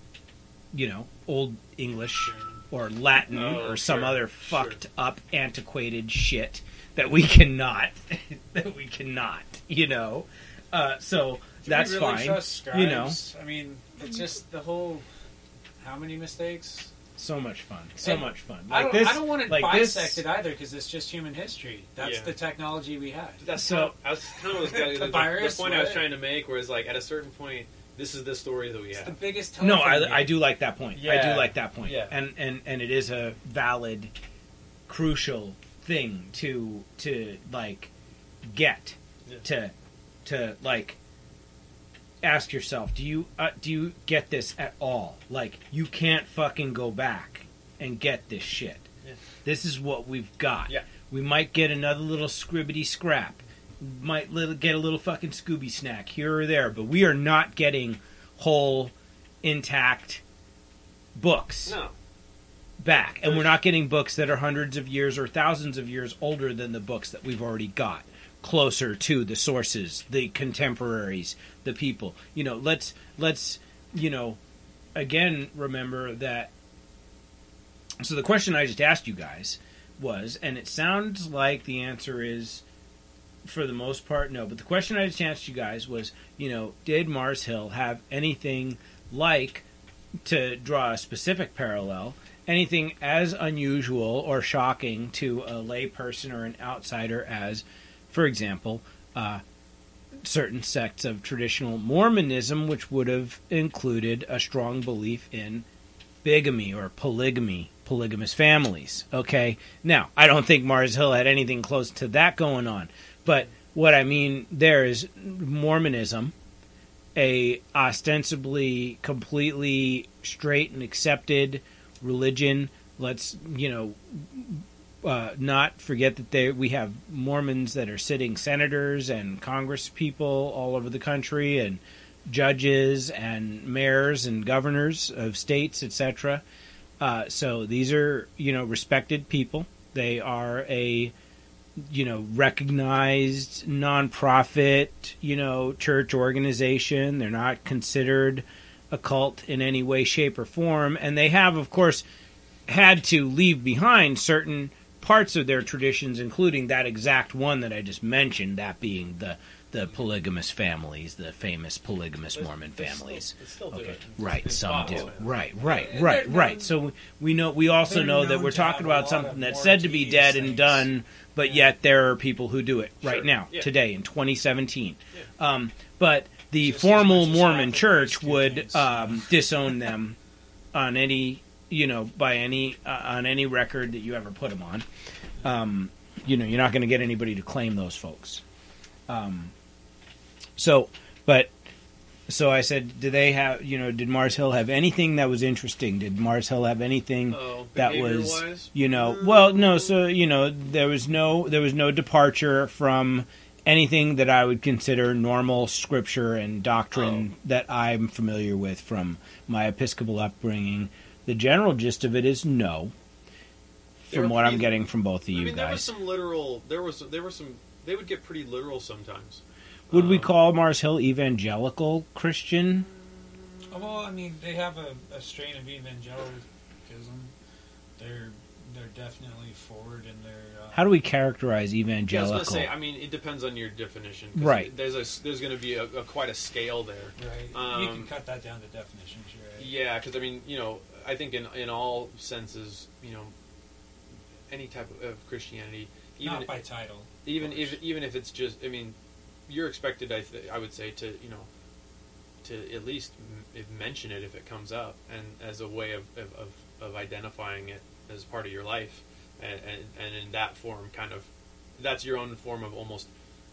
You know, Old English or Latin Oh, or some sure, other sure. fucked up antiquated shit that we cannot that we cannot, you know. Uh, so Do that's really fine. You know. I mean, it's just the whole. How many mistakes? So much fun. So And much fun. I Like don't. this I don't want to like bisect this it either because it's just human history. That's Yeah. the technology we had. That's So- so. I was kind of was the, The the, virus, the point I was trying to make was like at a certain point, this is the story that we It's the have. biggest. No, I. I do like that point. I do like that point. Yeah. And, and and it is a valid, crucial thing to to like get Yeah. to to like ask yourself do you uh, do you get this at all? Like you can't fucking go back and get this shit. Yeah. this is what we've got. Yeah. we might get another little scribbity scrap. Might little, get a little fucking scooby snack here or there but we are not getting whole intact books No, back. And we're not getting books that are hundreds of years or thousands of years older than the books that we've already got closer to the sources the contemporaries the people. You know let's let's you know again remember that so the question i just asked you guys was and it sounds like the answer is for the most part no but the question i just asked you guys was you know did mars hill have anything like to draw a specific parallel anything as unusual or shocking to a layperson or an outsider as, for example, uh, certain sects of traditional Mormonism, which would have included a strong belief in bigamy or polygamy, polygamous families. Okay, now I don't think Mars Hill had anything close to that going on, but what I mean there is Mormonism a ostensibly completely straight and accepted religion. Let's you know uh, not forget that they we have Mormons that are sitting senators and Congress people all over the country and judges and mayors and governors of states, etc. Uh, so these are you know respected people. They are a you know recognized nonprofit you know church organization they're not considered a cult in any way shape or form and they have of course had to leave behind certain parts of their traditions including that exact one that i just mentioned that being the the polygamous families the famous polygamous mormon still- families still do Okay, right. Some do. Right, right, right, right. So we know we also know that we're talking about something that's said to be dead and done, but Yeah. yet there are people who do it right Sure. now, Yeah. today in 2017. Um, but the Just formal Mormon Church would um, disown them on any, you know, by any uh, on any record that you ever put them on. Um, you know, you're not going to get anybody to claim those folks. Um, so, but so I said, do they have you know did Mars Hill have anything that was interesting? Did Mars Hill have anything Oh, that was you know well no so you know there was no there was no departure from anything that I would consider normal scripture and doctrine that I'm familiar with from my Episcopal upbringing. The general gist of it is no. From were what I'm pretty- getting from both of you I mean, there was some literal. There was there were some. They would get pretty literal sometimes. would we Um, call Mars Hill evangelical Christian? Oh, well, I mean, they have a, a strain of evangelicalism. They're they're definitely forward in their. Uh, How do we characterize Yeah, I was gonna say. I mean, it depends on your definition. Right. There's a there's going to be a, a quite a scale there. right? you can um, cut that down to definitions, right? Yeah, because I mean, you know, I think in in all senses, you know, any type of, of Christianity, even Not by title. even if even if it's just, I mean, you're expected, I th- I would say, to you know, to at least m- mention it if it comes up, and as a way of of, of, of identifying it as part of your life, and, and and in that form, kind of, that's your own form of almost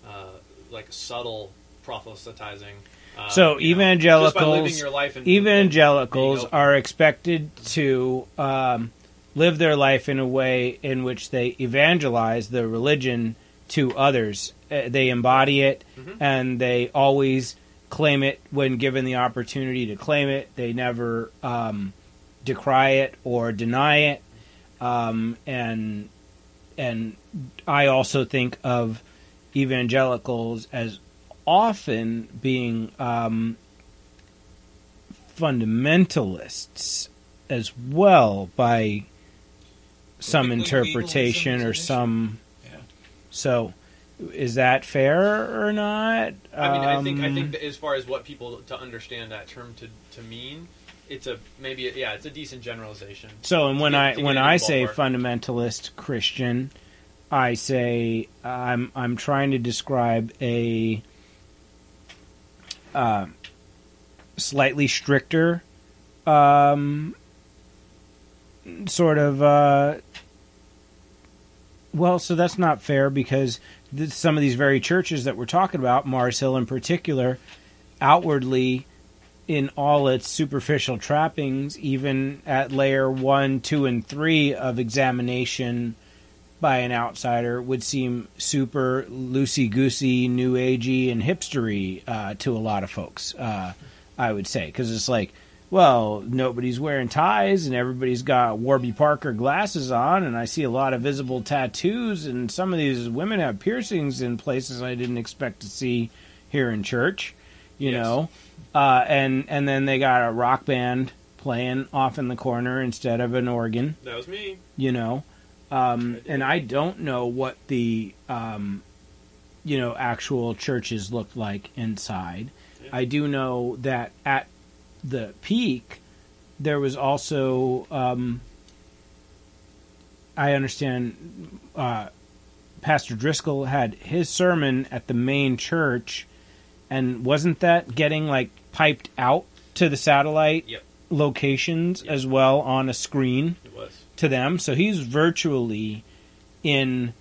uh, like subtle proselytizing. Uh, So you know, just by living evangelicals, your life and evangelicals and are expected to um, live their life in a way in which they evangelize the religion to others. Uh, they embody it, Mhm. and they always claim it when given the opportunity to claim it. They never um, decry it or deny it. Um, and and I also think of evangelicals as often being um, fundamentalists as well by some interpretation or some. Yeah. So, is that fair or not? I mean, I think I Um, think as far as what people to understand that term to to mean, it's a maybe a, yeah, it's a decent generalization. So, and when I when I say ballpark. fundamentalist Christian, I say I'm I'm trying to describe a uh, slightly stricter um, sort of. Uh, well, so that's not fair because th- some of these very churches that we're talking about, Mars Hill in particular, outwardly in all its superficial trappings, even at layer one, two, and three of examination by an outsider, would seem super loosey goosey, new agey, and hipstery uh, to a lot of folks. Uh, I would say because it's like, well, nobody's wearing ties and everybody's got Warby Parker glasses on, and I see a lot of visible tattoos, and some of these women have piercings in places I didn't expect to see here in church. You Yes. know, uh, and and then they got a rock band playing off in the corner instead of an organ. That was me. You know, um, and I don't know what the um, you know actual churches looked like inside. Yeah. I do know that at the peak there was also um, I understand uh, Pastor Driscoll had his sermon at the main church, and wasn't that getting like piped out to the satellite Yep. locations Yep. as well on a screen. To them? So he's virtually in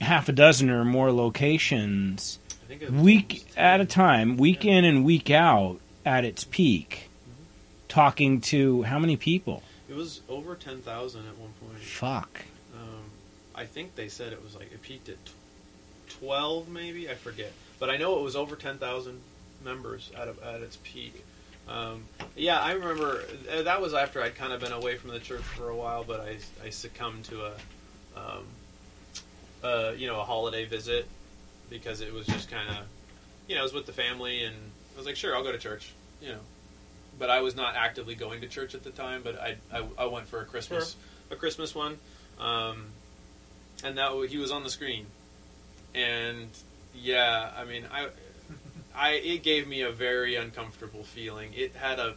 half a dozen or more locations I think it was week at a time, week in and week out at its peak, talking to how many people? It was over ten thousand at one point. Fuck. Um, I think they said it was like it peaked at twelve, maybe I forget, but I know it was over ten thousand members at a, at its peak. Um, yeah, I remember uh, that was after I'd kind of been away from the church for a while, but I, I succumbed to a, um, uh, you know, a holiday visit because it was just kind of, you know, I was with the family and I was like, sure, I'll go to church, you know, but I was not actively going to church at the time, but I, I, I went for a Christmas, a Christmas one, um, and that he was on the screen, and yeah, I mean, I, I, it gave me a very uncomfortable feeling. It had a,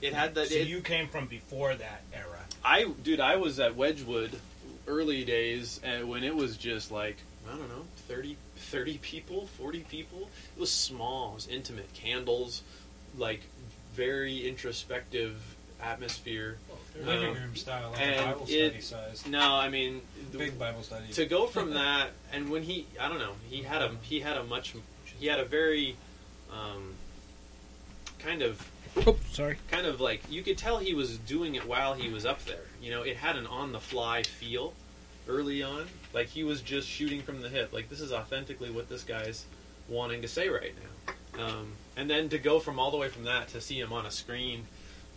it had that. So it, you came from before that era. I, dude, I was at Wedgwood early days, and when it was just like I don't know, 30, 30 people, forty people. It was small, it was intimate, candles, like very introspective atmosphere. living Um, room style, like and a Bible it- study size, No, I mean the- big Bible study. to go from that and when he I don't know he had a he had a much he had a very um, kind of Oh, sorry. kind of like you could tell he was doing it while he was up there. You know, it had an on the fly feel early on. Like he was just shooting from the hip. Like this is authentically what this guy's wanting to say right now. Um, and then to go from all the way from that to see him on a screen,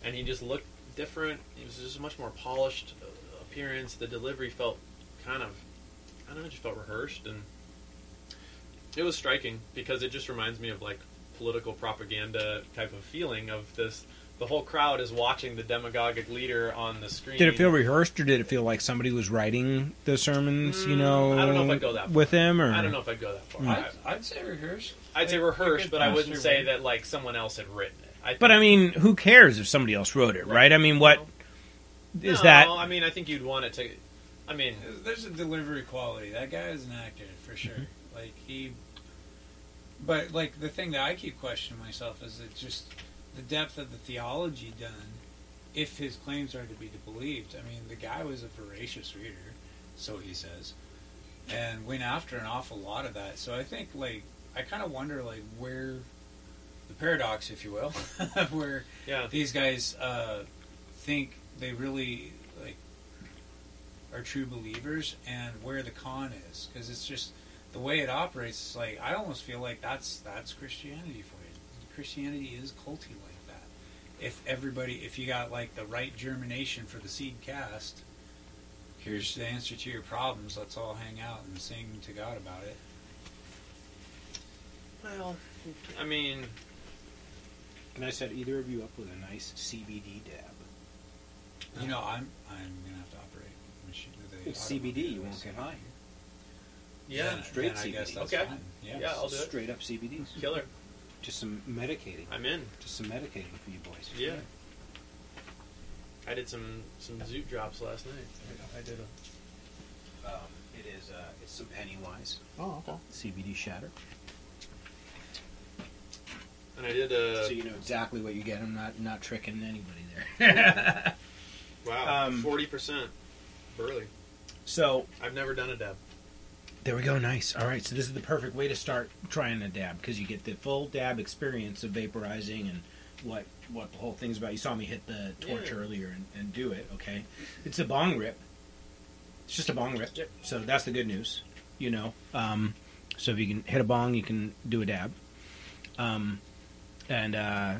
and he just looked different. He was just a much more polished uh, appearance. The delivery felt kind of, I don't know, just felt rehearsed, and it was striking because it just reminds me of like political propaganda type of feeling of this. The whole crowd is watching the demagogic leader on the screen. Did it feel rehearsed, or did it feel like somebody was writing the sermons? You Mm, know, I don't know if I'd go that far. with him, or I don't know if I'd go that far. Mm. I'd, I'd say rehearsed. I'd say rehearsed, but I wouldn't say that like someone else had written it. I But I mean, who cares if somebody else wrote it, right? I mean, what is no, that? I mean, I think you'd want it to. I mean, There's a delivery quality. That guy is an actor for sure. Like he, but like the thing that I keep questioning myself is that just the depth of the theology done. If his claims are to be believed, I mean, the guy was a voracious reader, so he says, and went after an awful lot of that. So I think like I kind of wonder like where the paradox, if you will, where yeah, these guys uh, think they really like are true believers and where the con is because it's just the way it operates it's like i almost feel like that's that's christianity for you. Christianity is culty like that. If everybody if you got like the right germination for the seed cast here's the answer to your problems. Let's all hang out and sing to god about it. Well, I mean, Can I set either of you up with a nice CBD dab? you know i'm i'm gonna have to operate. Machine the It's CBD, you won't get high. Yeah, Then- straight then CBD. Okay. fine. Yeah. Yeah, I'll do it. Straight up CBDs. killer. Just some medicating. I'm in. Just some medicating for you boys. Yeah, I did some some zoot drops last night. I did a. Um, it is. Uh, it's some Pennywise Oh, okay. CBD shatter. And I did a. so you know exactly what you get. I'm not not tricking anybody there. wow, um, forty percent burley. so I've never done a dab. There we go. Nice. All right. So this is the perfect way to start trying a dab because you get the full dab experience of vaporizing and what what the whole thing's about. You saw me hit the torch Yeah. earlier and, and do it. Okay. It's a bong rip. It's just a bong rip. So that's the good news. You know. Um, so if you can hit a bong, you can do a dab. Um, and uh,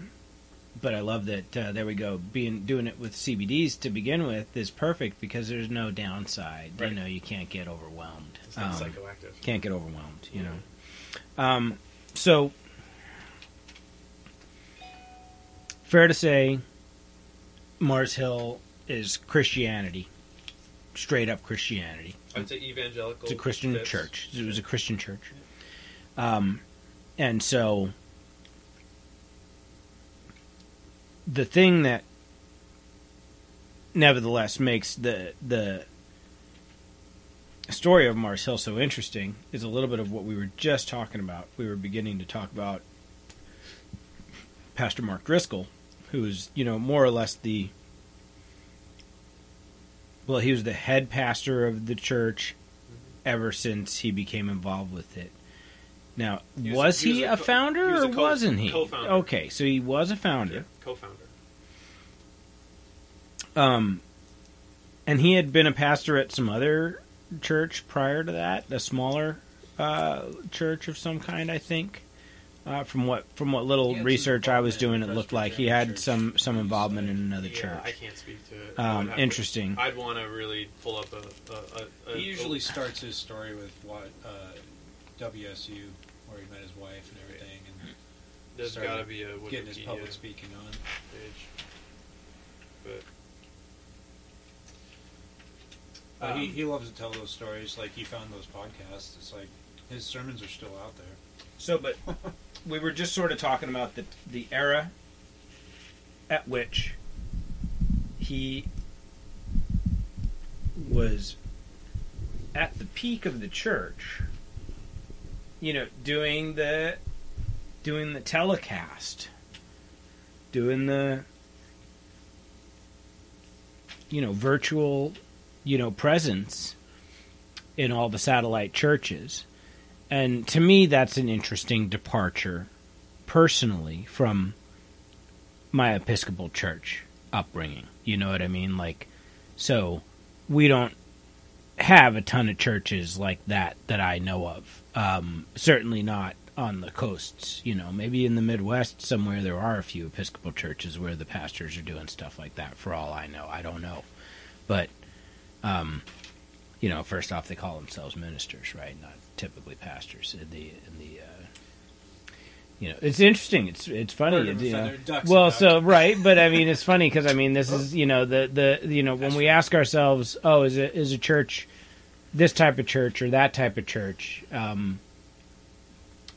but I love that. Uh, there we go. Being doing it with CBDs to begin with is perfect because there's no downside. Right. You know, you can't get overwhelmed. It's not Um, psychoactive. can't get overwhelmed, you know. Um, so, fair to say, Mars Hill is Christianity, straight up Christianity. I'd say evangelical. It's a Christian fits. church. It was a Christian church, um, and so the thing that, nevertheless, makes the the story of Mars Hill so interesting is a little bit of what we were just talking about. We were beginning to talk about Pastor Mark Driscoll, who is, you know, more or less the well, he was the head pastor of the church ever since he became involved with it. Now, He was- was, he he, was a a co- founder he was a or co- wasn't he? co-founder. Okay, so he was a founder. Yeah, co-founder. Um, and he had been a pastor at some other church prior to that, a smaller uh, church of some kind, I think. Uh, from what from what little He had some research I was doing, it looked like he had Presbyterian some some involvement in another yeah, church. I can't speak to it. I would Um, have to- interesting. I'd want to really pull up a. a, a, a He usually a- starts his story with what uh, WSU, where he met his wife and everything, and There's started got to be a getting his public speaking on. page. But But he, Um, he loves to tell those stories. Like he found those podcasts. It's like his sermons are still out there. So, but we were just sort of talking about the the era at which he was at the peak of the church. You know, doing the doing the telecast, doing the you know virtual you know presence in all the satellite churches. And to me that's an interesting departure personally from my episcopal church upbringing. You know what i mean? Like so we don't have a ton of churches like that that i know of. Um, certainly not on the coasts you know maybe in the midwest somewhere there are a few episcopal churches where the pastors are doing stuff like that for all i know. I don't know. But um, you know, first off, they call themselves ministers, right? Not typically pastors. In the in the uh, you know, it's interesting. It's it's funny. A you know. duck's a Well, so right, but I mean, it's funny because I mean, this is you know the the you know when we ask ourselves, oh, is it is a church this type of church or that type of church? Um,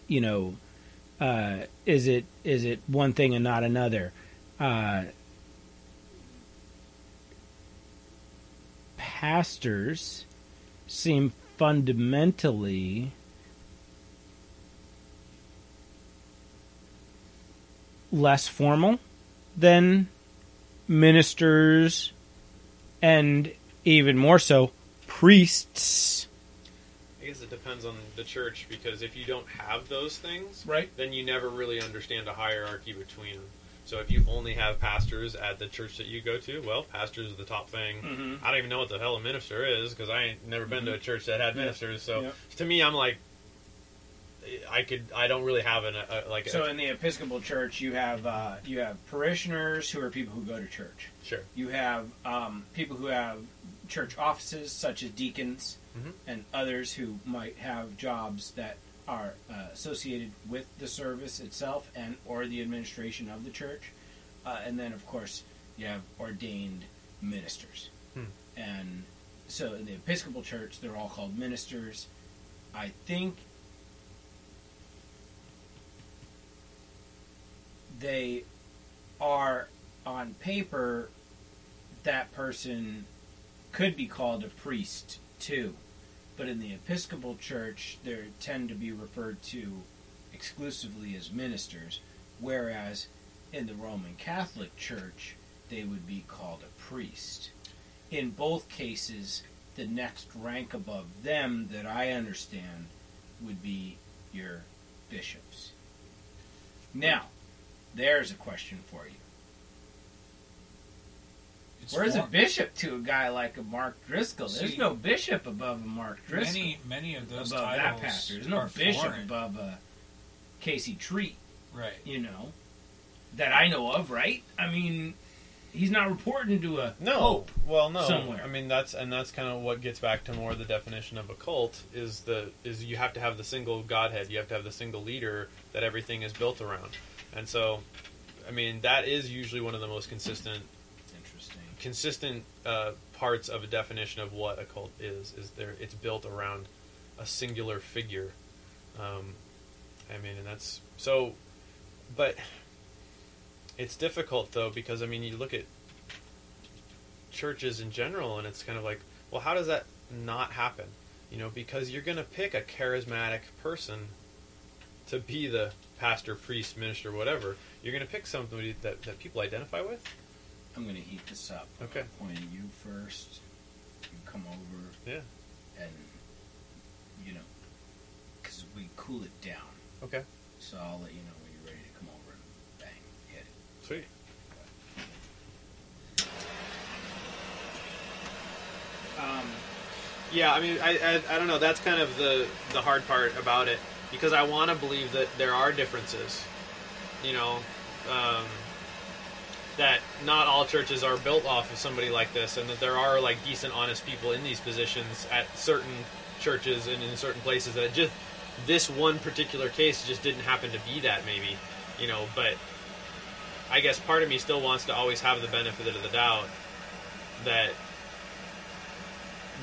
you know, uh, is it is it one thing and not another? Uh, pastors seem fundamentally less formal than ministers and even more so priests. I guess it depends on the church because if you don't have those things, Right. then you never really understand a hierarchy between. So if you only have pastors at the church that you go to, well, pastors are the top thing. Mhm. I don't even know what the hell a minister is because I ain't never been to a church that had ministers. So to me, I'm like, I could, I don't really have an a, like. So a, in the Episcopal Church, you have uh, you have parishioners who are people who go to church. sure. You have um, people who have church offices, such as deacons, Mhm. and others who might have jobs that are uh, associated with the service itself and or the administration of the church. Uh, and then, of course, you have ordained ministers. Hmm. And so, in the Episcopal Church, they're all called ministers. I think they are on paper that person could be called a priest too but in the episcopal church they tend to be referred to exclusively as ministers whereas in the roman catholic church they would be called a priest. In both cases the next rank above them that i understand would be your bishops. Now there's a question for you It's Where's a bishop to a guy like a Mark Driscoll? There's See, no bishop above a Mark Driscoll. Many, many of those above that titles pastor. There's no bishop foreign. above a Casey Treat, Right. you know, that I know of, right? I mean, he's not reporting to a No, pope. well, no. somewhere. I mean, that's and that's kind of what gets back to more the definition of a cult is the is you have to have the single Godhead, you have to have the single leader that everything is built around, and so, I mean, that is usually one of the most consistent Interesting. Consistent uh, parts of a definition of what a cult is. Is there? It's built around a singular figure. Um, I mean, and that's so, but it's difficult though because I mean, you look at churches in general, and it's kind of like, well, how does that not happen? You know, because you're going to pick a charismatic person to be the pastor, priest, minister, whatever. You're going to pick somebody that, that people identify with. I'm going to heat this up. Okay. I'm pointing you first. You come over Yeah. and, you know, because we cool it down. Okay. So I'll let you know when you're ready to come over and bang, hit it. Sweet. Um, Yeah, I mean, I, I, I don't know. That's kind of the the hard part about it because I want to believe that there are differences. You know, um, that not all churches are built off of somebody like this, and that there are like decent, honest people in these positions at certain churches and in certain places. That just this one particular case just didn't happen to be that, maybe. You know, but I guess part of me still wants to always have the benefit of the doubt that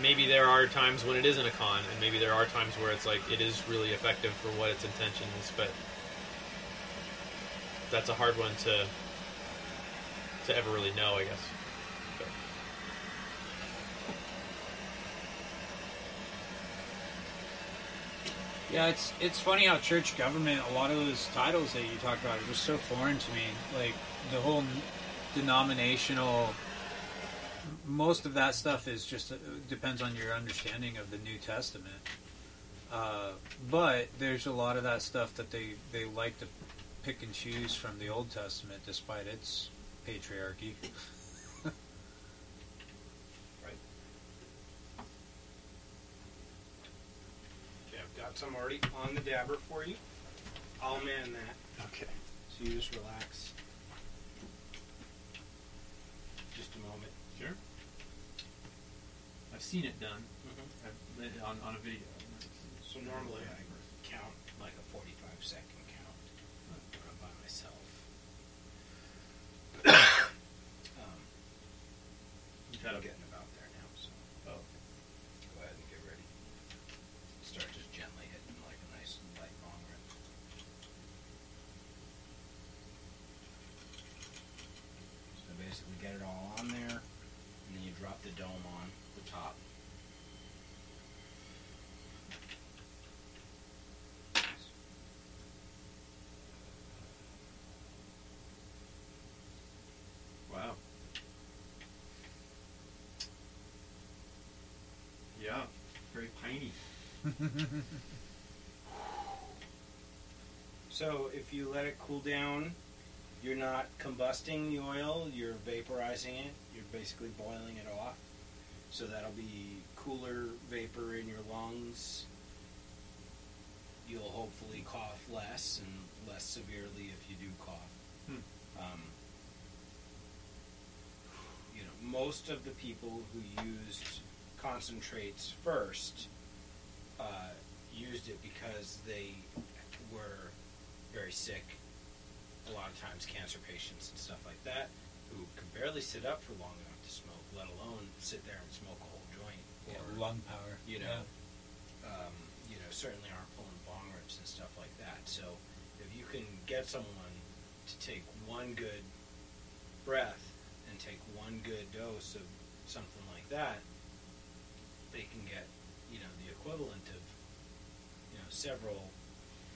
maybe there are times when it isn't a con, and maybe there are times where it's like it is really effective for what its intention is, but that's a hard one to to ever really know, I guess. Yeah, it's it's funny how church government, a lot of those titles that you talked about are just so foreign to me. Like the whole denominational most of that stuff is just uh, depends on your understanding of the New Testament. Uh, but there's a lot of that stuff that they they like to pick and choose from the Old Testament, despite its patriarchy. Right? Okay, I've got some already on the dabber for you. I'll man that. Okay. So you just relax. Just a moment. Sure. I've seen it done mm-hmm. I've, lit on, on a video. So normally I count like a 45 second count when I'm by myself. um, You try I'm to getting about there now, so Oh. go ahead and get ready. Start just gently hitting like a nice light long rip. So basically get it all on there, and then you drop the dome on the top. Wow. Yeah. Very piney. So if you let it cool down, you're not combusting the oil, you're vaporizing it. You're basically boiling it off. So that'll be cooler vapor in your lungs. You'll hopefully cough less and less severely if you do cough. Hmm. Um, you know, most of the people who used concentrates first uh, used it because they were very sick. A lot of times, cancer patients and stuff like that, who could barely sit up for long enough to smoke, let alone sit there and smoke a whole joint. Yeah, lung power. you know, um, you know, certainly aren't pulling bong rips and stuff like that. So, if you can get someone to take one good breath and take one good dose of something like that, they can get, you know, the equivalent of, you know, several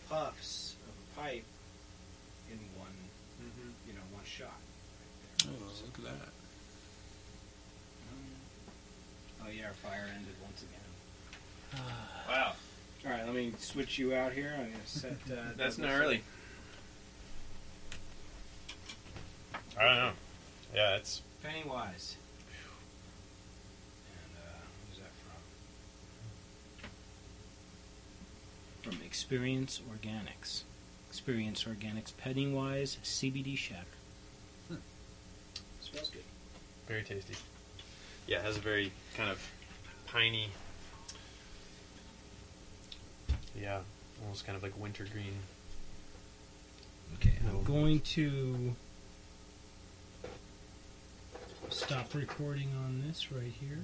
puffs of a pipe in one, Mm-hmm. you know, one shot. Oh, Right there. So- look at that. Oh yeah, our fire ended once again. Wow. All right, let me switch you out here. I'm gonna set. Uh, That's not early. I don't know. Yeah, it's Pennywise. And uh, who's that from? From Experience Organics. Experience Organics Pennywise CBD Shatter. Hmm. Smells good. very tasty. Yeah, it has a very kind of piney. Yeah, almost kind of like wintergreen. Okay, I'm going to stop recording on this right here.